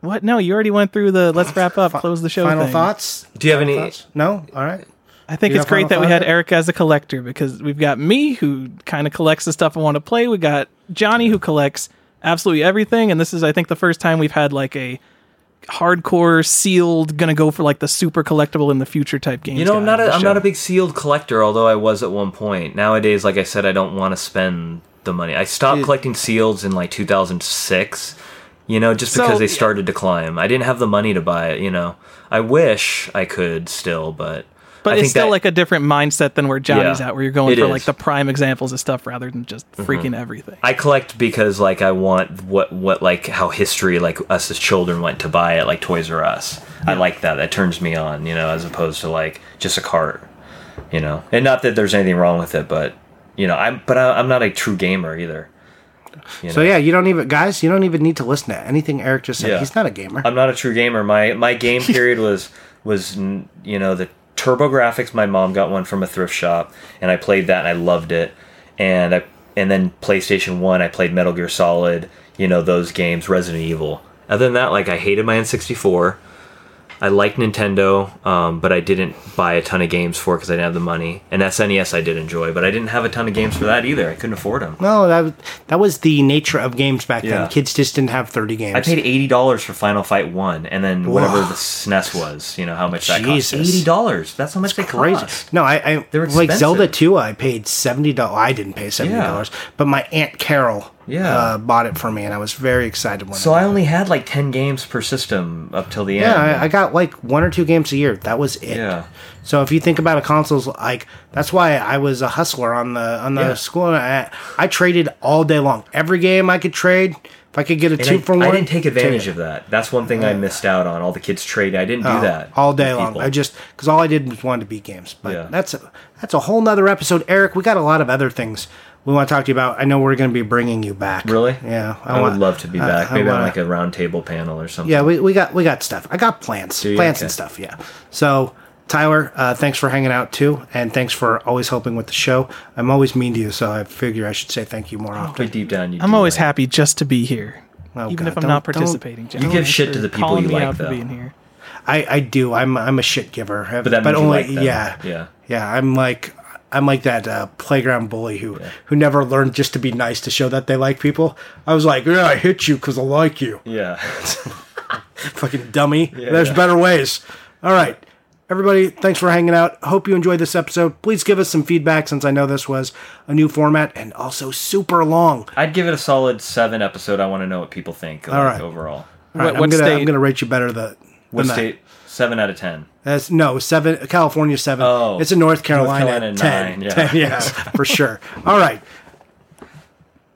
What? No, you already went through the. Let's wrap up. Close the show. Final thing. thoughts. Do you have any? Thoughts? No. All right. I think it's great that we had? Erik as a collector because we've got me who kind of collects the stuff I want to play. We got Johnny who collects absolutely everything, and this is I think the first time we've had like a hardcore sealed, gonna go for like the super collectible in the future type games. You know, I'm not a, I'm show. not a big sealed collector, although I was at one point. Nowadays, like I said, I don't want to spend the money. I stopped collecting seals in like 2006. You know, just So, because they yeah. started to climb. I didn't have the money to buy it. You know, I wish I could still, but But I it's still that- like a different mindset than where Johnny's Yeah, at, where you're going for is. like the prime examples of stuff rather than just Mm-hmm. freaking everything. I collect because like I want what what like how history like us as children went to buy it like Toys R Us. I like that. That turns me on, you know, as opposed to like just a cart, you know. And not that there's anything wrong with it, but you know, I'm but I, I'm not a true gamer either. You So yeah, you don't even guys. You don't even need to listen to anything Erik just said. Yeah. He's not a gamer. I'm not a true gamer. My my game period was was you know the TurboGrafx. My mom got one from a thrift shop, and I played that and I loved it. And I and then PlayStation One, I played Metal Gear Solid. You know those games, Resident Evil. Other than that, like I hated my N64. I liked Nintendo, um, but I didn't buy a ton of games for because I didn't have the money. And SNES I did enjoy, but I didn't have a ton of games for that either. I couldn't afford them. no, that was- that was the nature of games back Yeah. then. Kids just didn't have thirty games. I paid eighty dollars for Final Fight One, and then whatever the SNES was. You know how much that cost? Eighty dollars. That's how much they crazy. cost. No, I, I They're like Zelda two. I paid seventy dollars. I didn't pay seventy dollars, but my aunt Carol, Yeah. uh, bought it for me, and I was very excited when. So I, I only had like ten games per system up till the yeah, end. I, I got like one or two games a year. That was it. Yeah. So if you think about a console's like that's why I was a hustler on the on the Yeah. school. I, I traded all day long. Every game I could trade. If I could get a And two I, for one, I didn't take advantage of that. That's one thing I missed out on. All the kids trade. I didn't do it. that all day long. people. I just because all I did was wanted to beat games. But Yeah. that's a, that's a whole nother episode, Erik. We got a lot of other things we want to talk to you about. I know we're going to be bringing you back. really. Yeah, I, want- would love to be I- back. I Maybe wanna- like a roundtable panel or something. Yeah, we, we got we got stuff. I got plans, you? plans Okay. and stuff. Yeah. So Tyler, uh, thanks for hanging out too, and thanks for always helping with the show. I'm always mean to you, so I figure I should say thank you more often. But deep down, you I'm do always like- happy just to be here, Oh, even God, if I'm don't- participating. Jen. You give shit to the people you me like, out for though. being here. I, I do. I'm I'm a shit giver. But that means you only like them. yeah Yeah. yeah. I'm like I'm like that uh, playground bully who who never learned just to be nice to show that they like people. I was like, yeah, I hit you because I like you. Yeah. Fucking dummy. There's better ways. All right. Everybody, thanks for hanging out. Hope you enjoyed this episode. Please give us some feedback since I know this was a new format and also super long. I'd give it a solid seven episode. I want to know what people think. Like, right. Overall. All right, What- I'm what gonna I'm gonna rate you better the What than that. state? Seven out of ten. That's no seven. California seven. Oh. it's in North Carolina. Carolina, ten. nine, yeah. 10, yes, for sure. All right.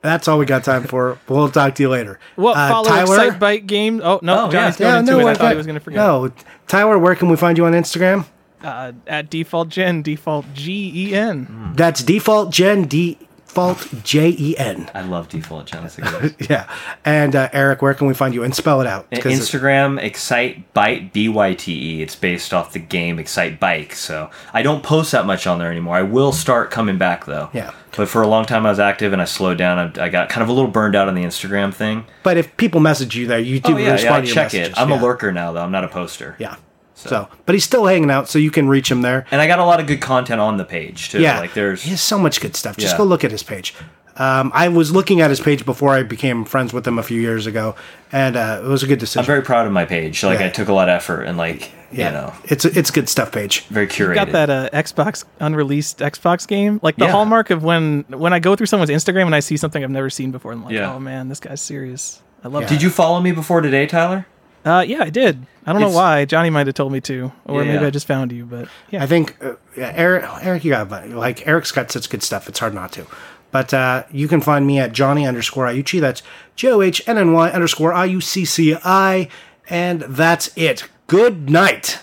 That's all we got time for. We'll talk to you later. What Uh, follow Excite Bite game? Oh no, Oh, Johnny's yeah. going into it. I we're thought he was going to forget. No, Tyler, where can we find you on Instagram? Uh, at default gen, default G E N. That's default Gen default J E N. I love default Genesis. Yeah. And uh, Erik, where can we find you? And spell it out. Instagram Excitebyte B Y T E. It's based off the game Excitebike. So I don't post that much on there anymore. I will start coming back though. Yeah. But for a long time I was active and I slowed down. I, I got kind of a little burned out on the Instagram thing. but if people message you there, you do Oh yeah, respond yeah I to your check messages. it. I'm yeah. a lurker now though. I'm not a poster. Yeah. So. but he's still hanging out, so you can reach him there. And I got a lot of good content on the page too. Yeah, Like there's he has so much good stuff. Just Yeah. go look at his page. Um, I was looking at his page before I became friends with him a few years ago, and uh, it was a good decision. I'm very proud of my page. Like Yeah. I took a lot of effort and like you know it's it's good stuff page. very curated. You Got that uh, Xbox unreleased Xbox game, like the Yeah. hallmark of when when I go through someone's Instagram and I see something I've never seen before. I'm like, Yeah. oh man, this guy's serious. I love Yeah. it. Did you follow me before today, Tyler? Uh, yeah, I did. I don't know It's- why. Johnny might have told me to, or Yeah. maybe I just found you. But yeah, I think uh, yeah, Erik, Erik, you got like Erik's got such good stuff. It's hard not to. But uh, you can find me at Johnny underscore Iucci. That's J O H N N Y underscore I U C C I, and that's it. Good night.